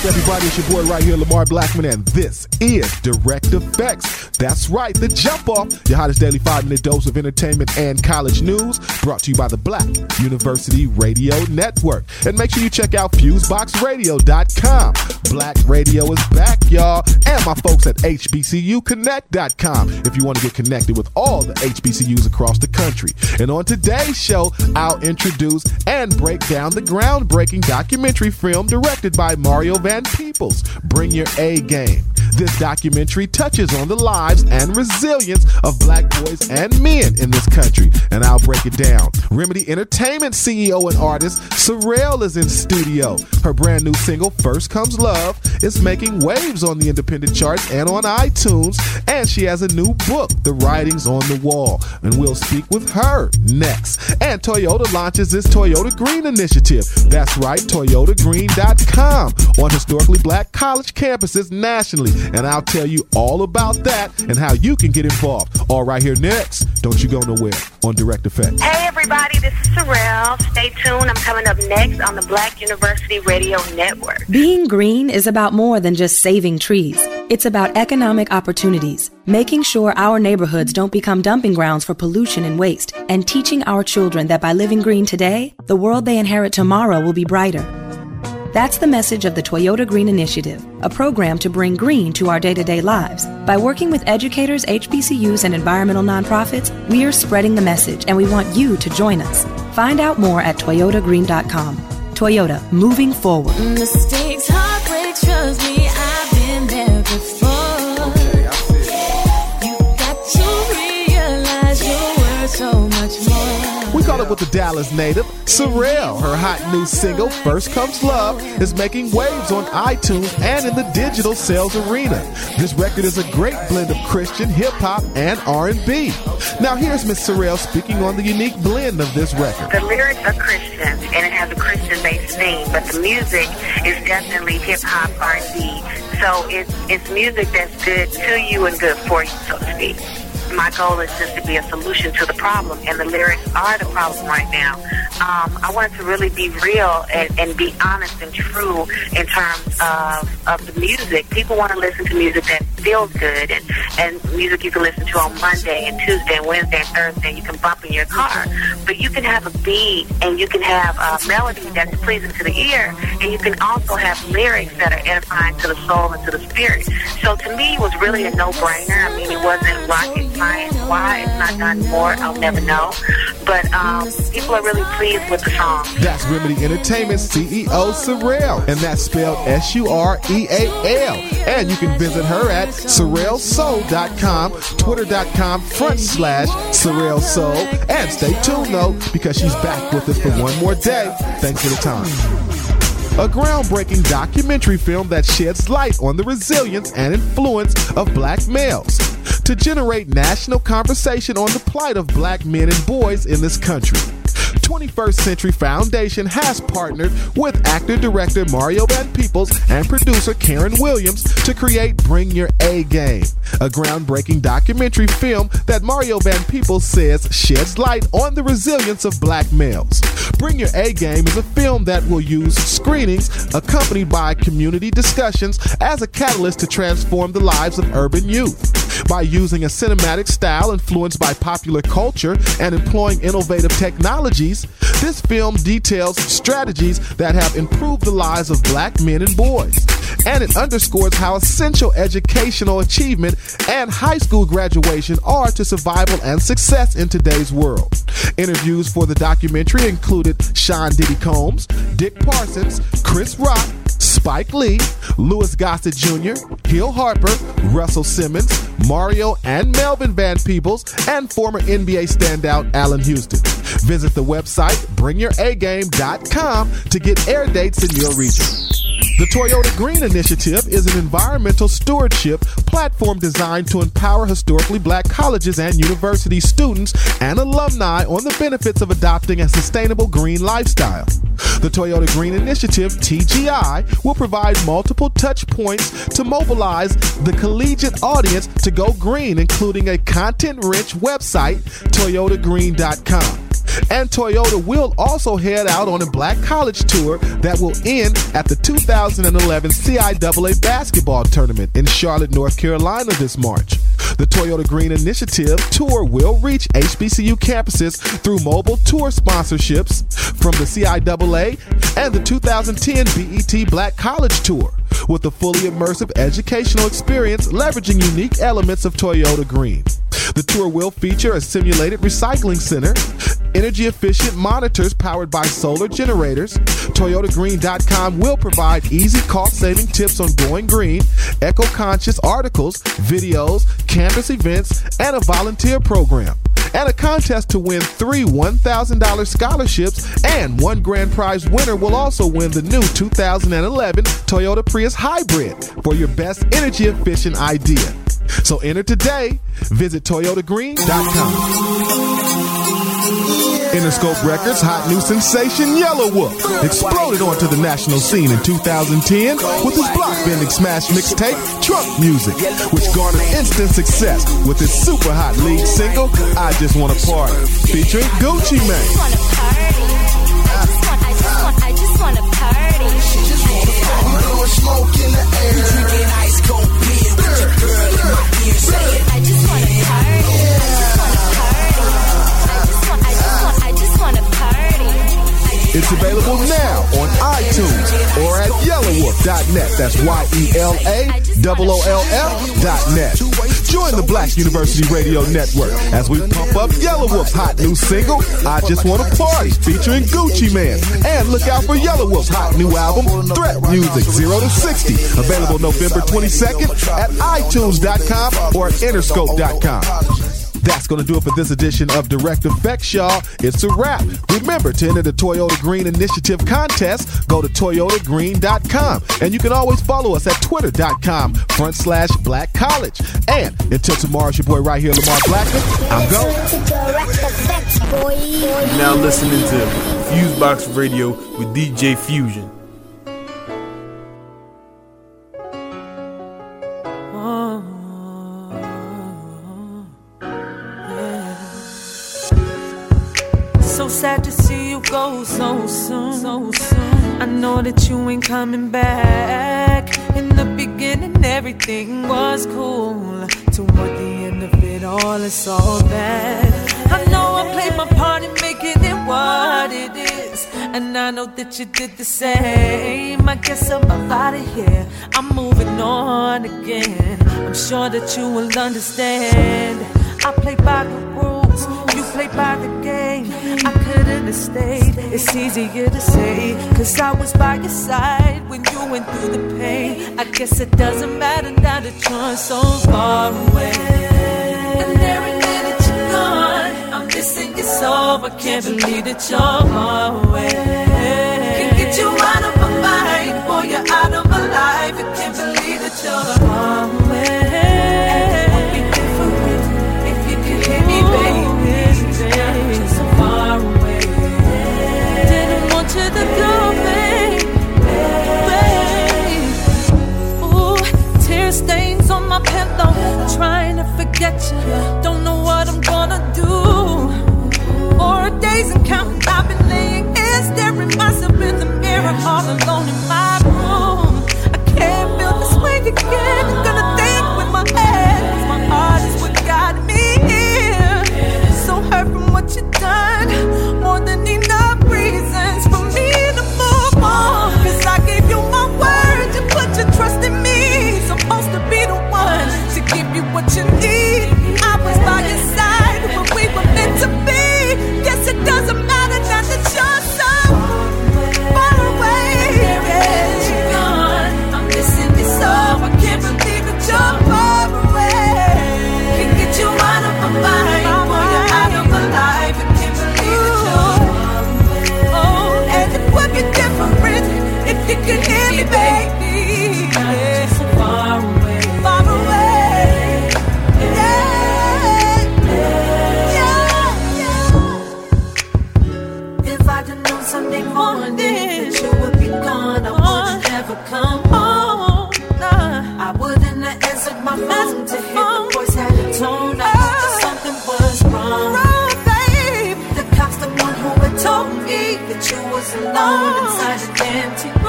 Speaker 17: up, everybody? It's your boy right here, Lamar Blackman, and this is Direct Effects. That's right, the jump off, your hottest daily five minute dose of entertainment and college news, brought to you by the Black University Radio Network. And make sure you check out FuseBoxRadio.com. Black Radio is back, y'all, and my folks at HBCUConnect.com if you want to get connected with all the HBCUs across the country. And on today's show, I'll introduce and break down the groundbreaking documentary film directed by Mario Van Peebles, Bring Your A Game. This documentary touches on the lives and resilience of black boys and men in this country, and I'll break it down. Remedy Entertainment CEO and artist Sureal is in studio. Her brand new single, First Comes Love, is making waves on the independent charts and on iTunes, and she has a new book, The Writings on the Wall, and we'll speak with her next. And Toyota launches this Toyota Green initiative. That's right, ToyotaGreen.com on historically black college campuses nationally. And I'll tell you all about that and how you can get involved. All right, here next. Don't you go nowhere on Direct Effect.
Speaker 35: Hey, everybody, this is Sureal. Stay tuned. I'm coming up next on the Black University Radio Network.
Speaker 36: Being green is about more than just saving trees. It's about economic opportunities, making sure our neighborhoods don't become dumping grounds for pollution and waste, and teaching our children that by living green today, the world they inherit tomorrow will be brighter. That's the message of the Toyota Green Initiative, a program to bring green to our day to day lives. By working with educators, HBCUs, and environmental nonprofits, we are spreading the message and we want you to join us. Find out more at toyotagreen.com. Toyota, moving forward.
Speaker 37: Mistakes, heartbreaks, trust me, I've
Speaker 17: with the Dallas native, Sureal. Her hot new single, First Comes Love, is making waves on iTunes and in the digital sales arena. This record is a great blend of Christian, hip hop, and R&B. Now here's Miss Sureal speaking on the unique blend of this record.
Speaker 35: The lyrics are Christian and it has a Christian-based theme, but the music is definitely hip hop R&B. So it's it's music that's good to you and good for you, so to speak. My goal is just to be a solution to the problem, and the lyrics are the problem right now. Um, I wanted to really be real and, and be honest and true in terms of, of the music. People want to listen to music that feels good and, and music you can listen to on Monday and Tuesday and Wednesday and Thursday you can bump in your car. But you can have a beat and you can have a melody that's pleasing to the ear and you can also have lyrics that are edifying to the soul and to the spirit. So to me, it was really a no-brainer. I mean, it wasn't rocket science. Why it's not done more, I'll never know. But um, people are really pleased with the song.
Speaker 17: That's Remedy Entertainment CEO Sureal, and that's spelled S U R E A L. And you can visit her at SurealSoul.com, Twitter.com front slash SurealSoul. And stay tuned though, because she's back with us for one more day. Thanks for the time. A groundbreaking documentary film that sheds light on the resilience and influence of black males to generate national conversation on the plight of black men and boys in this country. 21st Century Foundation has partnered with actor director Mario Van Peebles and producer Karen Williams to create Bring Your A Game, a groundbreaking documentary film that Mario Van Peebles says sheds light on the resilience of black males. Bring Your A Game is a film that will use screenings accompanied by community discussions as a catalyst to transform the lives of urban youth. By using a cinematic style influenced by popular culture and employing innovative technologies, this film details strategies that have improved the lives of black men and boys. And it underscores how essential educational achievement and high school graduation are to survival and success in today's world. Interviews for the documentary included Sean Diddy Combs, Dick Parsons, Chris Rock, Spike Lee, Louis Gossett Jr., Hill Harper, Russell Simmons, Mario and Melvin Van Peebles, and former NBA standout Allan Houston. Visit the website bringyouragame.com to get air dates in your region. The Toyota Green Initiative is an environmental stewardship platform designed to empower historically black colleges and university students and alumni on the benefits of adopting a sustainable green lifestyle. The Toyota Green Initiative, TGI, will provide multiple touch points to mobilize the collegiate audience to go green, including a content rich website, toyotagreen.com.
Speaker 21: And Toyota will also head out on a Black College tour that will end at the 2011 CIAA basketball tournament in Charlotte, North Carolina this March. The Toyota Green Initiative tour will reach HBCU campuses through mobile tour sponsorships from the CIAA and the 2010 BET Black College Tour with a fully immersive educational experience leveraging unique elements of Toyota Green. The tour will feature a simulated recycling center, energy efficient monitors powered by solar generators. ToyotaGreen.com will provide easy cost saving tips on going green, eco conscious articles, videos, campus events, and a volunteer program. And a contest to win three $1,000 scholarships and one grand prize winner will also win the new 2011 Toyota Prius Hybrid for your best energy efficient idea. So enter today. Visit ToyotaGreen.com. Interscope Records' hot new sensation Yelawolf exploded onto the national scene in 2010 with his block bending smash mixtape Trunk Music, which garnered instant success with his super hot lead single I Just Wanna Party featuring Gucci Mane.
Speaker 38: I just wanna party.
Speaker 39: Smoke in the air. Drinking ice cold beer with your girl in my ear saying,
Speaker 38: I just wanna
Speaker 21: It's available now on iTunes or at yelawolf.net. That's Y E L A O L F.net. Join the Black University Radio Network as we pump up Yelawolf's hot new single, I Just Wanna Party, featuring Gucci Mane. And look out for Yelawolf's hot new album, Threat Music 0 to 60, available November 22nd at iTunes.com or at Interscope.com. That's going to do it for this edition of Direct Effects, y'all. It's a wrap. Remember to enter the Toyota Green Initiative contest, go to toyotagreen.com. And you can always follow us at twitter.com front slash black college. And until tomorrow, it's your boy right here, Lamar Blackman. I'm going.
Speaker 19: You're now listening to Fusebox Radio with DJ Fusion.
Speaker 37: Sad to see you go so soon. So soon. I know that you ain't coming back. In the beginning, everything was cool. Toward the end of it all, it's all bad. I know I played my part in making it what it is. And I know that you did the same. I guess I'm out of here. I'm moving on again. I'm sure that you will understand. I play by the rules, you play by the game. I couldn't have it's easier to say. Cause I was by your side when you went through the pain. I guess it doesn't matter now that you're so far away. And every minute you're gone, I'm missing you so. I can't believe that you're far away. Can't get you out of my mind, boy, you're out of my life. I can't believe that you're far away. Tear stains on my pillow. Trying to forget you. Don't know what I'm gonna do. Four days and counting. I've been laying here staring myself in the mirror all alone in my room. I can't feel this way again. I'm gonna think with my head. 'cause my heart is what got me here. So hurt from what you done. More than Monday morning that you would be gone. I would never come home. I wouldn't have answered my phone to hear the voice had a tone. I knew something was wrong. The cops, the one who had told me that you was alone inside an empty.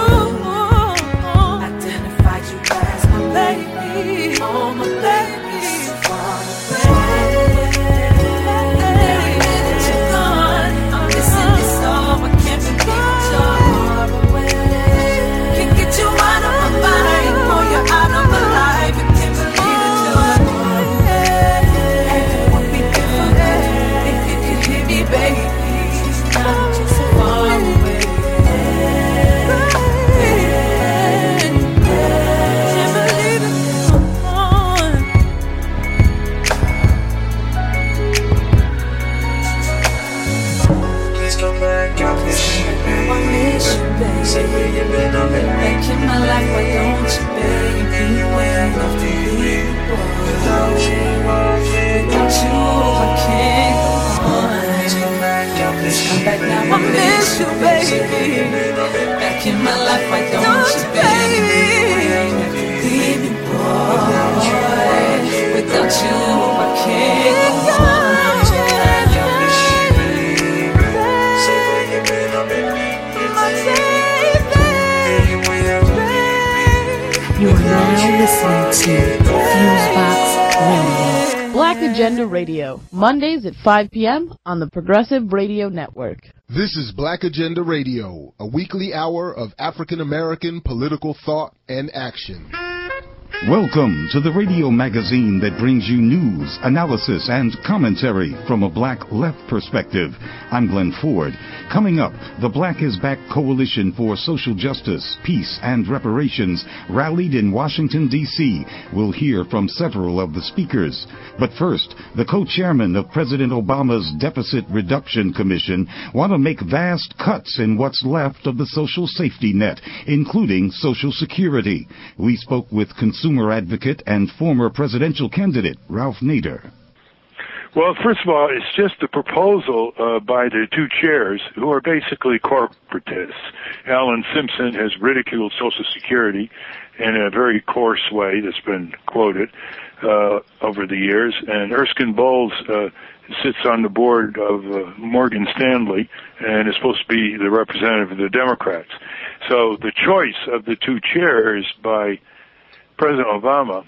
Speaker 37: You, baby.
Speaker 39: Back
Speaker 37: in my life, why don't you, baby? Leave me, boy. Without you, I can't go on.
Speaker 39: You been, I've been
Speaker 40: You are now listening to Radio. Black Agenda Radio, Mondays at 5 p.m. on the Progressive Radio Network.
Speaker 21: This is Black Agenda Radio, a weekly hour of African American political thought and action.
Speaker 41: Welcome to the radio magazine that brings you news, analysis, and commentary from a black left perspective. I'm Glen Ford. Coming up, the Black is Back Coalition for Social Justice, Peace, and Reparations rallied in Washington, D.C. We'll hear from several of the speakers. But first, the co-chairman of President Obama's Deficit Reduction Commission want to make vast cuts in what's left of the social safety net, including Social Security. We spoke with consumer advocate and former presidential candidate Ralph Nader.
Speaker 42: Well, first of all, it's just a proposal uh, by the two chairs who are basically corporatists. Alan Simpson has ridiculed Social Security in a very coarse way that's been quoted uh, over the years, and Erskine Bowles uh, sits on the board of uh, Morgan Stanley and is supposed to be the representative of the Democrats. So the choice of the two chairs by President Obama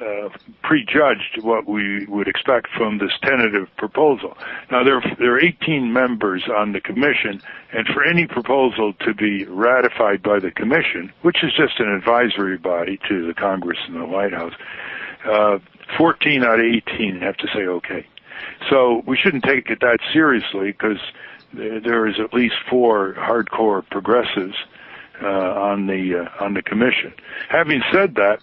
Speaker 42: uh, prejudged what we would expect from this tentative proposal. Now there there are 18 members on the commission, and for any proposal to be ratified by the commission, which is just an advisory body to the Congress and the White House, uh, 14 out of 18 have to say okay. So we shouldn't take it that seriously because there, is at least four hardcore progressives uh, on the uh, on the commission. Having said that,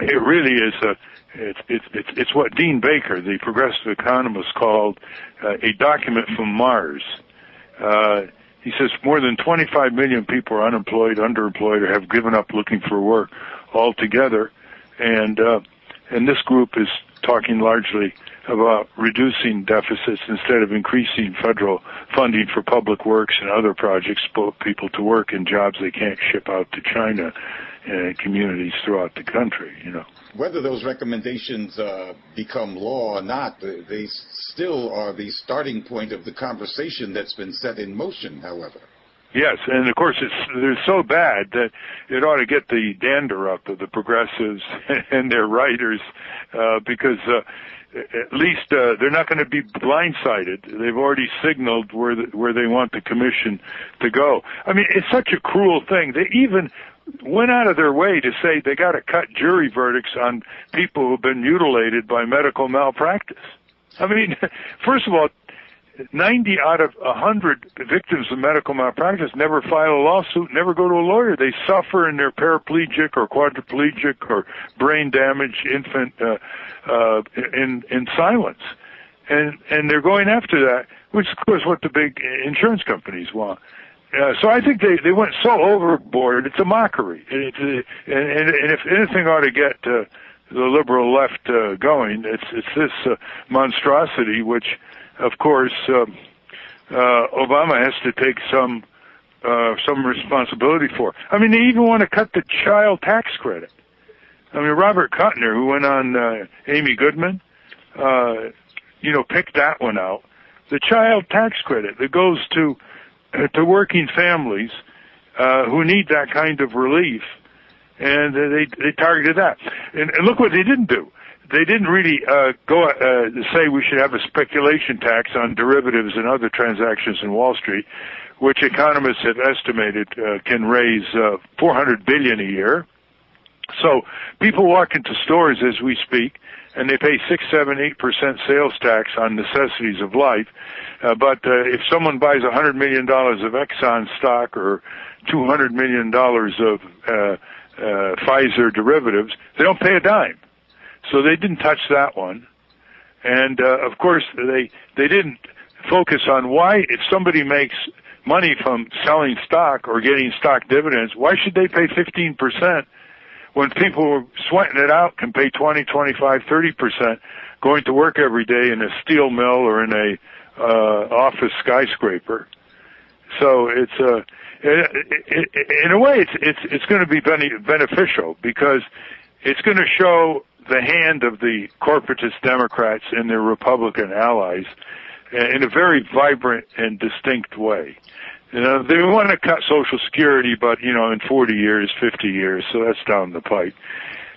Speaker 42: it really is a it's it's it's, it's what Dean Baker, the progressive economist, called uh, a document from Mars. Uh, he says more than 25 million people are unemployed, underemployed, or have given up looking for work altogether, and uh, and this group is talking largely about reducing deficits instead of increasing federal funding for public works and other projects to put people to work in jobs they can't ship out to China and communities throughout the country, you know.
Speaker 43: Whether those recommendations uh, become law or not, they they still are the starting point of the conversation that's been set in motion, however.
Speaker 42: Yes, and of course it's they're so bad that it ought to get the dander up of the progressives and their writers uh, because uh, at least uh, they're not going to be blindsided. They've already signaled where the, where they want the commission to go. I mean, it's such a cruel thing. They even went out of their way to say they got to cut jury verdicts on people who've been mutilated by medical malpractice. I mean, first of all, 90 out of 100 victims of medical malpractice never file a lawsuit, never go to a lawyer. They suffer and they're paraplegic or quadriplegic or brain damage, infant, uh, uh, in, in silence. And, and they're going after that, which is of course what the big insurance companies want. Uh, so I think they, they went so overboard. It's a mockery. And, it's a, and, and, if anything ought to get uh, the liberal left uh, going, it's it's this uh, monstrosity, which, of course, uh, uh, Obama has to take some uh, some responsibility for. I mean, they even want to cut the child tax credit. I mean, Robert Kuttner, who went on uh, Amy Goodman, uh, you know, picked that one out. The child tax credit that goes to to working families uh, who need that kind of relief, and they they targeted that. And, and look what they didn't do. They didn't really uh, go uh, say we should have a speculation tax on derivatives and other transactions in Wall Street, which economists have estimated uh, can raise uh, 400 billion a year. So people walk into stores as we speak, and they pay six, seven, eight percent sales tax on necessities of life. Uh, but uh, if someone buys a hundred million dollars of Exxon stock or two hundred million dollars of uh, uh, Pfizer derivatives, they don't pay a dime. So they didn't touch that one, and uh, of course they they didn't focus on why if somebody makes money from selling stock or getting stock dividends, why should they pay fifteen percent? When people who are sweating it out can pay 20, 25, 30 percent going to work every day in a steel mill or in a uh, office skyscraper. So it's a, it, it, it, in a way it's it's it's going to be bene- beneficial because it's going to show the hand of the corporatist Democrats and their Republican allies in a very vibrant and distinct way. You know, they want to cut Social Security, but you know, in 40 years, 50 years, so that's down the pipe.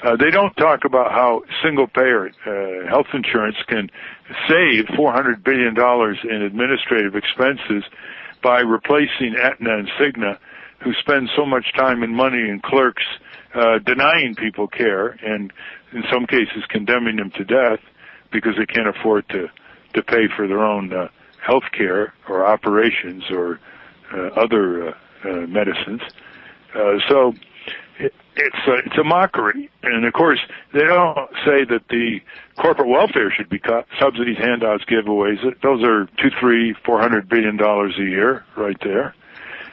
Speaker 42: Uh, they don't talk about how single payer uh, health insurance can save 400 billion dollars in administrative expenses by replacing Aetna and Cigna, who spend so much time and money and clerks uh, denying people care and in some cases condemning them to death because they can't afford to to pay for their own uh, health care or operations or uh, other uh, uh, medicines. Uh, so it, it's a, it's a mockery, and of course they don't say that the corporate welfare should be cut. Subsidies, handouts, giveaways. Those are two, three, four hundred billion dollars a year, right there.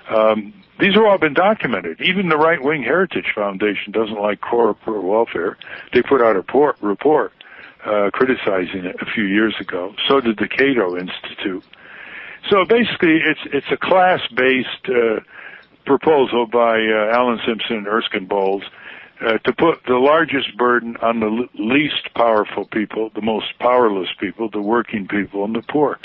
Speaker 42: Um, these have all been documented. Even the Right Wing Heritage Foundation doesn't like corporate welfare. They put out a report, report uh, criticizing it a few years ago. So did the Cato Institute. So basically, it's it's a class-based uh, proposal by uh, Alan Simpson and Erskine Bowles uh, to put the largest burden on the l- least powerful people, the most powerless people, the working people, and the poor.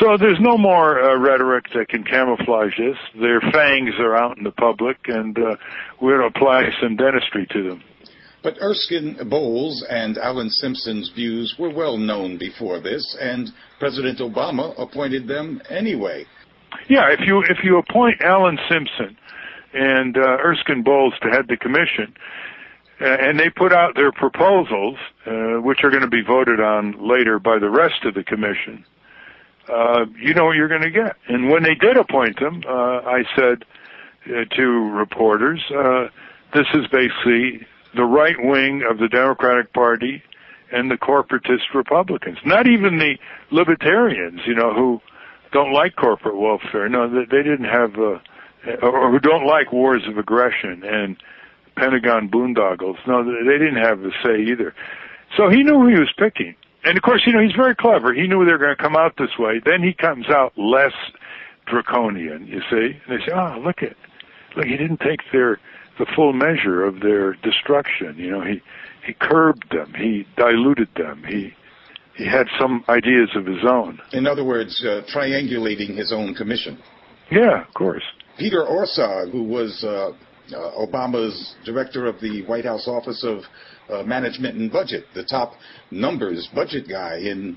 Speaker 42: So there's no more uh, rhetoric that can camouflage this. Their fangs are out in the public, and uh, we're going to apply some dentistry to them.
Speaker 41: But Erskine Bowles and Alan Simpson's views were well known before this, and President Obama appointed them anyway.
Speaker 42: Yeah, if you if you appoint Alan Simpson and uh, Erskine Bowles to head the commission, uh, and they put out their proposals, uh, which are going to be voted on later by the rest of the commission, uh, you know what you're going to get. And when they did appoint them, uh, I said uh, to reporters, uh, this is basically the right wing of the Democratic Party and the corporatist Republicans. Not even the libertarians, you know, who don't like corporate welfare. No, they, didn't have, uh, or who don't like wars of aggression and Pentagon boondoggles. No, they didn't have a say either. So he knew who he was picking. And of course, you know, he's very clever. He knew they were going to come out this way. Then he comes out less draconian, you see. And they say, oh, look at, look, he didn't take their, the full measure of their destruction. You know, he, he curbed them. He diluted them. He, he had some ideas of his own.
Speaker 41: In other words, uh, triangulating his own commission.
Speaker 42: Yeah, of course.
Speaker 41: Peter Orszag, who was uh, uh, Obama's director of the White House Office of uh, Management and Budget, the top numbers budget guy in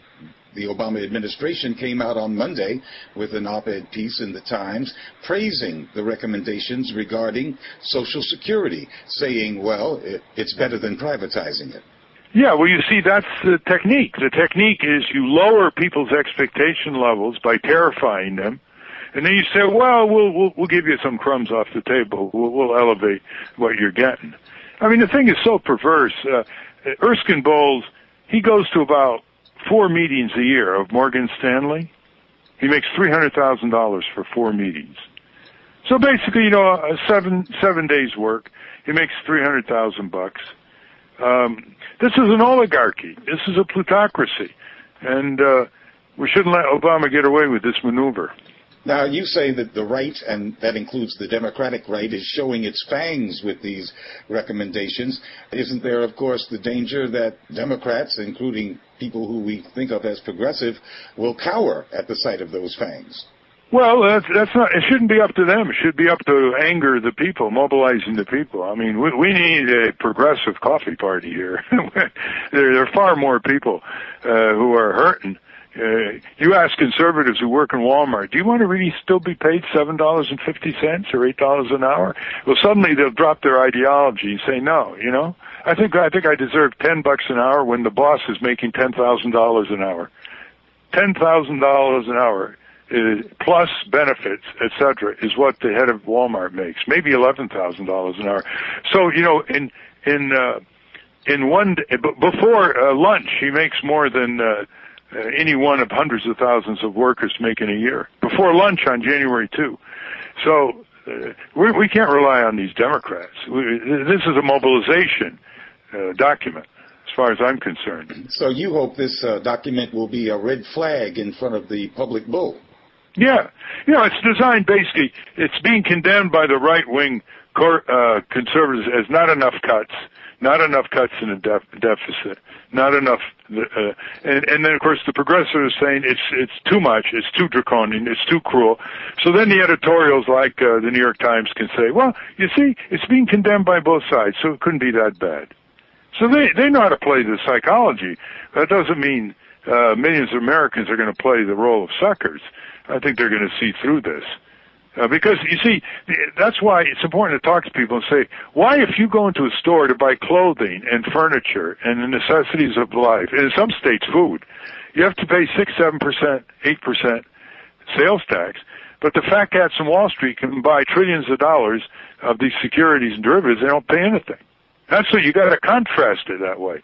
Speaker 41: the Obama administration, came out on Monday with an op-ed piece in the Times praising the recommendations regarding Social Security, saying, well, it, it's better than privatizing it.
Speaker 42: Yeah, well, you see, that's the technique. The technique is you lower people's expectation levels by terrifying them, and then you say, "Well, we'll we'll, we'll give you some crumbs off the table. We'll, we'll elevate what you're getting." I mean, the thing is so perverse. Uh, Erskine Bowles, he goes to about four meetings a year of Morgan Stanley. He makes three hundred thousand dollars for four meetings. So basically, you know, a seven seven days work, he makes three hundred thousand bucks. Um, this is an oligarchy. This is a plutocracy, and uh, we shouldn't let Obama get away with this maneuver.
Speaker 41: Now, you say that the right, and that includes the Democratic right, is showing its fangs with these recommendations. Isn't there, of course, the danger that Democrats, including people who we think of as progressive, will cower at the sight of those fangs?
Speaker 42: Well, that's that's not. It shouldn't be up to them. It should be up to anger the people, mobilizing the people. I mean, we, we need a progressive coffee party here. there, there are far more people uh, who are hurting. Uh, you ask conservatives who work in Walmart, do you want to really still be paid seven dollars and fifty cents or eight dollars an hour? Well, suddenly they'll drop their ideology and say no. You know, I think I think I deserve ten bucks an hour when the boss is making ten thousand dollars an hour. Ten thousand dollars an hour is, plus benefits, etc., is what the head of Walmart makes. Maybe eleven thousand dollars an hour. So you know, in in uh, in one d- b- before uh, lunch, he makes more than uh, uh, any one of hundreds of thousands of workers make in a year. Before lunch on January two. So. Uh, we, we can't rely on these Democrats. We, this is a mobilization uh, document, as far as I'm concerned.
Speaker 43: So you hope this uh, document will be a red flag in front of the public bull.
Speaker 42: Yeah, you know, it's designed basically. It's being condemned by the right wing cor- uh, conservatives as not enough cuts, not enough cuts in a def- deficit, not enough. Uh, and, and then of course the progressives saying it's it's too much, it's too draconian, it's too cruel. So then the editorials like uh, the New York Times can say, well, you see, it's being condemned by both sides, so it couldn't be that bad. So they they know how to play the psychology. That doesn't mean uh, millions of Americans are going to play the role of suckers. I think they're going to see through this. Uh, because you see, that's why it's important to talk to people and say, why if you go into a store to buy clothing and furniture and the necessities of life, and in some states food, you have to pay six, seven percent, eight percent sales tax. But the fat cats in Wall Street can buy trillions of dollars of these securities and derivatives. They don't pay anything. That's what you got to contrast it that way.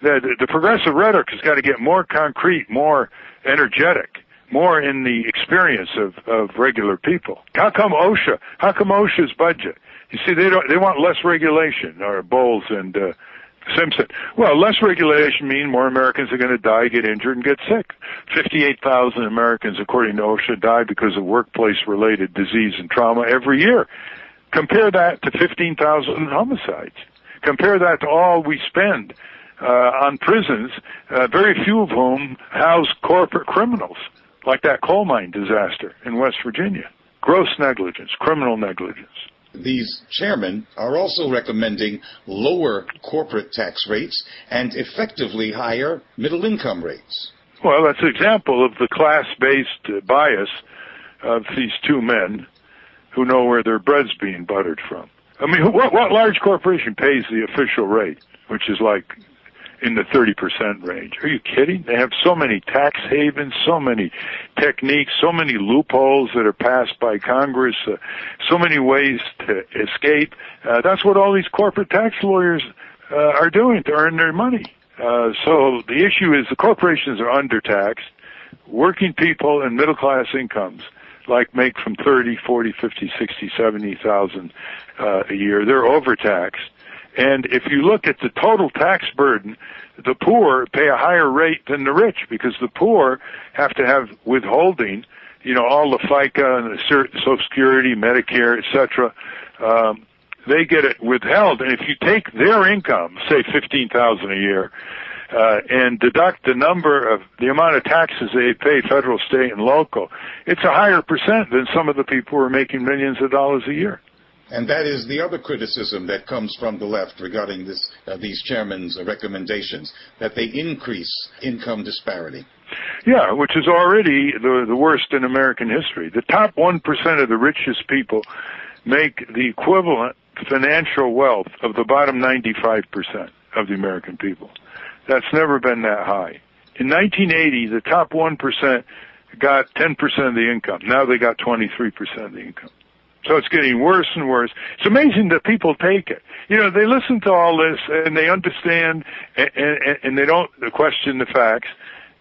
Speaker 42: The, the progressive rhetoric has got to get more concrete, more energetic, more in the experience of, of regular people. How come OSHA? How come OSHA's budget? You see, they don't. They want less regulation. Or Bowles and uh, Simpson. Well, less regulation means more Americans are going to die, get injured, and get sick. 58,000 Americans, according to OSHA, die because of workplace-related disease and trauma every year. Compare that to 15,000 homicides. Compare that to all we spend uh, on prisons, uh, very few of whom house corporate criminals, like that coal mine disaster in West Virginia. Gross negligence, criminal negligence.
Speaker 43: These chairmen are also recommending lower corporate tax rates and effectively higher middle income rates.
Speaker 42: Well, that's an example of the class-based uh, bias of these two men who know where their bread's being buttered from. I mean, what, what large corporation pays the official rate, which is like in the 30% range? Are you kidding? They have so many tax havens, so many techniques, so many loopholes that are passed by Congress, uh, so many ways to escape. Uh, that's what all these corporate tax lawyers uh, are doing to earn their money. Uh, so the issue is the corporations are undertaxed. Working people and middle class incomes like make from 30, 40, 50, 60, 70,000 uh, a year, they're overtaxed. And if you look at the total tax burden, the poor pay a higher rate than the rich because the poor have to have withholding, you know, all the FICA and the Social Security, Medicare, etc. Um, they get it withheld, and if you take their income, say fifteen thousand a year, uh, and deduct the number of the amount of taxes they pay, federal, state, and local, it's a higher percent than some of the people who are making millions of dollars a year.
Speaker 43: And that is the other criticism that comes from the left regarding this, uh, these chairmen's recommendations, that they increase income disparity.
Speaker 42: Yeah, which is already the, the worst in American history. The top 1% of the richest people make the equivalent financial wealth of the bottom 95% of the American people. That's never been that high. In 1980, the top 1% got 10% of the income. Now they got 23% of the income. So it's getting worse and worse. It's amazing that people take it. You know, they listen to all this and they understand and, and, and they don't question the facts.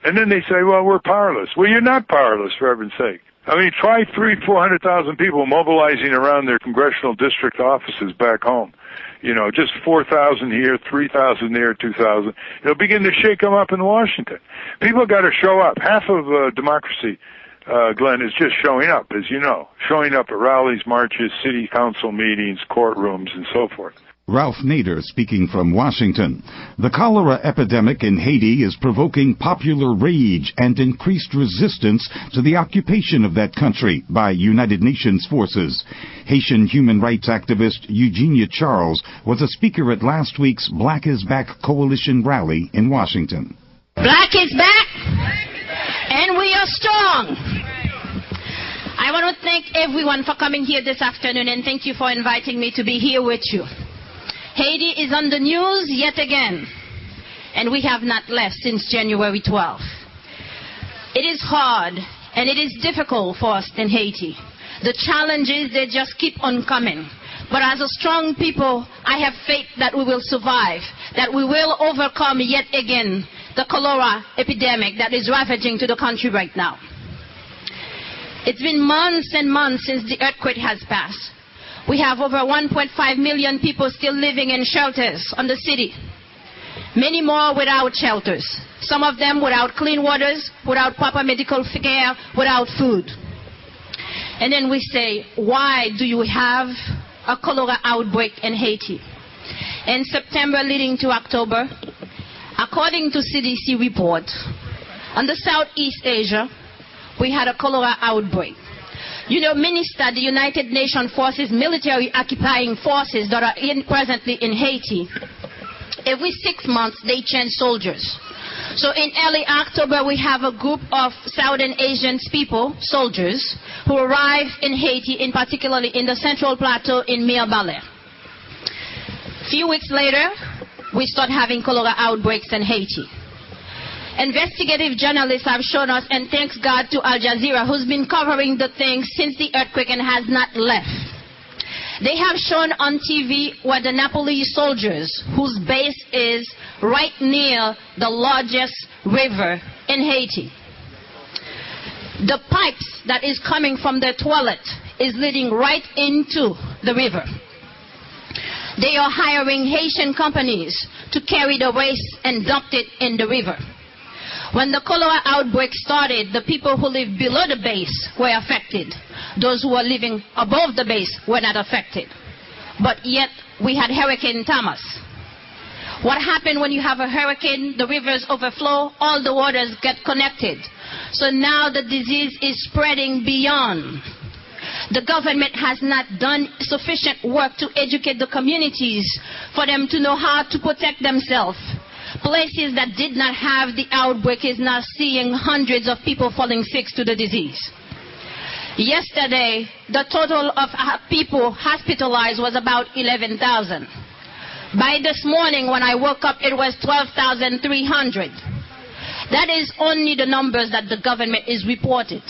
Speaker 42: And then they say, well, we're powerless. Well, you're not powerless, for heaven's sake. I mean, try three, four hundred thousand people mobilizing around their congressional district offices back home. You know, just four thousand here, three thousand there, two thousand. It'll begin to shake them up in Washington. People got to show up. Half of uh, democracy, uh, Glenn, is just showing up, as you know, showing up at rallies, marches, city council meetings, courtrooms, and so forth.
Speaker 41: Ralph Nader speaking from Washington. The cholera epidemic in Haiti is provoking popular rage and increased resistance to the occupation of that country by United Nations forces. Haitian human rights activist Eugenia Charles was a speaker at last week's Black is Back Coalition rally in Washington.
Speaker 44: Black is back, and we are strong. I want to thank everyone for coming here this afternoon and thank you for inviting me to be here with you. Haiti is on the news yet again, and we have not left since January 12th. It is hard and it is difficult for us in Haiti. The challenges, they just keep on coming. But as a strong people, I have faith that we will survive, that we will overcome yet again the cholera epidemic that is ravaging to the country right now. It's been months and months since the earthquake has passed. We have over 1.5 million people still living in shelters on the city. Many more without shelters. Some of them without clean waters, without proper medical care, without food. And then we say, why do you have a cholera outbreak in Haiti? In September leading to October, according to CDC report, on the Southeast Asia, we had a cholera outbreak. You know, MINUSTAH, the United Nations Forces, military occupying forces that are in, presently in Haiti, every six months they change soldiers. So in early October, we have a group of Southern Asian people, soldiers, who arrive in Haiti, in particularly in the Central Plateau in Mirebalais. Few weeks later, we start having cholera outbreaks in Haiti. Investigative journalists have shown us, and thanks God to Al Jazeera, who's been covering the thing since the earthquake and has not left. They have shown on TV where the Nepalese soldiers, whose base is right near the largest river in Haiti. The pipes that is coming from their toilet is leading right into the river. They are hiring Haitian companies to carry the waste and dump it in the river. When the cholera outbreak started, the people who live below the base were affected. Those who were living above the base were not affected. But yet, we had Hurricane Thomas. What happened when you have a hurricane? The rivers overflow, all the waters get connected. So now the disease is spreading beyond. The government has not done sufficient work to educate the communities for them to know how to protect themselves. Places that did not have the outbreak is now seeing hundreds of people falling sick to the disease. Yesterday, the total of uh, people hospitalized was about 11,000. By this morning, when I woke up, it was 12,300. That is only the numbers that the government is reported.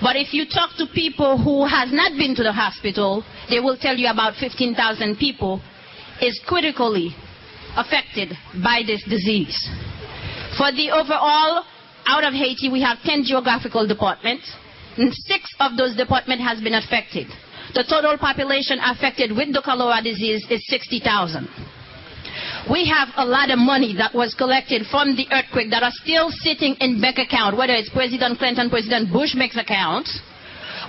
Speaker 44: But if you talk to people who has not been to the hospital, they will tell you about 15,000 people is critically affected by this disease. For the overall, out of Haiti, we have 10 geographical departments, and six of those departments has been affected. The total population affected with the cholera disease is 60,000. We have a lot of money that was collected from the earthquake that are still sitting in bank account, whether it's President Clinton, President Bush bank's account,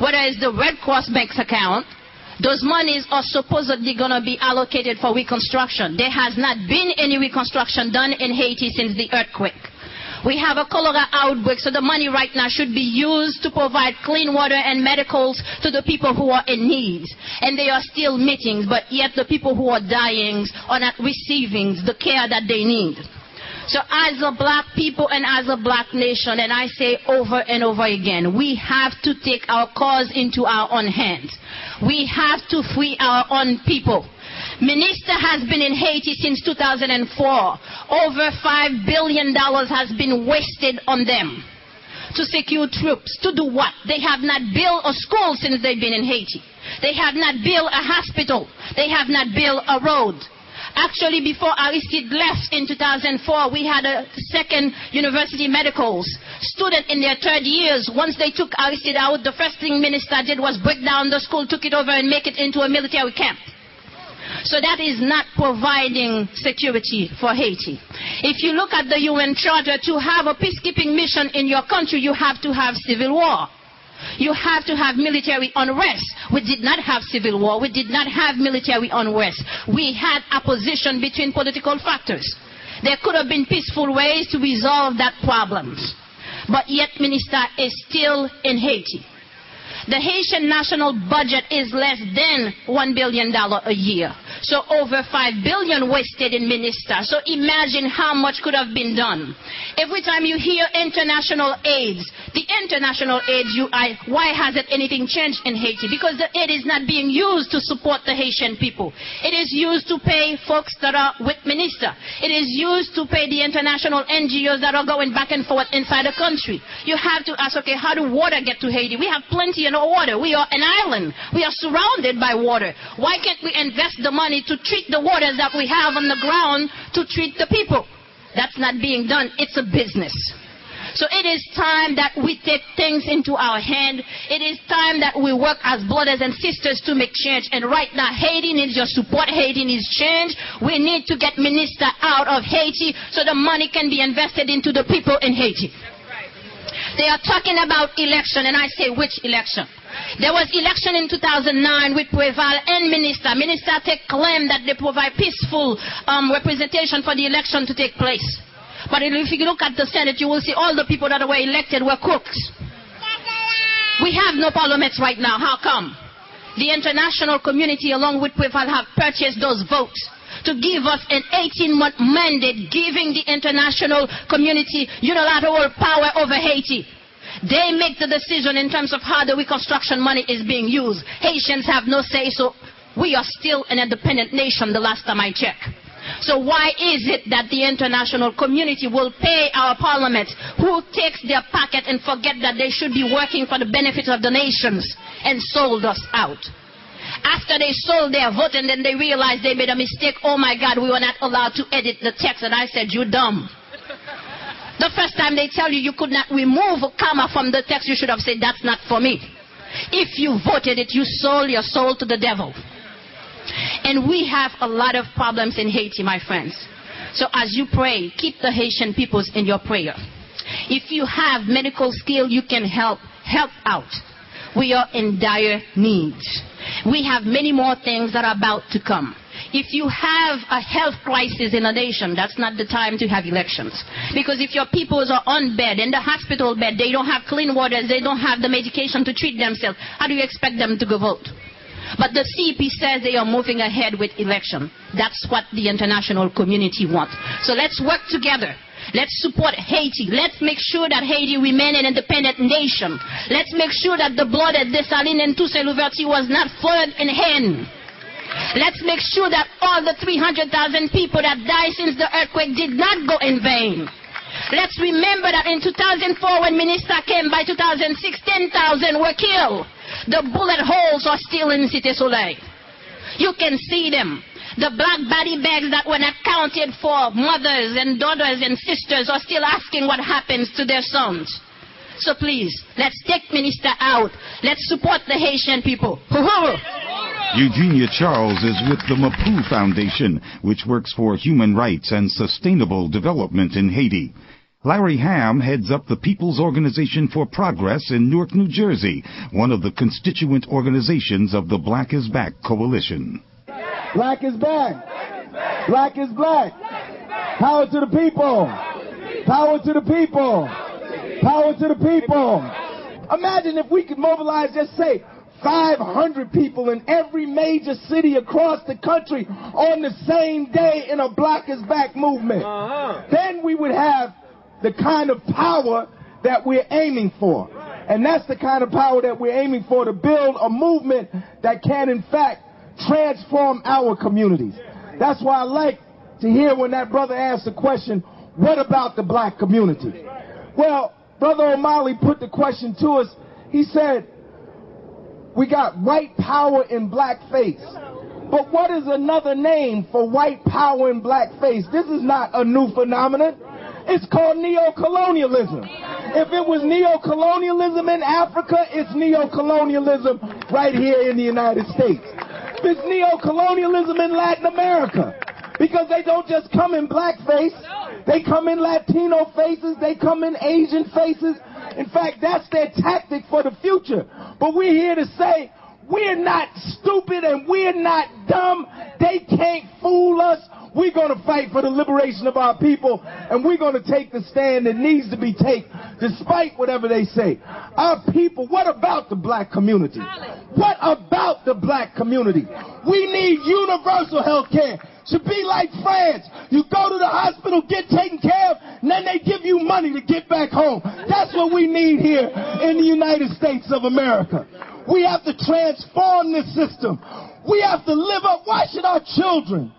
Speaker 44: whether it's the Red Cross bank's account, those monies are supposedly going to be allocated for reconstruction. There has not been any reconstruction done in Haiti since the earthquake. We have a cholera outbreak, so the money right now should be used to provide clean water and medicals to the people who are in need. And they are still meetings, but yet the people who are dying are not receiving the care that they need. So as a black people and as a black nation, and I say over and over again, we have to take our cause into our own hands. We have to free our own people. MINUSTAH has been in Haiti since 2004. Over $5 billion has been wasted on them to secure troops. To do what? They have not built a school since they've been in Haiti. They have not built a hospital. They have not built a road. Actually, before Aristide left in 2004, we had a second university medicals student in their third years. Once they took Aristide out, the first thing MINUSTAH did was break down the school, took it over and make it into a military camp. So that is not providing security for Haiti. If you look at the UN Charter, to have a peacekeeping mission in your country, you have to have civil war. You have to have military unrest. We did not have civil war. We did not have military unrest. We had opposition between political factors. There could have been peaceful ways to resolve that problem. But yet, MINUSTAH is still in Haiti. The Haitian national budget is less than $1 billion a year. So over 5 billion wasted in MINUSTAH. So imagine how much could have been done. Every time you hear international aids, the international aid UI, why hasn't anything changed in Haiti? Because the aid is not being used to support the Haitian people. It is used to pay folks that are with MINUSTAH. It is used to pay the international NGOs that are going back and forth inside the country. You have to ask, okay, how do water get to Haiti? We have plenty of water. We are an island. We are surrounded by water. Why can't we invest the money to treat the waters that we have on the ground to treat the people? That's not being done. It's a business. So it is time that we take things into our hand. It is time that we work as brothers and sisters to make change. And right now, Haiti needs your support. Haiti needs change. We need to get MINUSTAH out of Haiti so the money can be invested into the people in Haiti. They are talking about election, and I say which election? There was election in 2009 with Preval and MINUSTAH. MINUSTAH take claim that they provide peaceful um, representation for the election to take place. But if you look at the Senate, you will see all the people that were elected were crooks. We have no parliaments right now. How come? The international community, along with Preval, have purchased those votes to give us an 18 month mandate giving the international community unilateral power over Haiti. They make the decision in terms of how the reconstruction money is being used. Haitians have no say, so we are still an independent nation the last time I checked. So why is it that the international community will pay our parliament who takes their pocket and forget that they should be working for the benefit of the nations and sold us out? After they sold their vote and then they realized they made a mistake, oh my God, we were not allowed to edit the text. And I said, you dumb. The first time they tell you you could not remove a comma from the text, you should have said, that's not for me. If you voted it, you sold your soul to the devil. And we have a lot of problems in Haiti, my friends. So as you pray, keep the Haitian peoples in your prayer. If you have medical skill, you can help. Help out. We are in dire need. We have many more things that are about to come. If you have a health crisis in a nation, that's not the time to have elections. Because if your peoples are on bed, in the hospital bed, they don't have clean water, they don't have the medication to treat themselves, how do you expect them to go vote? But the CP says they are moving ahead with election. That's what the international community wants. So let's work together. Let's support Haiti. Let's make sure that Haiti remain an independent nation. Let's make sure that the blood of Dessalines and Toussaint Louverture was not flowed in hand. Let's make sure that all the 300,000 people that died since the earthquake did not go in vain. Let's remember that in 2004 when MINUSTAH came by 2006, 10,000 were killed. The bullet holes are still in Cité Soleil. You can see them. The black body bags that were not counted for mothers and daughters and sisters are still asking what happens to their sons. So please, let's take MINUSTAH out. Let's support the Haitian people.
Speaker 41: Eugenia Charles is with the Mapu Foundation, which works for human rights and sustainable development in Haiti. Larry Hamm heads up the People's Organization for Progress in Newark, New Jersey, one of the constituent organizations of the Black is Back coalition.
Speaker 45: Black is back. Black is black. Power to the people. Power to the people. Power to the people. Imagine if we could mobilize, just say, 500 people in every major city across the country on the same day in a Black is Back movement. Uh-huh. Then we would have the kind of power that we're aiming for. And that's the kind of power that we're aiming for to build a movement that can, in fact, transform our communities. That's why I like to hear when that brother asks the question, what about the black community? Well, Brother Omali put the question to us. He said, we got white power in black face. But what is another name for white power in black face? This is not a new phenomenon. It's called neo-colonialism. If it was neo-colonialism in Africa, it's neo-colonialism right here in the United States. It's neo-colonialism in Latin America. Because they don't just come in black face. They come in Latino faces. They come in Asian faces. In fact, that's their tactic for the future. But we're here to say we're not stupid and we're not dumb. They can't fool us. We're going to fight for the liberation of our people and we're going to take the stand that needs to be taken despite whatever they say. Our people, what about the black community? What about the black community? We need universal health care. Should be like France. You go to the hospital, get taken care of, and then they give you money to get back home. That's what we need here in the United States of America. We have to transform this system. We have to live up. Why should our children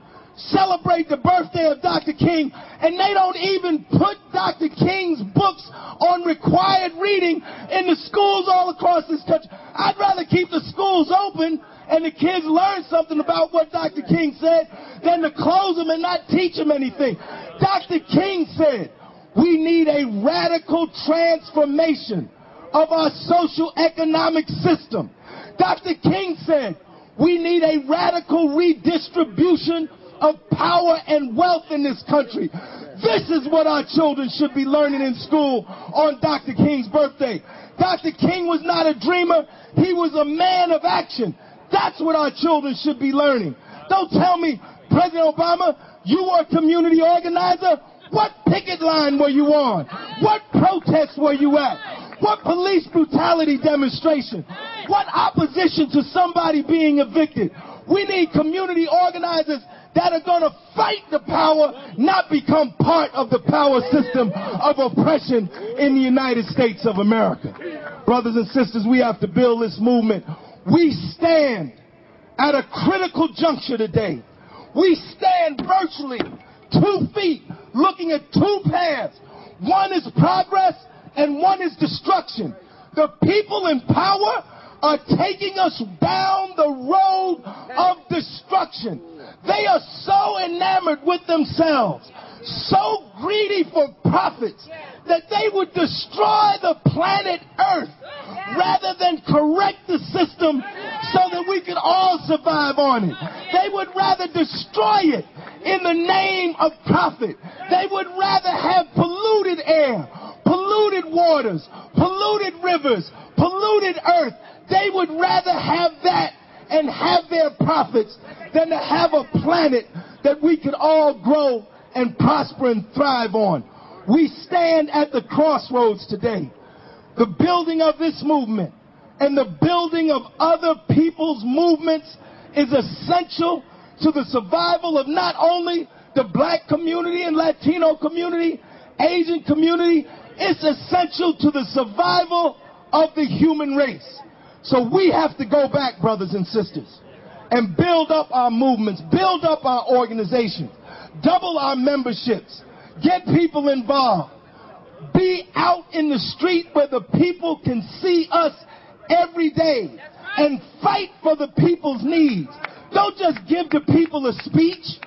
Speaker 45: celebrate the birthday of Dr. King and they don't even put Dr. King's books on required reading in the schools all across this country? I'd rather keep the schools open and the kids learn something about what Dr. King said than to close them and not teach them anything. Dr. King said we need a radical transformation of our social economic system. Dr. King said we need a radical redistribution of power and wealth in this country. This is what our children should be learning in school on Dr. King's birthday. Dr. King was not a dreamer. He was a man of action. That's what our children should be learning. Don't tell me, President Obama, you were a community organizer. What picket line were you on? What protest were you at? What police brutality demonstration? What opposition to somebody being evicted? We need community organizers that are going to fight the power, not become part of the power system of oppression in the United States of America. Brothers and sisters, we have to build this movement. We stand at a critical juncture today. We stand virtually two feet looking at two paths. One is progress and one is destruction. The people in power are taking us down the road of destruction. They are so enamored with themselves, so greedy for profits, that they would destroy the planet Earth rather than correct the system so that we could all survive on it. They would rather destroy it in the name of profit. They would rather have polluted air, polluted waters, polluted rivers, polluted earth. They would rather have that and have their profits than to have a planet that we could all grow and prosper and thrive on. We stand at the crossroads today. The building of this movement and the building of other people's movements is essential to the survival of not only the black community and Latino community, Asian community, it's essential to the survival of the human race. So we have to go back, brothers and sisters, and build up our movements, build up our organizations, double our memberships, get people involved, be out in the street where the people can see us every day and fight for the people's needs. Don't just give the people a speech.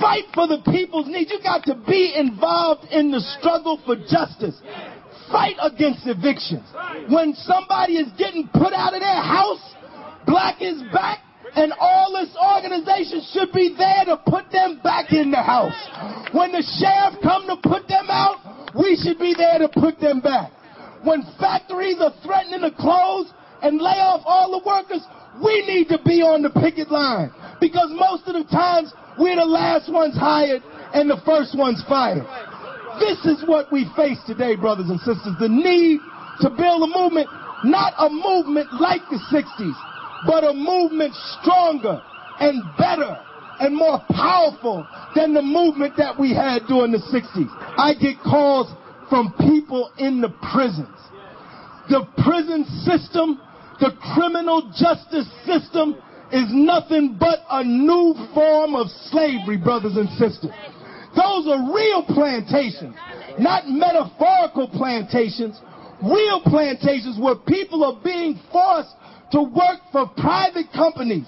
Speaker 45: Fight for the people's needs. You got to be involved in the struggle for justice. Fight against evictions. When somebody is getting put out of their house, black is back, and all this organization should be there to put them back in the house. When the sheriff come to put them out, we should be there to put them back. When factories are threatening to close and lay off all the workers, we need to be on the picket line because most of the times we're the last ones hired and the first ones fired. This is what we face today, brothers and sisters. The need to build a movement, not a movement like the 60s, but a movement stronger and better and more powerful than the movement that we had during the 60s. I get calls from people in the prisons. The prison system, the criminal justice system is nothing but a new form of slavery, brothers and sisters. Those are real plantations, not metaphorical plantations, real plantations where people are being forced to work for private companies,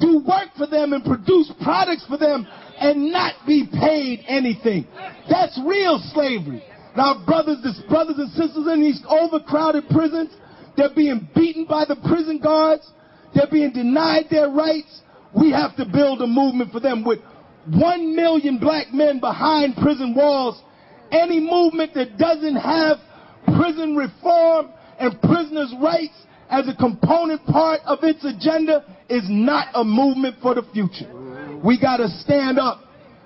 Speaker 45: do work for them and produce products for them and not be paid anything. That's real slavery. Now, brothers, this brothers and sisters in these overcrowded prisons, they're being beaten by the prison guards. They're being denied their rights. We have to build a movement for them with one million black men behind prison walls. Any movement that doesn't have prison reform and prisoners' rights as a component part of its agenda is not a movement for the future. We got to stand up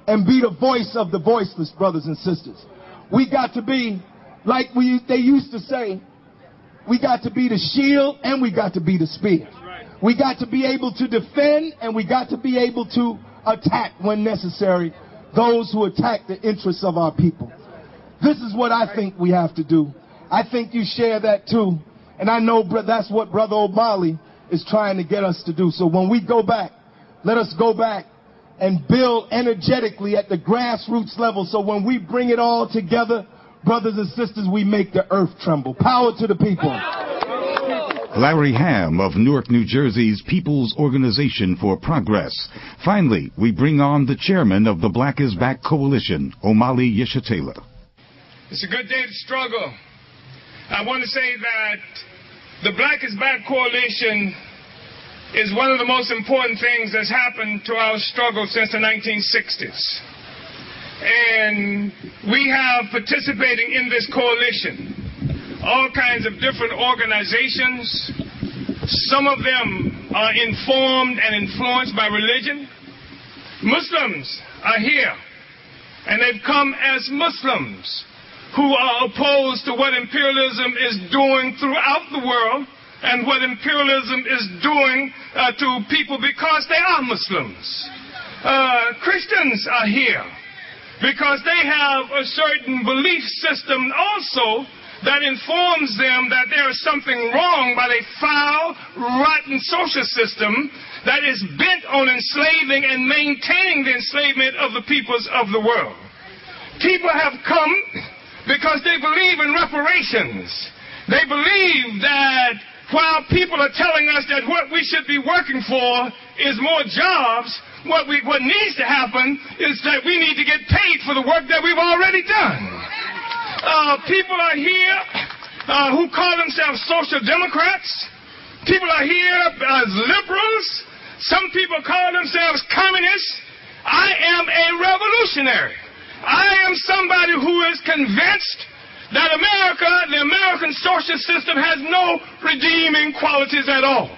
Speaker 45: and be the voice of the voiceless, brothers and sisters. We got to be, like we, they used to say, we got to be the shield and we got to be the spear. We got to be able to defend and we got to be able to attack when necessary those who attack the interests of our people. This is what I think we have to do. I think you share that too. And I know that's what Brother Omali is trying to get us to do. So when we go back, let us go back and build energetically at the grassroots level. So when we bring it all together, brothers and sisters, we make the earth tremble. Power to the people.
Speaker 41: Larry Hamm of Newark, New Jersey's People's Organization for Progress. Finally, we bring on the chairman of the Black is Back Coalition, Omali Yeshitela.
Speaker 46: It's a good day to struggle. I want to say that the Black is Back Coalition is one of the most important things that's happened to our struggle since the 1960s. And we have participating in this coalition all kinds of different organizations. Some of them are informed and influenced by religion. Muslims are here, and they've come as Muslims who are opposed to what imperialism is doing throughout the world and what imperialism is doing uh, to people because they are Muslims. Uh, Christians are here because they have a certain belief system also that informs them that there is something wrong by a foul, rotten social system that is bent on enslaving and maintaining the enslavement of the peoples of the world. People have come because they believe in reparations. They believe that while people are telling us that what we should be working for is more jobs, what, we, what needs to happen is that we need to get paid for the work that we've already done. Uh, people are here uh, who call themselves social democrats. People are here as liberals. Some people call themselves communists. I am a revolutionary. I am somebody who is convinced that America, the American social system, has no redeeming qualities at all.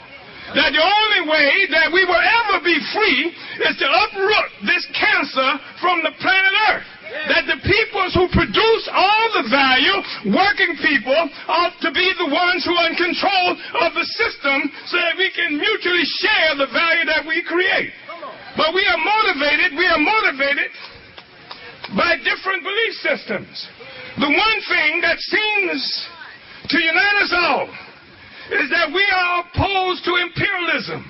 Speaker 46: That the only way that we will ever be free is to uproot this cancer from the planet Earth that the peoples who produce all the value, working people, ought to be the ones who are in control of the system so that we can mutually share the value that we create. But we are motivated, we are motivated by different belief systems. The one thing that seems to unite us all is that we are opposed to imperialism.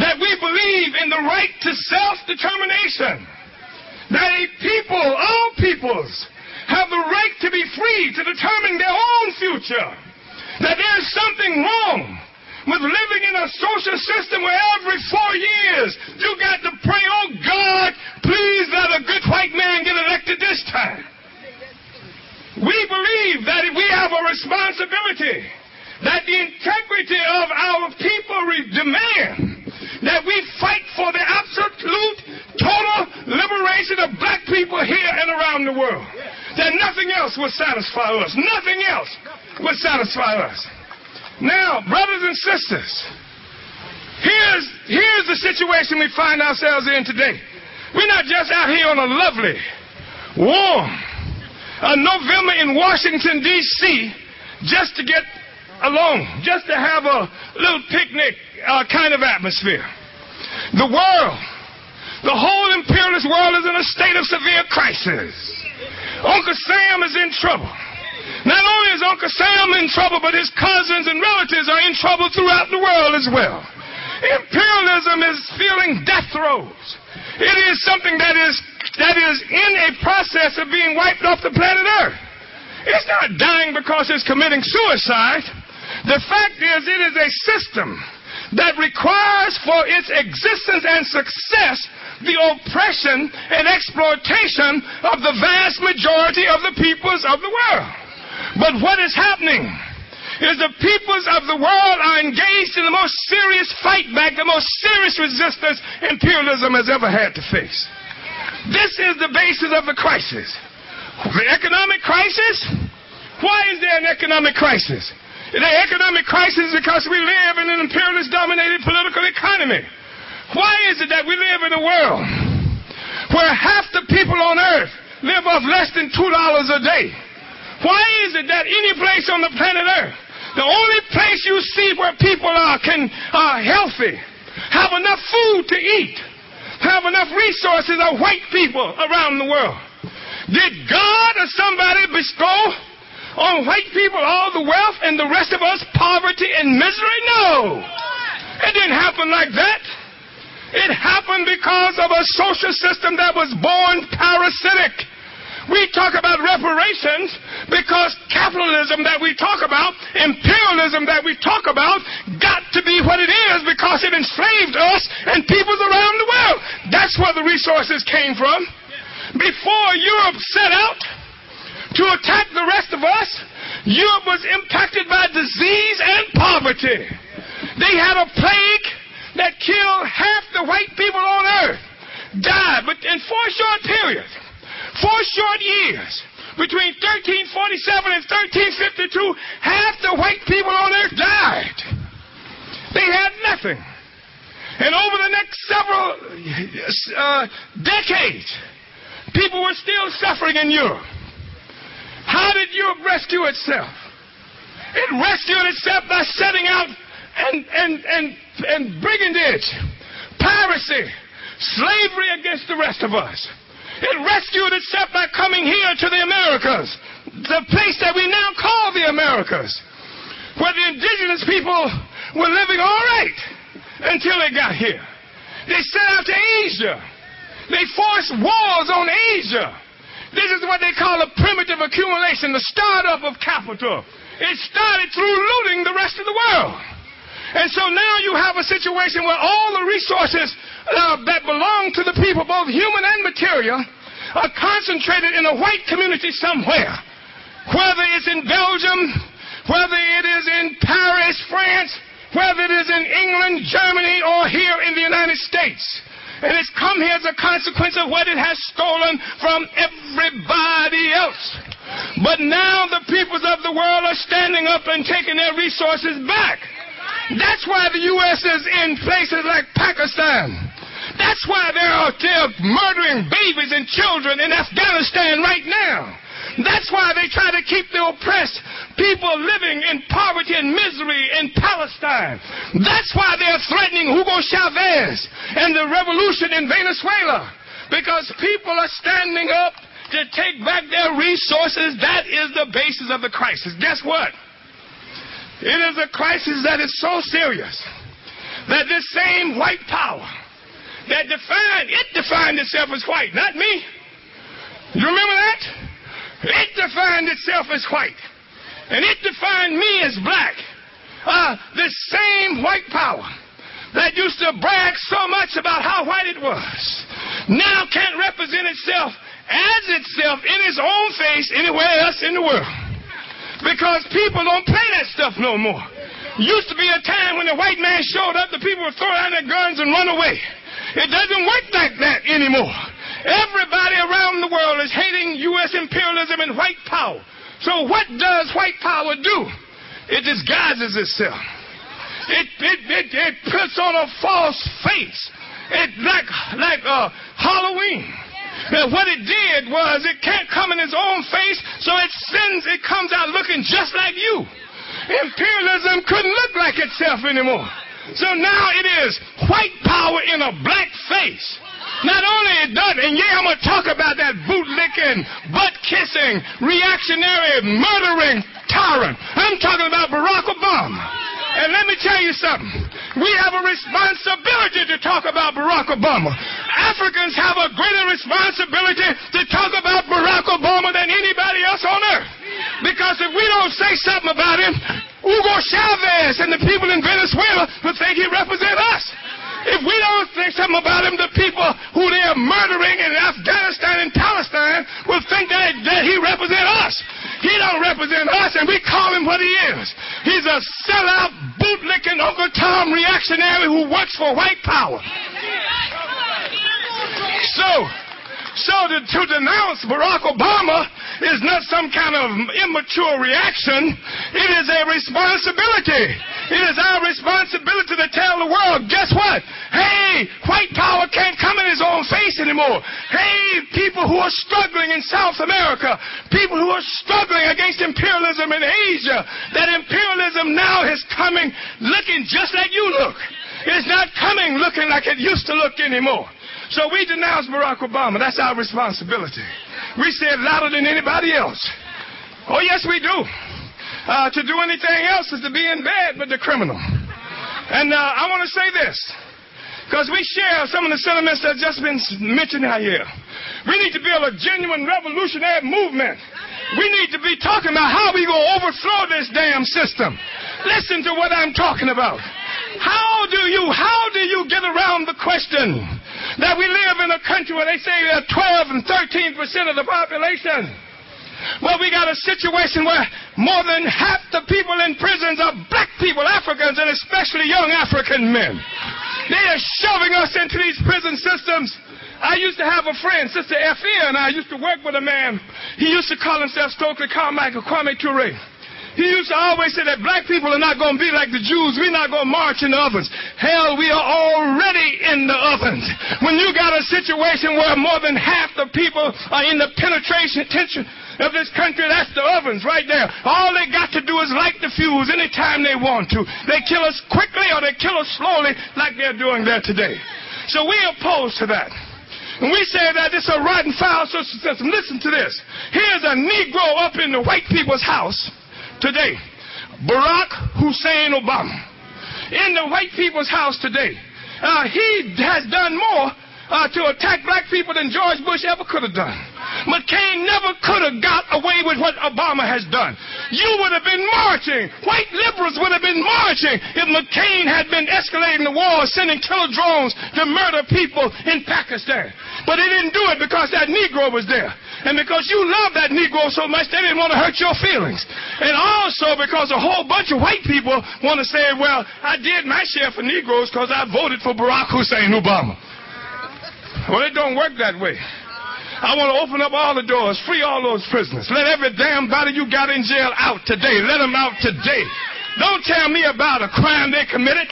Speaker 46: That we believe in the right to self-determination that a people, all peoples, have the right to be free to determine their own future. That there's something wrong with living in a social system where every four years you got to pray, oh God, please let a good white man get elected this time. We believe that we have a responsibility, that the integrity of our people demand that we fight for the absolute, total liberation of black people here and around the world. That nothing else will satisfy us. Nothing else will satisfy us. Now, brothers and sisters, here's, here's the situation we find ourselves in today. We're not just out here on a lovely, warm, a November in Washington, D.C., just to get alone, just to have a little picnic uh, kind of atmosphere. The world, the whole imperialist world is in a state of severe crisis. Uncle Sam is in trouble. Not only is Uncle Sam in trouble, but his cousins and relatives are in trouble throughout the world as well. Imperialism is feeling death throes. It is something that is that is in a process of being wiped off the planet Earth. It's not dying because it's committing suicide. The fact is, it is a system that requires for its existence and success the oppression and exploitation of the vast majority of the peoples of the world. But what is happening is the peoples of the world are engaged in the most serious fight back, the most serious resistance imperialism has ever had to face. This is the basis of the crisis. The economic crisis, Why is there an economic crisis? The economic crisis is because we live in an imperialist dominated political economy. Why is it that we live in a world where half the people on earth live off less than $2 a day? Why is it that any place on the planet earth, the only place you see where people are can are healthy, have enough food to eat, have enough resources are white people around the world? Did God or somebody bestow on white people all the wealth and the rest of us poverty and misery? No. It didn't happen like that. It happened because of a social system that was born parasitic. We talk about reparations because capitalism that we talk about, imperialism that we talk about, got to be what it is because it enslaved us and peoples around the world. That's where the resources came from. Before Europe set out to attack the rest of us, Europe was impacted by disease and poverty. They had a plague that killed half the white people on earth, died, but in four short periods, four short years, between 1347 and 1352, half the white people on earth died. They had nothing. And over the next several uh, decades, people were still suffering in Europe. How did Europe rescue itself? It rescued itself by setting out and, and, and, and brigandage, piracy, slavery against the rest of us. It rescued itself by coming here to the Americas, the place that we now call the Americas, where the indigenous people were living all right until they got here. They set out to Asia. They forced wars on Asia. This is what they call a primitive accumulation, the startup of capital. It started through looting the rest of the world. And so now you have a situation where all the resources uh, that belong to the people, both human and material, are concentrated in a white community somewhere. Whether it's in Belgium, whether it is in Paris, France, whether it is in England, Germany, or here in the United States. And it's come here as a consequence of what it has stolen from everybody else. But now the peoples of the world are standing up and taking their resources back. That's why the U.S. is in places like Pakistan. That's why they're out there murdering babies and children in Afghanistan right now. That's why they try to keep the oppressed people living in poverty and misery in Palestine. That's why they're threatening Hugo Chavez and the revolution in Venezuela. Because people are standing up to take back their resources. That is the basis of the crisis. Guess what? It is a crisis that is so serious that this same white power that defined, it defined itself as white, not me. You remember that? It defined itself as white. And it defined me as black. Uh, the same white power that used to brag so much about how white it was now can't represent itself as itself in its own face anywhere else in the world. Because people don't play that stuff no more. Used to be a time when the white man showed up, the people would throw down their guns and run away. It doesn't work like that anymore. Everybody around the world is hating U.S. imperialism and white power. So what does white power do? It disguises itself. It, it, it, it puts on a false face. It like like uh, Halloween. Now, what it did was it can't come in its own face, so it sends, it comes out looking just like you. Imperialism couldn't look like itself anymore. So now it is white power in a black face. Not only it does, and yeah, I'm going to talk about that bootlicking, butt kissing, reactionary, murdering tyrant. I'm talking about Barack Obama. And let me tell you something. We have a responsibility to talk about Barack Obama. Africans have a greater responsibility to talk about Barack Obama than anybody else on earth. Because if we don't say something about him, Hugo Chavez and the people in Venezuela will think he represents us. If we don't think something about him, the people who they are murdering in Afghanistan and Palestine will think that, that he represents us. He don't represent us, and we call him what he is. He's a sellout, bootlicking Uncle Tom reactionary who works for white power. So, So to, to denounce Barack Obama is not some kind of immature reaction. It is a responsibility. It is our responsibility to tell the world, guess what? Hey, white power can't come in his own face anymore. Hey, people who are struggling in South America, people who are struggling against imperialism in Asia, that imperialism now is coming looking just like you look. It's not coming looking like it used to look anymore. So we denounce Barack Obama. That's our responsibility. We say it louder than anybody else. Oh, yes, we do. Uh, to do anything else is to be in bed with the criminal. And uh, I want to say this, because we share some of the sentiments that have just been mentioned out here. We need to build a genuine revolutionary movement. We need to be talking about how we going to overthrow this damn system. Listen to what I'm talking about. How do you how do you get around the question that we live in a country where they say that 12 and 13 percent of the population? Well, we got a situation where more than half the people in prisons are black people, Africans, and especially young African men. They are shoving us into these prison systems. I used to have a friend, Sister F.E., and I used to work with a man. He used to call himself Stokely Carmichael Kwame Ture. He used to always say that black people are not going to be like the Jews. We're not going to march in the ovens. Hell, we are already in the ovens. When you got a situation where more than half the people are in the penetration tension of this country, that's the ovens right there. All they got to do is light the fuse anytime they want to. They kill us quickly or they kill us slowly like they're doing there today. So we oppose to that. And we say that it's a rotten, foul social system. Listen to this. Here's a Negro up in the white people's house today. Barack Hussein Obama. In the white people's house today. Uh, he has done more uh, to attack black people than George Bush ever could have done. McCain never could have got away with what Obama has done. You would have been marching. White liberals would have been marching if McCain had been escalating the war, sending killer drones to murder people in Pakistan. But he didn't do it because that Negro was there. And because you love that Negro so much, they didn't want to hurt your feelings. And also because a whole bunch of white people want to say, well, I did my share for Negroes because I voted for Barack Hussein Obama. Well, it don't work that way. I want to open up all the doors, free all those prisoners. Let every damn body you got in jail out today. Let them out today. Don't tell me about a crime they committed.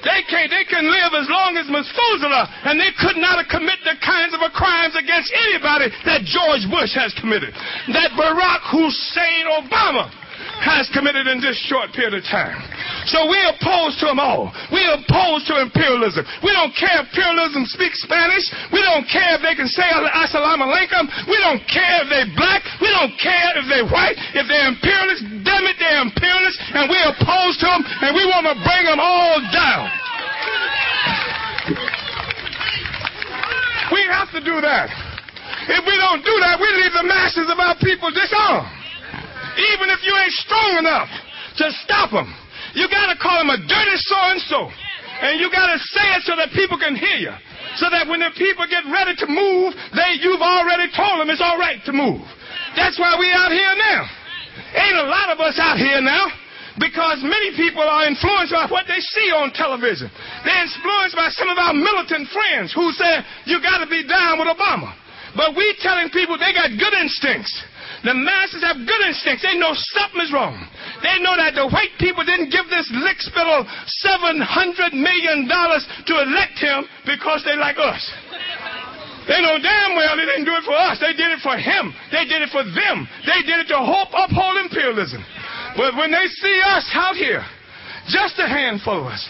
Speaker 46: They can they can live as long as Methuselah, and they could not have committed the kinds of crimes against anybody that George Bush has committed, that Barack Hussein Obama has committed in this short period of time. So we oppose to them all. We oppose to imperialism. We don't care if imperialism speaks Spanish. We don't care if they can say assalamu alaikum. We don't care if they're black. We don't care if they're white. If they're imperialists, damn it, they're imperialists, and we oppose to them, and we want to bring them all down. We have to do that. If we don't do that, we leave the masses of our people disarmed. Even if you ain't strong enough to stop them, you got to call them a dirty so and so. And you got to say it so that people can hear you. So that when the people get ready to move, they you've already told them it's all right to move. That's why we out here now. Ain't a lot of us out here now because many people are influenced by what they see on television. They're influenced by some of our militant friends who say you got to be down with Obama. But we telling people they got good instincts. The masses have good instincts. They know something is wrong. They know that the white people didn't give this lick spittle $700 million to elect him because they like us. They know damn well they didn't do it for us. They did it for him. They did it for them. They did it to hope, uphold imperialism. But when they see us out here, just a handful of us,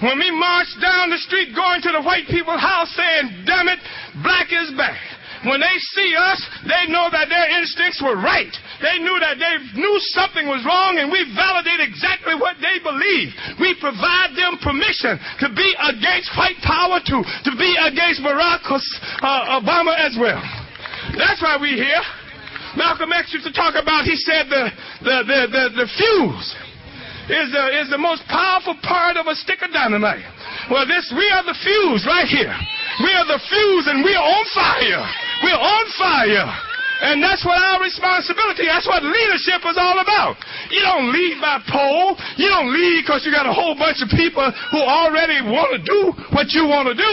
Speaker 46: when we march down the street going to the white people's house saying, damn it, black is back. When they see us, they know that their instincts were right. They knew that they knew something was wrong, and we validate exactly what they believe. We provide them permission to be against white power, to, to be against Barack uh, Obama as well. That's why we're here. Malcolm X used to talk about, he said, the, the, the, the, the fuse is the, is the most powerful part of a stick of dynamite. Well, this, we are the fuse right here. We are the fuse and we are on fire. We're on fire. And that's what our responsibility, that's what leadership is all about. You don't lead by poll. You don't lead because you got a whole bunch of people who already want to do what you want to do.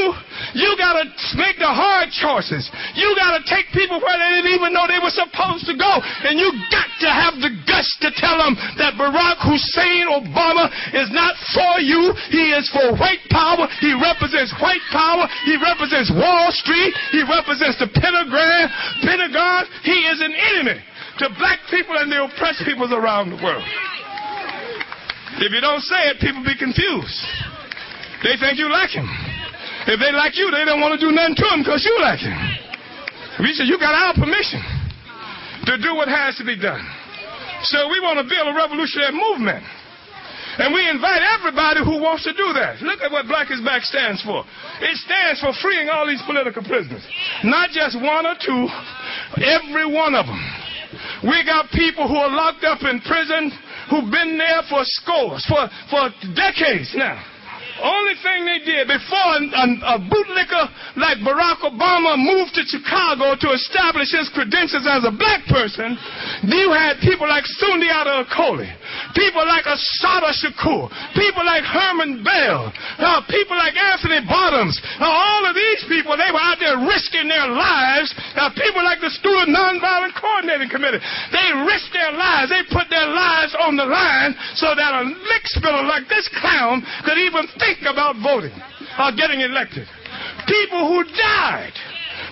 Speaker 46: You got to make the hard choices. You got to take people where they didn't even know they were supposed to go. And you got to have the guts to tell them that Barack Hussein Obama is not for you. He is for white power. He represents white power. He represents Wall Street. He represents the Pentagon. Pentagon. He is an enemy to black people and the oppressed peoples around the world. If you don't say it, people be confused. They think you like him. If they like you, they don't want to do nothing to him because you like him. We said, you got our permission to do what has to be done. So we want to build a revolutionary movement. And we invite everybody who wants to do that. Look at what Black is Back stands for. It stands for freeing all these political prisoners. Not just one or two, every one of them. We got people who are locked up in prison who've been there for scores, for, for decades now. Only thing they did before a, a, bootlicker like Barack Obama moved to Chicago to establish his credentials as a black person, you had people like Sundiata Acoli, people like Assata Shakur, people like Herman Bell, uh, people like Anthony Bottoms. Uh, all of these people, they were out there risking their lives. Uh, people like the Student Nonviolent Coordinating Committee, they risked their lives. They put their lives on the line so that a lick spiller like this clown could even think about voting or getting elected. People who died.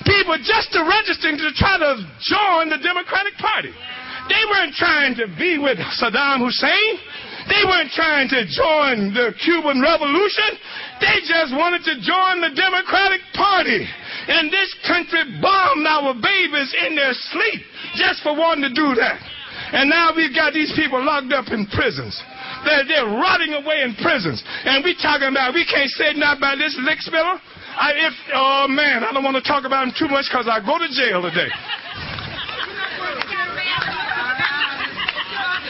Speaker 46: People just to registering to try to join the Democratic Party. They weren't trying to be with Saddam Hussein. They weren't trying to join the Cuban Revolution. They just wanted to join the Democratic Party. And this country bombed our babies in their sleep just for wanting to do that. And now we've got these people locked up in prisons. They're, they're rotting away in prisons. And we talking about, we can't say nothing about this lick spiller. I, if, oh man, I don't want to talk about him too much because I go to jail today.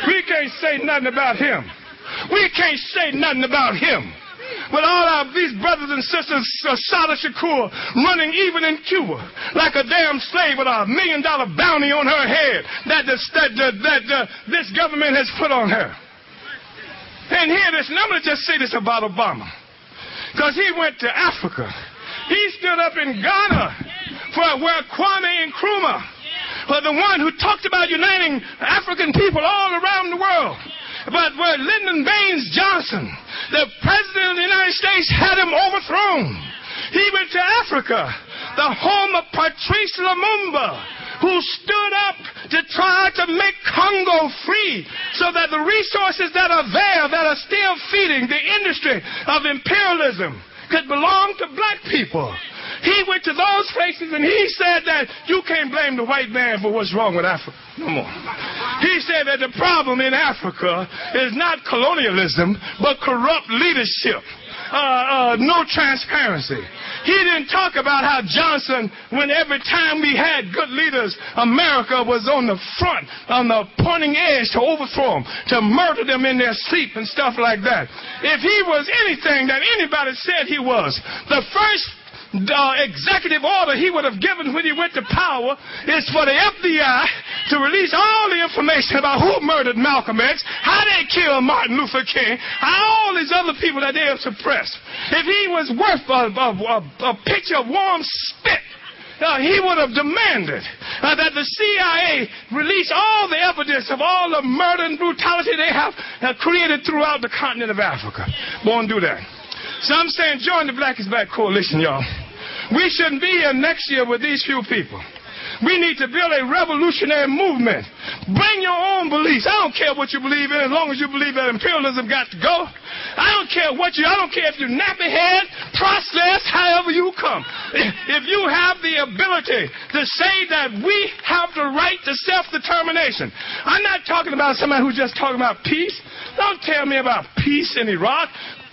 Speaker 46: We can't say nothing about him. We can't say nothing about him. With all our these brothers and sisters, uh, Sada Shakur, running even in Cuba like a damn slave with a million dollar bounty on her head that, that, that, that uh, this government has put on her. And here, this, and I'm going to just say this about Obama. Because he went to Africa. He stood up in Ghana for where Kwame Nkrumah was the one who talked about uniting African people all around the world. But where Lyndon Baines Johnson, the president of the United States, had him overthrown. He went to Africa, the home of Patrice Lumumba, who stood up to try to make Congo free so that the resources that are there that are still feeding the industry of imperialism could belong to black people. He went to those places and he said that you can't blame the white man for what's wrong with Africa no more. He said that the problem in Africa is not colonialism, but corrupt leadership. Uh, uh, no transparency. He didn't talk about how Johnson, when every time we had good leaders, America was on the front, on the pointing edge to overthrow them, to murder them in their sleep and stuff like that. If he was anything that anybody said he was, the first uh, executive order he would have given when he went to power is for the FBI to release all the information about who murdered Malcolm X, how they killed Martin Luther King, how all these other people that they have suppressed. If he was worth a, a, a, a picture of warm spit, uh, he would have demanded uh, that the CIA release all the evidence of all the murder and brutality they have uh, created throughout the continent of Africa. Won't do that. So I'm saying join the Black is Back coalition, y'all. We shouldn't be here next year with these few people. We need to build a revolutionary movement. Bring your own beliefs. I don't care what you believe in as long as you believe that imperialism got to go. I don't care what you, I don't care if you're nappy head, process, however you come. If you have the ability to say that we have the right to self-determination. I'm not talking about somebody who's just talking about peace. Don't tell me about peace in Iraq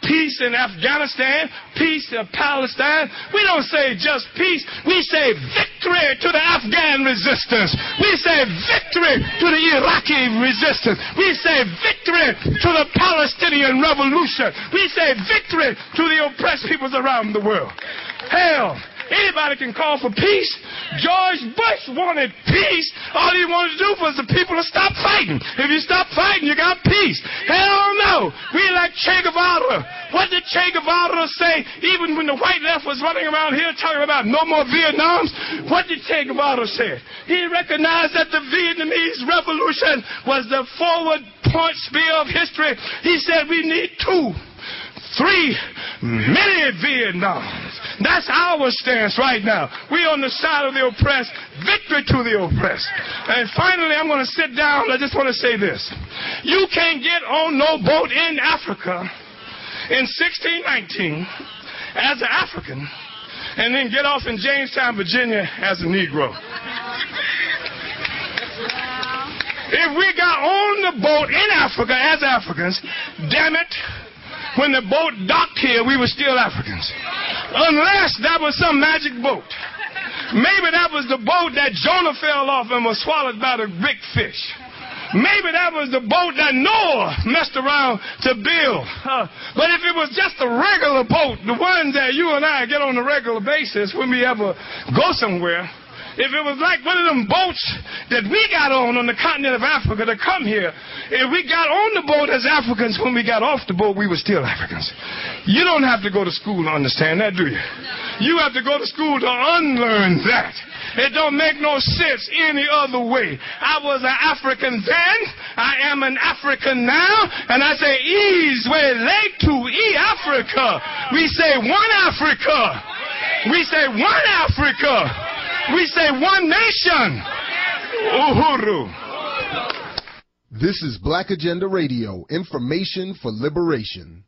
Speaker 46: peace in Afghanistan, peace in Palestine. We don't say just peace. We say victory to the Afghan resistance. We say victory to the Iraqi resistance. We say victory to the Palestinian revolution. We say victory to the oppressed peoples around the world. Hell, Anybody can call for peace. George Bush wanted peace. All he wanted to do was the people to stop fighting. If you stop fighting, you got peace. Hell no. We like Che Guevara. What did Che Guevara say even when the white left was running around here talking about no more Vietnams? What did Che Guevara say? He recognized that the Vietnamese revolution was the forward point spear of history. He said we need two three many Vietnams. That's our stance right now. We on the side of the oppressed, victory to the oppressed. And finally, I'm going to sit down. I just want to say this. You can't get on no boat in Africa in 1619 as an African and then get off in Jamestown, Virginia as a Negro. If we got on the boat in Africa as Africans, damn it, when the boat docked here, we were still Africans. Unless that was some magic boat. Maybe that was the boat that Jonah fell off and was swallowed by the big fish. Maybe that was the boat that Noah messed around to build. Uh, but if it was just a regular boat, the ones that you and I get on a regular basis when we ever go somewhere, if it was like one of them boats that we got on on the continent of Africa to come here, if we got on the boat as Africans, when we got off the boat, we were still Africans. You don't have to go to school to understand that, do you? You have to go to school to unlearn that. It don't make no sense any other way. I was an African then, I am an African now, and I say ease way late to E Africa. We say one Africa. We say one Africa. We say one nation. Uhuru.
Speaker 21: This is Black Agenda Radio, information for liberation.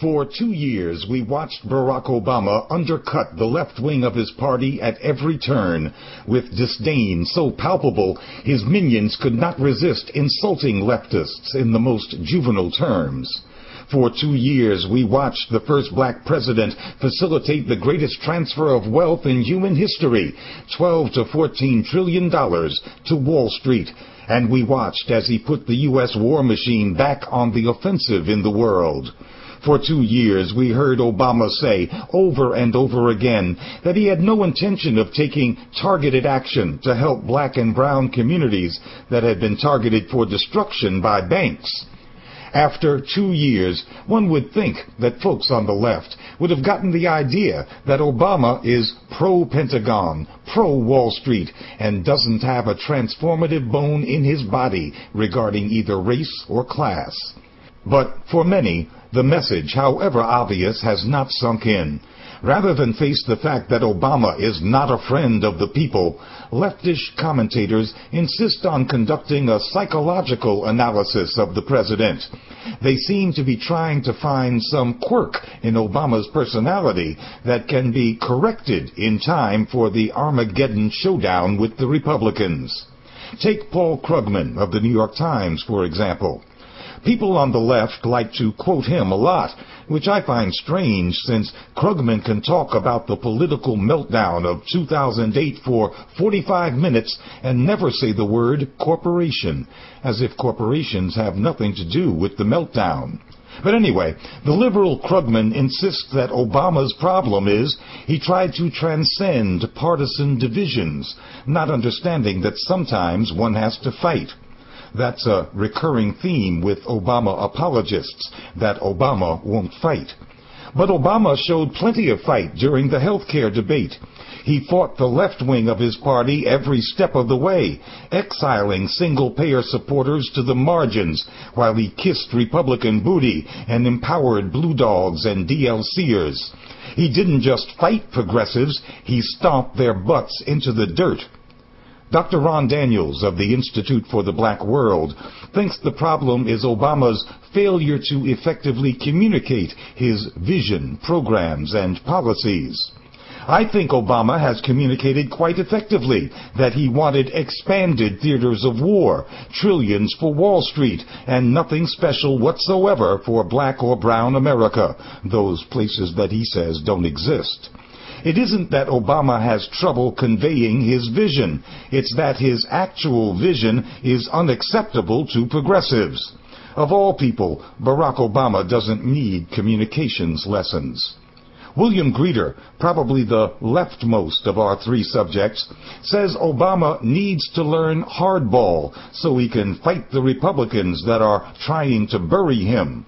Speaker 41: For two years, we watched Barack Obama undercut the left wing of his party at every turn, with disdain so palpable his minions could not resist insulting leftists in the most juvenile terms. For two years, we watched the first black president facilitate the greatest transfer of wealth in human history, 12 to 14 trillion dollars, to Wall Street. And we watched as he put the U.S. war machine back on the offensive in the world. For two years, we heard Obama say over and over again that he had no intention of taking targeted action to help black and brown communities that had been targeted for destruction by banks. After two years, one would think that folks on the left would have gotten the idea that Obama is pro-Pentagon, pro-Wall Street, and doesn't have a transformative bone in his body regarding either race or class. But for many, the message, however obvious, has not sunk in. Rather than face the fact that Obama is not a friend of the people, leftish commentators insist on conducting a psychological analysis of the president. They seem to be trying to find some quirk in Obama's personality that can be corrected in time for the Armageddon showdown with the Republicans. Take Paul Krugman of the New York Times, for example. People on the left like to quote him a lot, which I find strange since Krugman can talk about the political meltdown of 2008 for 45 minutes and never say the word corporation, as if corporations have nothing to do with the meltdown. But anyway, the liberal Krugman insists that Obama's problem is he tried to transcend partisan divisions, not understanding that sometimes one has to fight. That's a recurring theme with Obama apologists, that Obama won't fight. But Obama showed plenty of fight during the health care debate. He fought the left wing of his party every step of the way, exiling single-payer supporters to the margins while he kissed Republican booty and empowered blue dogs and DLCers. He didn't just fight progressives, he stomped their butts into the dirt. Dr. Ron Daniels of the Institute for the Black World thinks the problem is Obama's failure to effectively communicate his vision, programs, and policies. I think Obama has communicated quite effectively that he wanted expanded theaters of war, trillions for Wall Street, and nothing special whatsoever for black or brown America, those places that he says don't exist. It isn't that Obama has trouble conveying his vision. It's that his actual vision is unacceptable to progressives. Of all people, Barack Obama doesn't need communications lessons. William Greider, probably the leftmost of our three subjects, says Obama needs to learn hardball so he can fight the Republicans that are trying to bury him.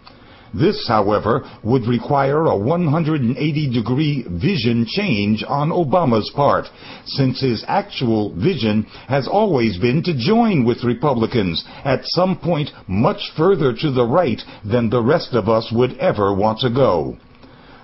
Speaker 41: This, however, would require a 180 degree vision change on Obama's part, since his actual vision has always been to join with Republicans at some point much further to the right than the rest of us would ever want to go.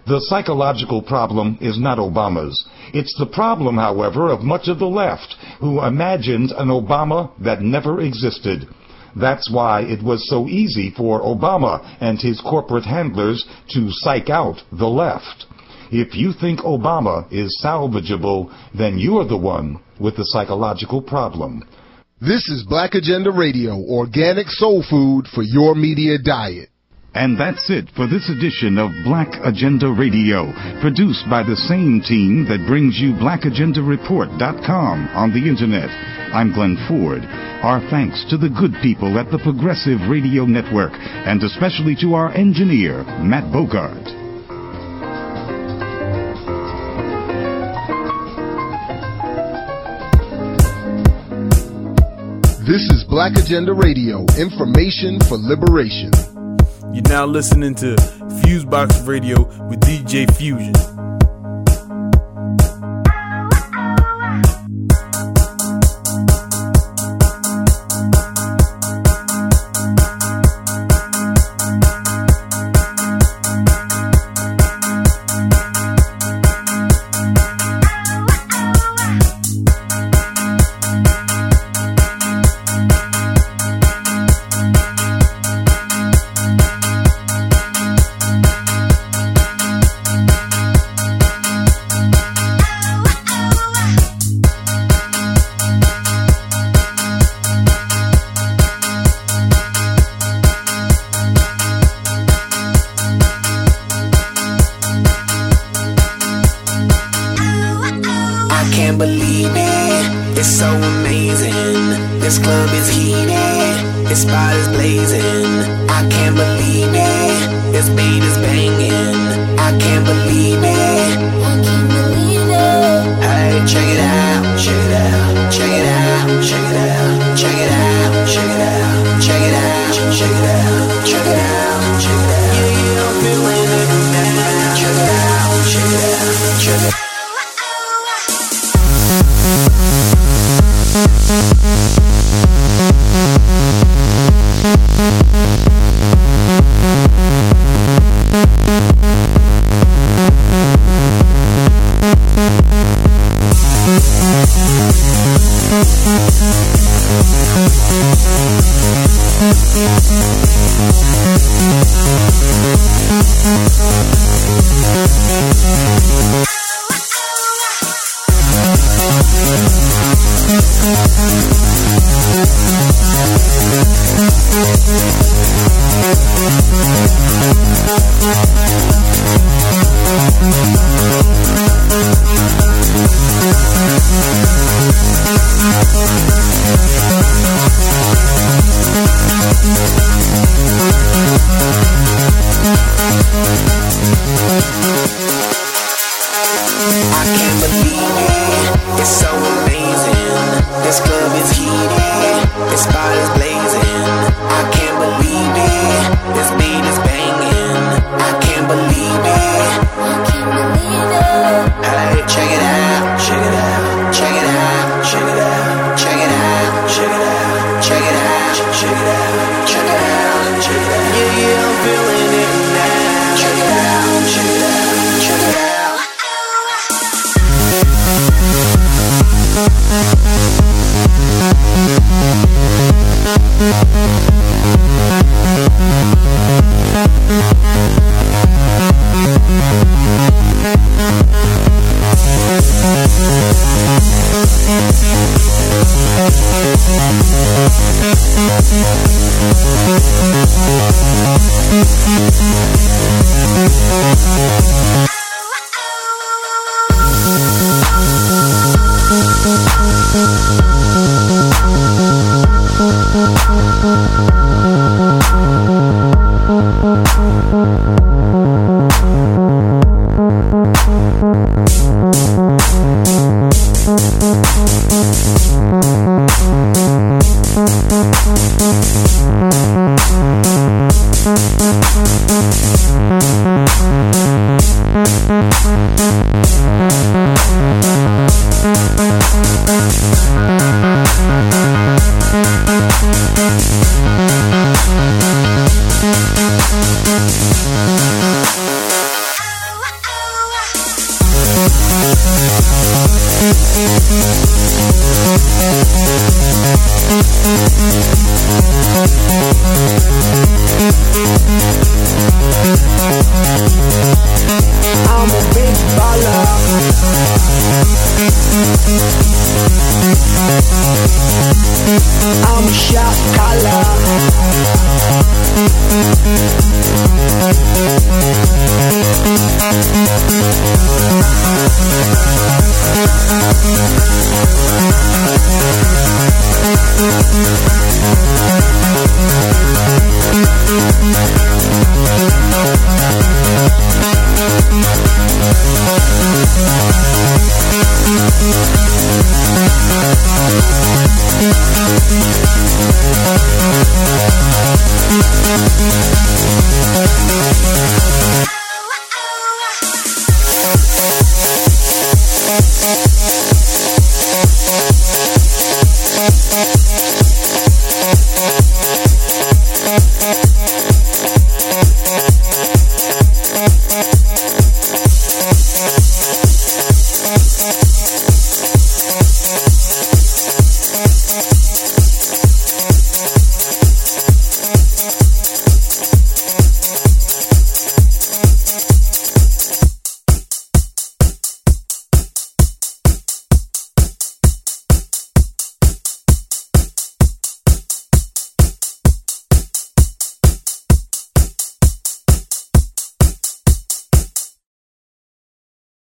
Speaker 41: The psychological problem is not Obama's. It's the problem, however, of much of the left, who imagines an Obama that never existed. That's why it was so easy for Obama and his corporate handlers to psych out the left. If you think Obama is salvageable, then you're the one with the psychological problem.
Speaker 47: This is Black Agenda Radio, organic soul food for your media diet.
Speaker 41: And that's it for this edition of Black Agenda Radio, produced by the same team that brings you blackagendareport.com on the internet. I'm Glen Ford. Our thanks to the good people at the Progressive Radio Network, and especially to our engineer, Matt Bogart.
Speaker 47: This is Black Agenda Radio, information for liberation.
Speaker 19: You're now listening to Fusebox Radio with DJ Fusion.